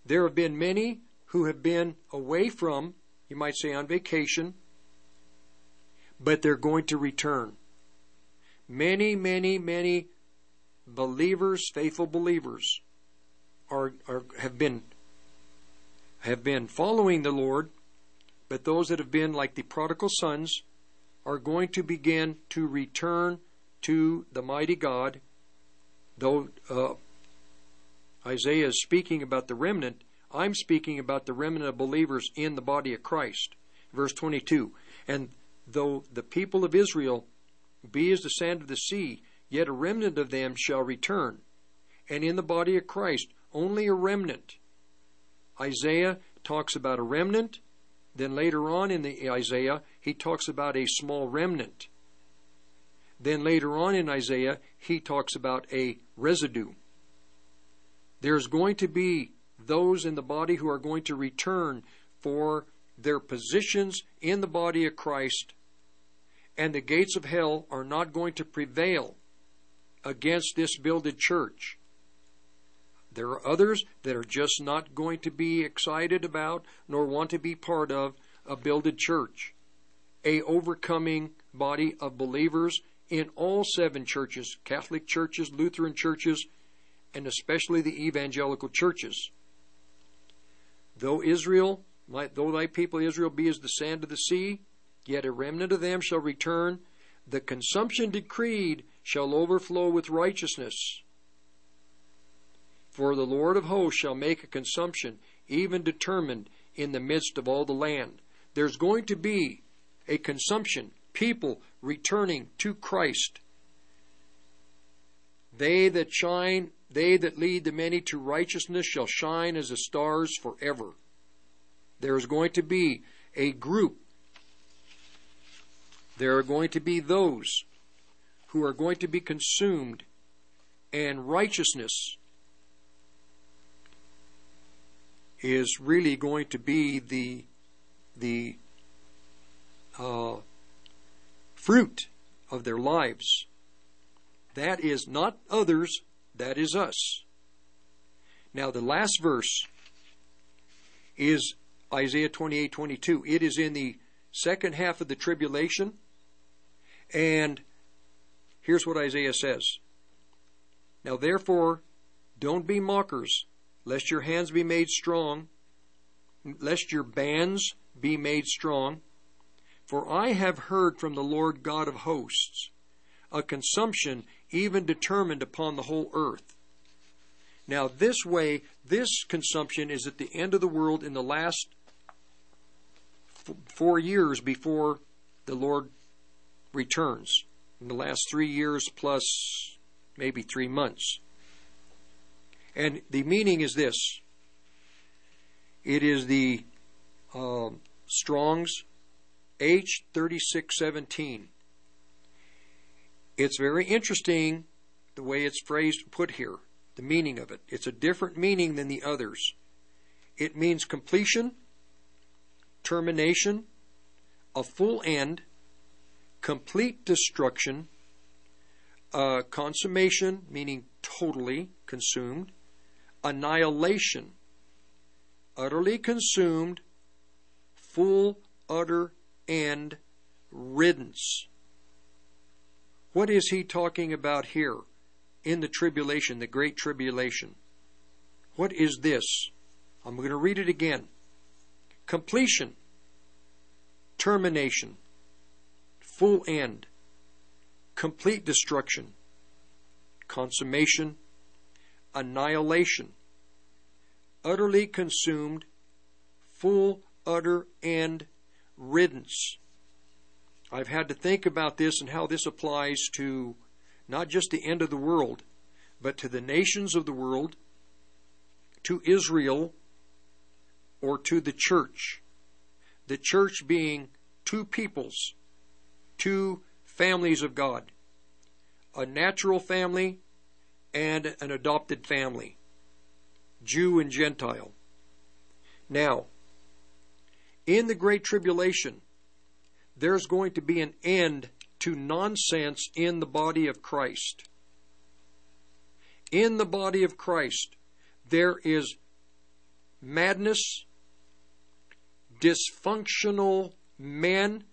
There have been many who have been away from, you might say on vacation, but they're going to return. Many, many, many believers, faithful believers, are, are have been have been following the Lord, but those that have been like the prodigal sons are going to begin to return to the mighty God. Though uh, Isaiah is speaking about the remnant, I'm speaking about the remnant of believers in the body of Christ. Verse 22 And though the people of Israel be as the sand of the sea, yet a remnant of them shall return. And in the body of Christ, only a remnant. Isaiah talks about a remnant. Then later on in the Isaiah, he talks about a small remnant. Then later on in Isaiah, he talks about a residue. There's going to be those in the body who are going to return for their positions in the body of Christ, and the gates of hell are not going to prevail against this builded church. There are others that are just not going to be excited about nor want to be part of a builded church, a overcoming body of believers in all seven churches, Catholic churches, Lutheran churches, and especially the evangelical churches. Though Israel, though thy people Israel be as the sand of the sea, yet a remnant of them shall return. The consumption decreed shall overflow with righteousness. For the Lord of hosts shall make a consumption, even determined in the midst of all the land. There's going to be a consumption, people returning to Christ. They that shine, they that lead the many to righteousness shall shine as the stars forever. There is going to be a group. There are going to be those who are going to be consumed, and righteousness is really going to be the the uh, fruit of their lives. That is not others, that is us. Now, the last verse is Isaiah 28 22. It is in the second half of the tribulation. And here's what Isaiah says Now, therefore, don't be mockers, lest your hands be made strong. lest your bands be made strong. For I have heard from the Lord God of hosts a consumption even determined upon the whole earth. Now, this way, this consumption is at the end of the world in the last four years before the Lord returns. In the last three years plus maybe three months. And the meaning is this it is the um, Strong's H3617. It's very interesting the way it's phrased put here, the meaning of it. It's a different meaning than the others. It means completion, termination, a full end, complete destruction, uh, consummation, meaning totally consumed, annihilation, utterly consumed, full, utter and riddance. What is he talking about here in the tribulation, the great tribulation? What is this? I'm going to read it again. Completion, termination, full end, complete destruction, consummation, annihilation, utterly consumed, full, utter and riddance. I've had to think about this and how this applies to not just the end of the world, but to the nations of the world, to Israel, or to the church. The church being two peoples, two families of God a natural family and an adopted family, Jew and Gentile. Now, in the Great Tribulation, there's going to be an end to nonsense in the body of Christ. In the body of Christ, there is madness, dysfunctional men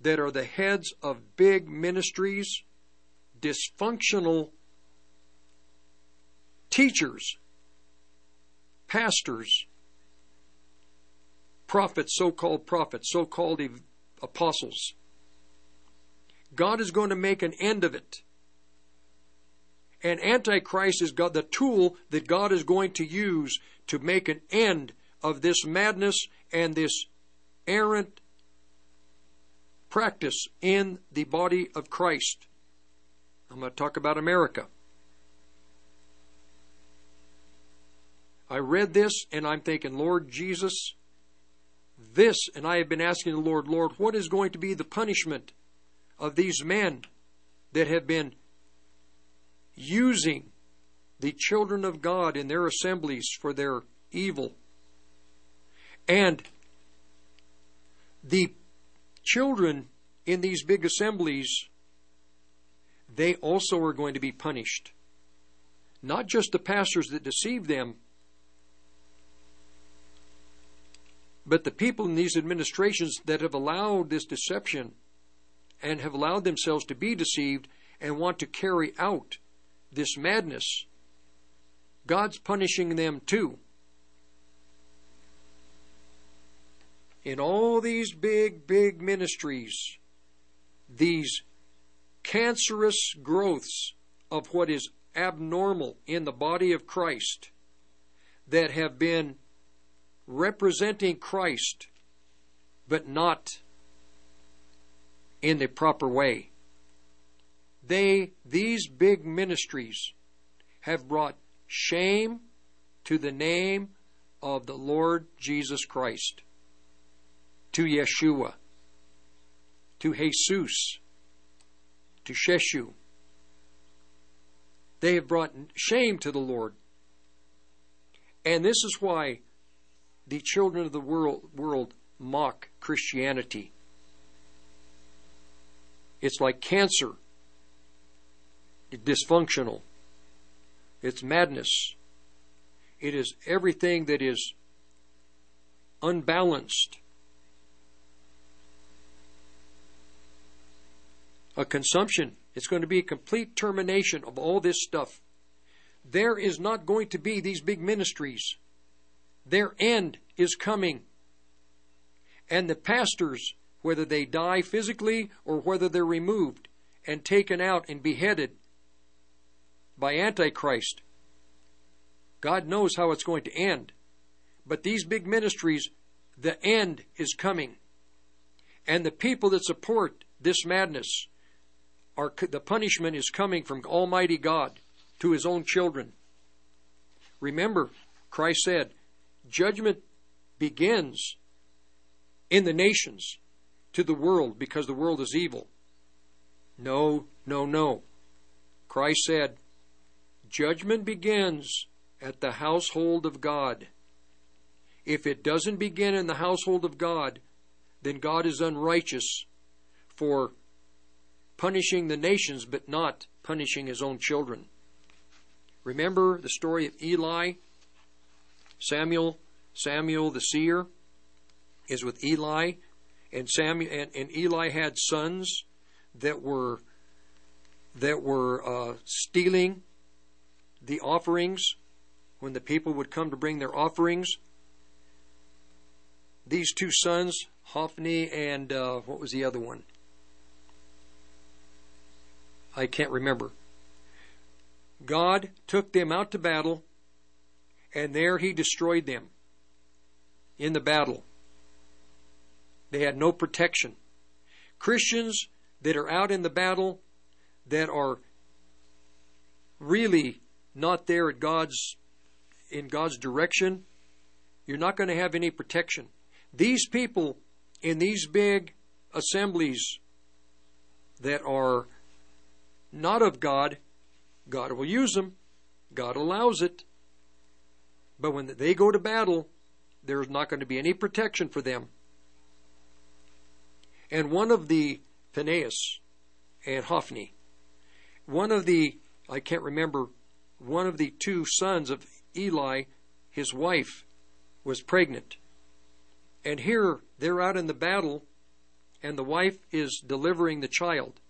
that are the heads of big ministries, dysfunctional teachers, pastors, prophets, so called prophets, so called apostles. God is going to make an end of it. And Antichrist is God, the tool that God is going to use to make an end of this madness and this errant practice in the body of Christ. I'm going to talk about America. I read this and I'm thinking, Lord Jesus, this, and I have been asking the Lord, Lord, what is going to be the punishment of these men that have been using the children of God in their assemblies for their evil? And the children in these big assemblies, they also are going to be punished. Not just the pastors that deceive them, but the people in these administrations that have allowed this deception and have allowed themselves to be deceived and want to carry out this madness, God's punishing them too. In all these big, big ministries, these cancerous growths of what is abnormal in the body of Christ that have been representing Christ, but not in the proper way. They, these big ministries, have brought shame to the name of the Lord Jesus Christ, to Yeshua, to Jesus, to Sheshu. They have brought shame to the Lord. And this is why the children of the world, world mock Christianity. It's like cancer. It's dysfunctional. It's madness. It is everything that is unbalanced. A consumption. It's going to be a complete termination of all this stuff. There is not going to be these big ministries their end is coming And the pastors, whether they die physically or whether they're removed and taken out and beheaded by Antichrist, God knows how it's going to end. But these big ministries, the end is coming. And the people that support this madness are the punishment is coming from Almighty God to his own children. Remember, Christ said, judgment begins in the nations to the world because the world is evil. No, no, no. Christ said, judgment begins at the household of God. If it doesn't begin in the household of God, then God is unrighteous for punishing the nations but not punishing his own children. Remember the story of Eli? Samuel, Samuel the seer is with Eli, and Samuel and, and Eli had sons that were that were uh, stealing the offerings when the people would come to bring their offerings. These two sons, Hophni and uh, what was the other one? I can't remember. God took them out to battle, and there he destroyed them in the battle. They had no protection. Christians that are out in the battle that are really not there at God's in God's direction, you're not going to have any protection. These people in these big assemblies that are not of God, God will use them. God allows it. But when they go to battle, there's not going to be any protection for them. And one of the Phineas and Hophni, one of the, I can't remember, one of the two sons of Eli, his wife, was pregnant. And here they're out in the battle, and the wife is delivering the child.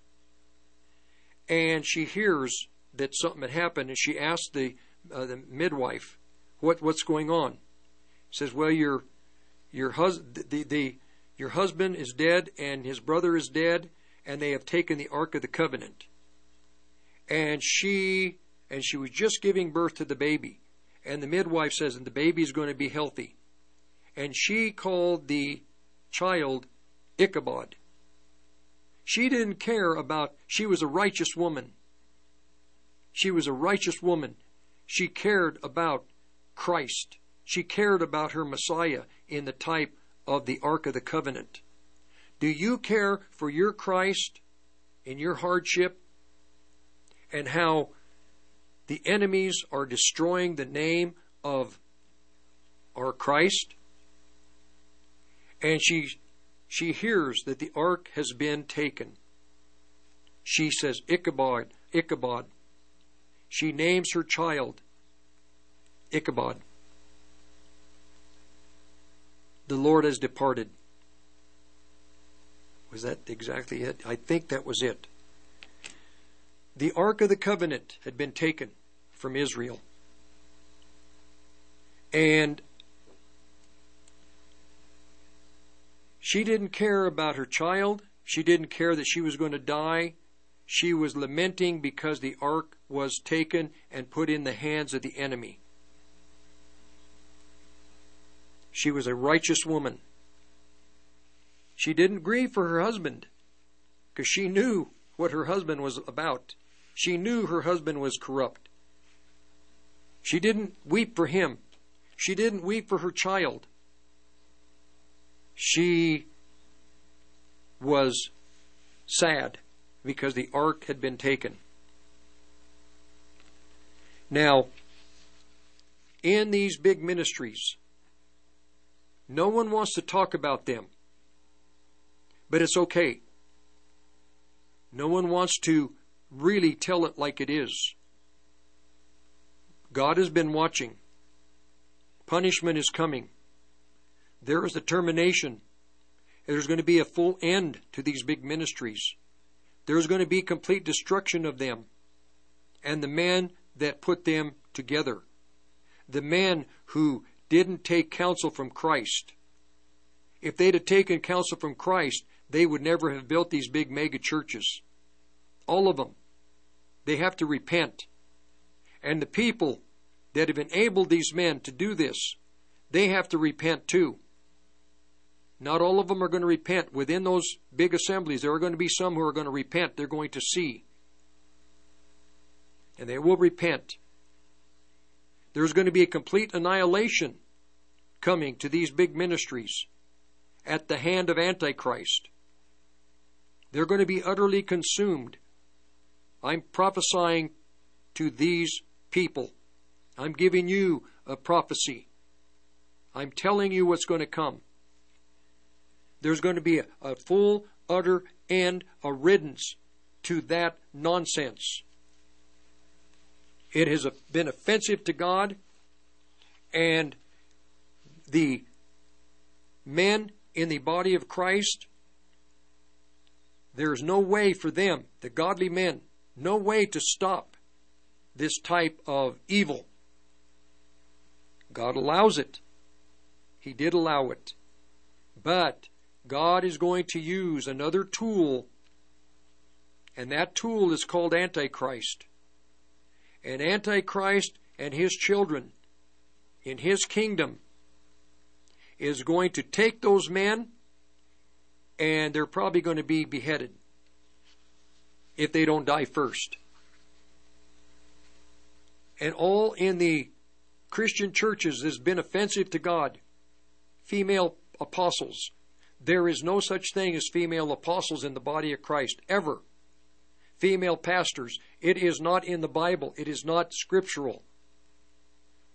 And she hears that something had happened, and she asks the, uh, the midwife, what, What's going on? He says, Well, your, your, hus- the, the, your husband is dead, and his brother is dead, and they have taken the Ark of the Covenant. And she and she was just giving birth to the baby. And the midwife says, and the baby is going to be healthy. And she called the child Ichabod. She didn't care about, she was a righteous woman. She was a righteous woman. She cared about Christ. She cared about her Messiah in the type of the Ark of the Covenant. Do you care for your Christ in your hardship and how the enemies are destroying the name of our Christ? And she she hears that the ark has been taken. She says, Ichabod, Ichabod. She names her child Ichabod. The Lord has departed. Was that exactly it? I think that was it. The Ark of the Covenant had been taken from Israel. And she didn't care about her child. She didn't care that she was going to die. She was lamenting because the ark was taken and put in the hands of the enemy. She was a righteous woman. She didn't grieve for her husband because she knew what her husband was about. She knew her husband was corrupt. She didn't weep for him. She didn't weep for her child. She was sad because the ark had been taken. Now, in these big ministries, no one wants to talk about them. But it's okay. No one wants to really tell it like it is. God has been watching. Punishment is coming. There is a termination. There's going to be a full end to these big ministries. There's going to be complete destruction of them and the man that put them together. The man who didn't take counsel from Christ If they'd have taken counsel from Christ, they would never have built these big mega churches. All of them. They have to repent. And the people that have enabled these men to do this, they have to repent too. Not all of them are going to repent. Within those big assemblies, there are going to be some who are going to repent. They're going to see. And they will repent. There's going to be a complete annihilation coming to these big ministries at the hand of Antichrist. They're going to be utterly consumed. I'm prophesying to these people. I'm giving you a prophecy. I'm telling you what's going to come. There's going to be a, a full, utter end, a riddance to that nonsense. It has been offensive to God, and the men in the body of Christ, there is no way for them, the godly men, no way to stop this type of evil. God allows it. He did allow it. But God is going to use another tool, and that tool is called Antichrist. And Antichrist and his children in his kingdom is going to take those men and they're probably going to be beheaded if they don't die first. And all in the Christian churches has been offensive to God. Female apostles. There is no such thing as female apostles in the body of Christ, ever. Female pastors. It is not in the Bible. It is not scriptural.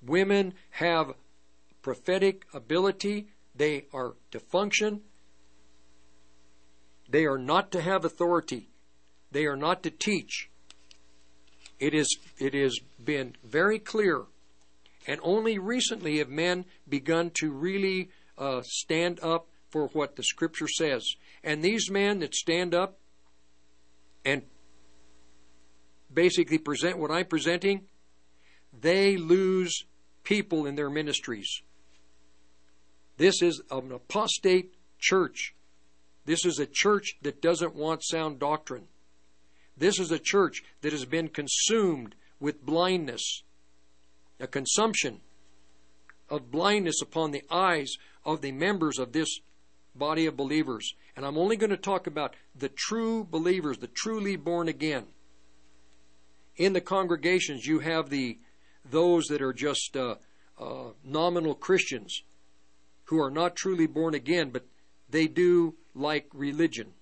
Women have prophetic ability. They are to function. They are not to have authority. They are not to teach. It is it has been very clear, and only recently have men begun to really uh, stand up for what the Scripture says. And these men that stand up and basically present what I'm presenting, they lose people in their ministries. This is an apostate church. This is a church that doesn't want sound doctrine. This is a church that has been consumed with blindness, a consumption of blindness upon the eyes of the members of this body of believers. And I'm only going to talk about the true believers, the truly born again. In the congregations, you have the those that are just uh, uh, nominal Christians who are not truly born again, but they do like religion.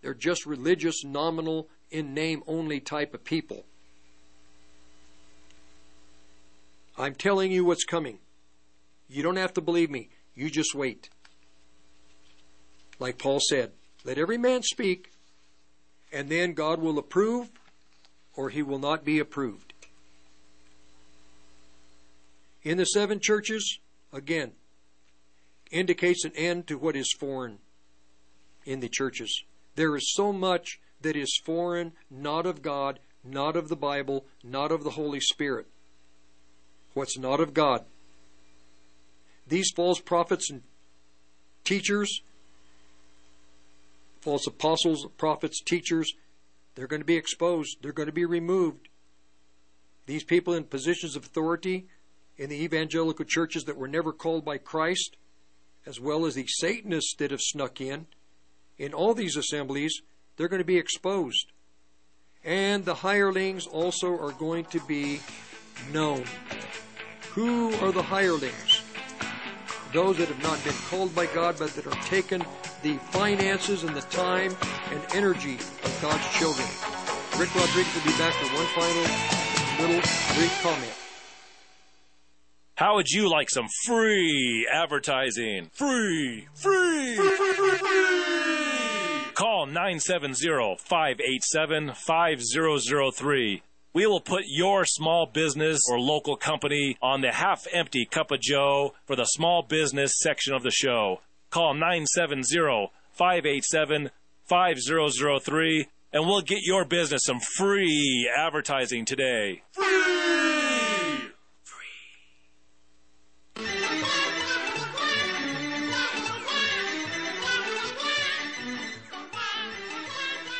They're just religious, nominal, in name only type of people. I'm telling you what's coming. You don't have to believe me. You just wait. Like Paul said, let every man speak, and then God will approve or he will not be approved. In the seven churches, again, indicates an end to what is foreign in the churches. There is so much that is foreign, not of God, not of the Bible, not of the Holy Spirit. What's not of God. These false prophets and teachers false apostles, prophets, teachers, they're going to be exposed. They're going to be removed. These people in positions of authority in the evangelical churches that were never called by Christ, as well as the Satanists that have snuck in, in all these assemblies, they're going to be exposed. And the hirelings also are going to be known. Who are the hirelings? Those that have not been called by God, but that are taken the finances and the time and energy of God's children. Rick Rodriguez will be back for one final little brief comment. How would you like some free advertising? Free, free, free, free, free, free. Call 970-587-5003. We will put your small business or local company on the half empty cup of joe for the small business section of the show. Call 970 587 5003 and we'll get your business some free advertising today. Free! free.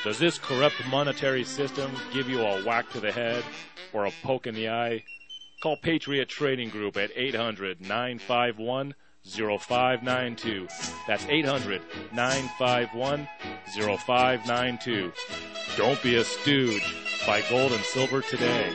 Does this corrupt monetary system give you a whack to the head or a poke in the eye? Call Patriot Trading Group at 800 951 0592. That's 800 951 0592. Don't be a stooge. Buy gold and silver today.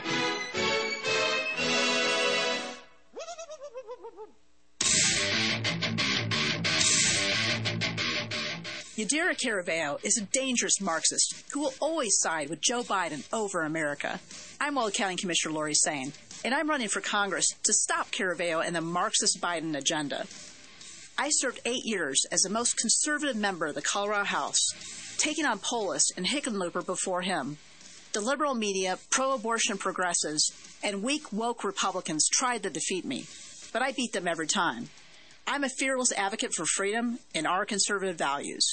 Yadira Caraveo is a dangerous Marxist who will always side with Joe Biden over America. I'm Weld County Commissioner Lori Saine, and I'm running for Congress to stop Caraveo and the Marxist Biden agenda. I served eight years as the most conservative member of the Colorado House, taking on Polis and Hickenlooper before him. The liberal media, pro abortion progressives, and weak woke Republicans tried to defeat me, but I beat them every time. I'm a fearless advocate for freedom and our conservative values.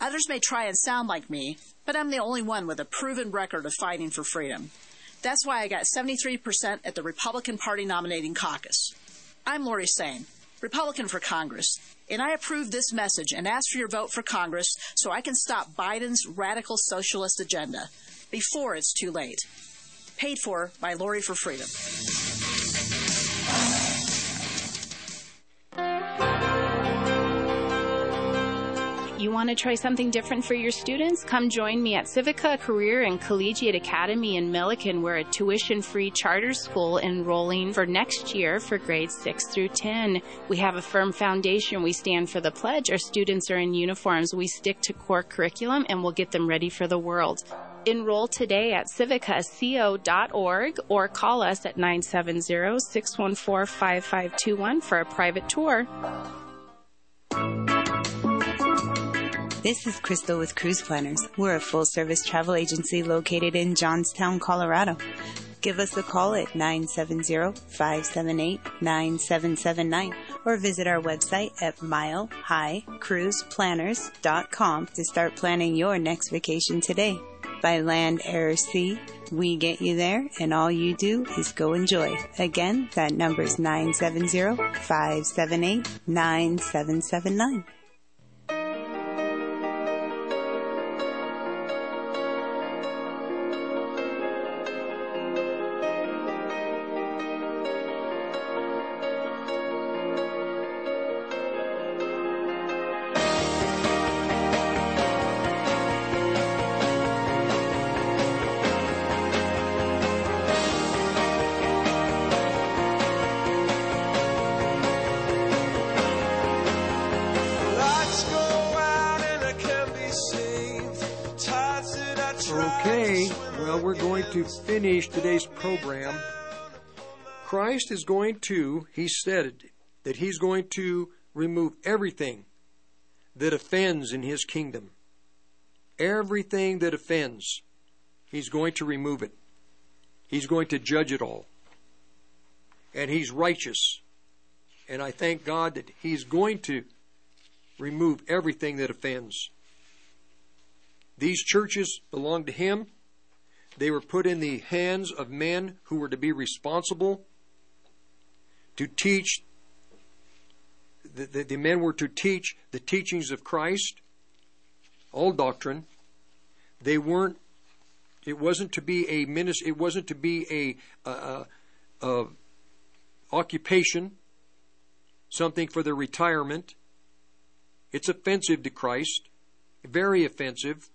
Others may try and sound like me, but I'm the only one with a proven record of fighting for freedom. That's why I got 73% at the Republican Party nominating caucus. I'm Lori Saine, Republican for Congress, and I approve this message and ask for your vote for Congress so I can stop Biden's radical socialist agenda before it's too late. Paid for by Lori for Freedom. You want to try something different for your students? Come join me at Civica Career and Collegiate Academy in Milliken. We're a tuition free charter school enrolling for next year for grades 6 through 10. We have a firm foundation. We stand for the pledge. Our students are in uniforms. We stick to core curriculum and we'll get them ready for the world. Enroll today at civicaco.org or call us at 970 614 5521 for a private tour. This is Crystal with Cruise Planners. We're a full service travel agency located in Johnstown, Colorado. Give us a call at 970-578-9779 or visit our website at milehighcruiseplanners.com to start planning your next vacation today. By land, air, or sea, we get you there and all you do is go enjoy. Again, that number is 970-578-9779. Christ is going to, he said that he's going to remove everything that offends in his kingdom. Everything that offends, he's going to remove it. He's going to judge it all. And he's righteous. And I thank God that he's going to remove everything that offends. These churches belong to him. They were put in the hands of men who were to be responsible to teach. The, the, the men were to teach the teachings of Christ, all doctrine. They weren't. It wasn't to be a ministry. It wasn't to be a, a, a, a occupation, something for their retirement. It's offensive to Christ, very offensive.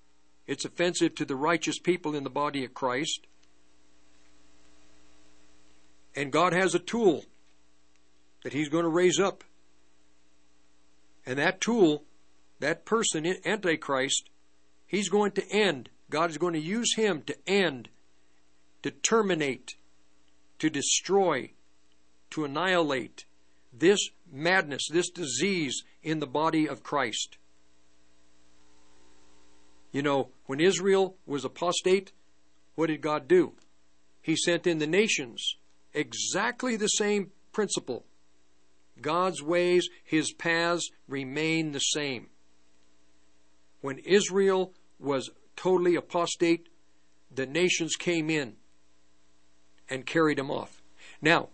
It's offensive to the righteous people in the body of Christ. And God has a tool that He's going to raise up. And that tool, that person, Antichrist, He's going to end. God is going to use him to end, to terminate, to destroy, to annihilate this madness, this disease in the body of Christ. You know, when Israel was apostate, what did God do? He sent in the nations exactly the same principle. God's ways, His paths remain the same. When Israel was totally apostate, the nations came in and carried him off. Now,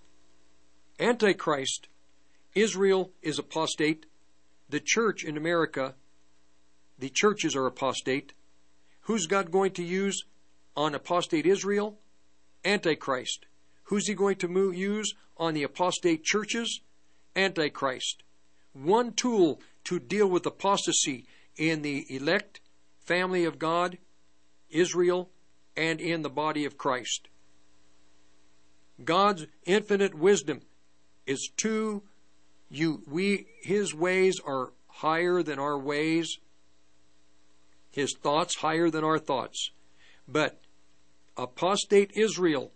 Antichrist, Israel is apostate, the church in America, the churches are apostate, Who's God going to use on apostate Israel? Antichrist. Who's he going to move, use on the apostate churches? Antichrist. One tool to deal with apostasy in the elect family of God, Israel, and in the body of Christ. God's infinite wisdom is too you we his ways are higher than our ways his thoughts higher than our thoughts but apostate Israel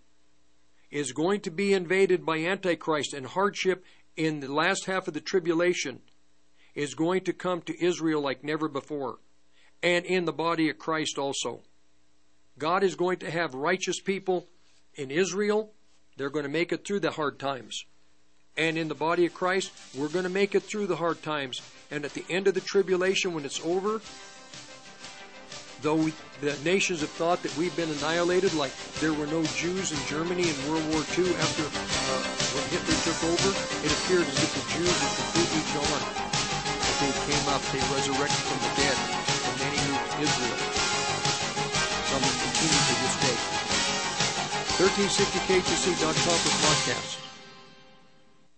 is going to be invaded by antichrist and hardship in the last half of the tribulation is going to come to Israel like never before and in the body of Christ also. God is going to have righteous people in Israel. They're going to make it through the hard times. And in the body of Christ, we're going to make it through the hard times. And at the end of the tribulation, when it's over, though we, the nations have thought that we've been annihilated, like there were no Jews in Germany in World War II after uh, when Hitler took over, it appeared as if the Jews were completely gone. They came up, they resurrected from the dead, and many moved to Israel. Some continue to this day. 1360khnc.com for podcast.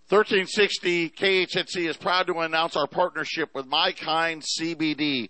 1360 KHNC is proud to announce our partnership with My Kind CBD,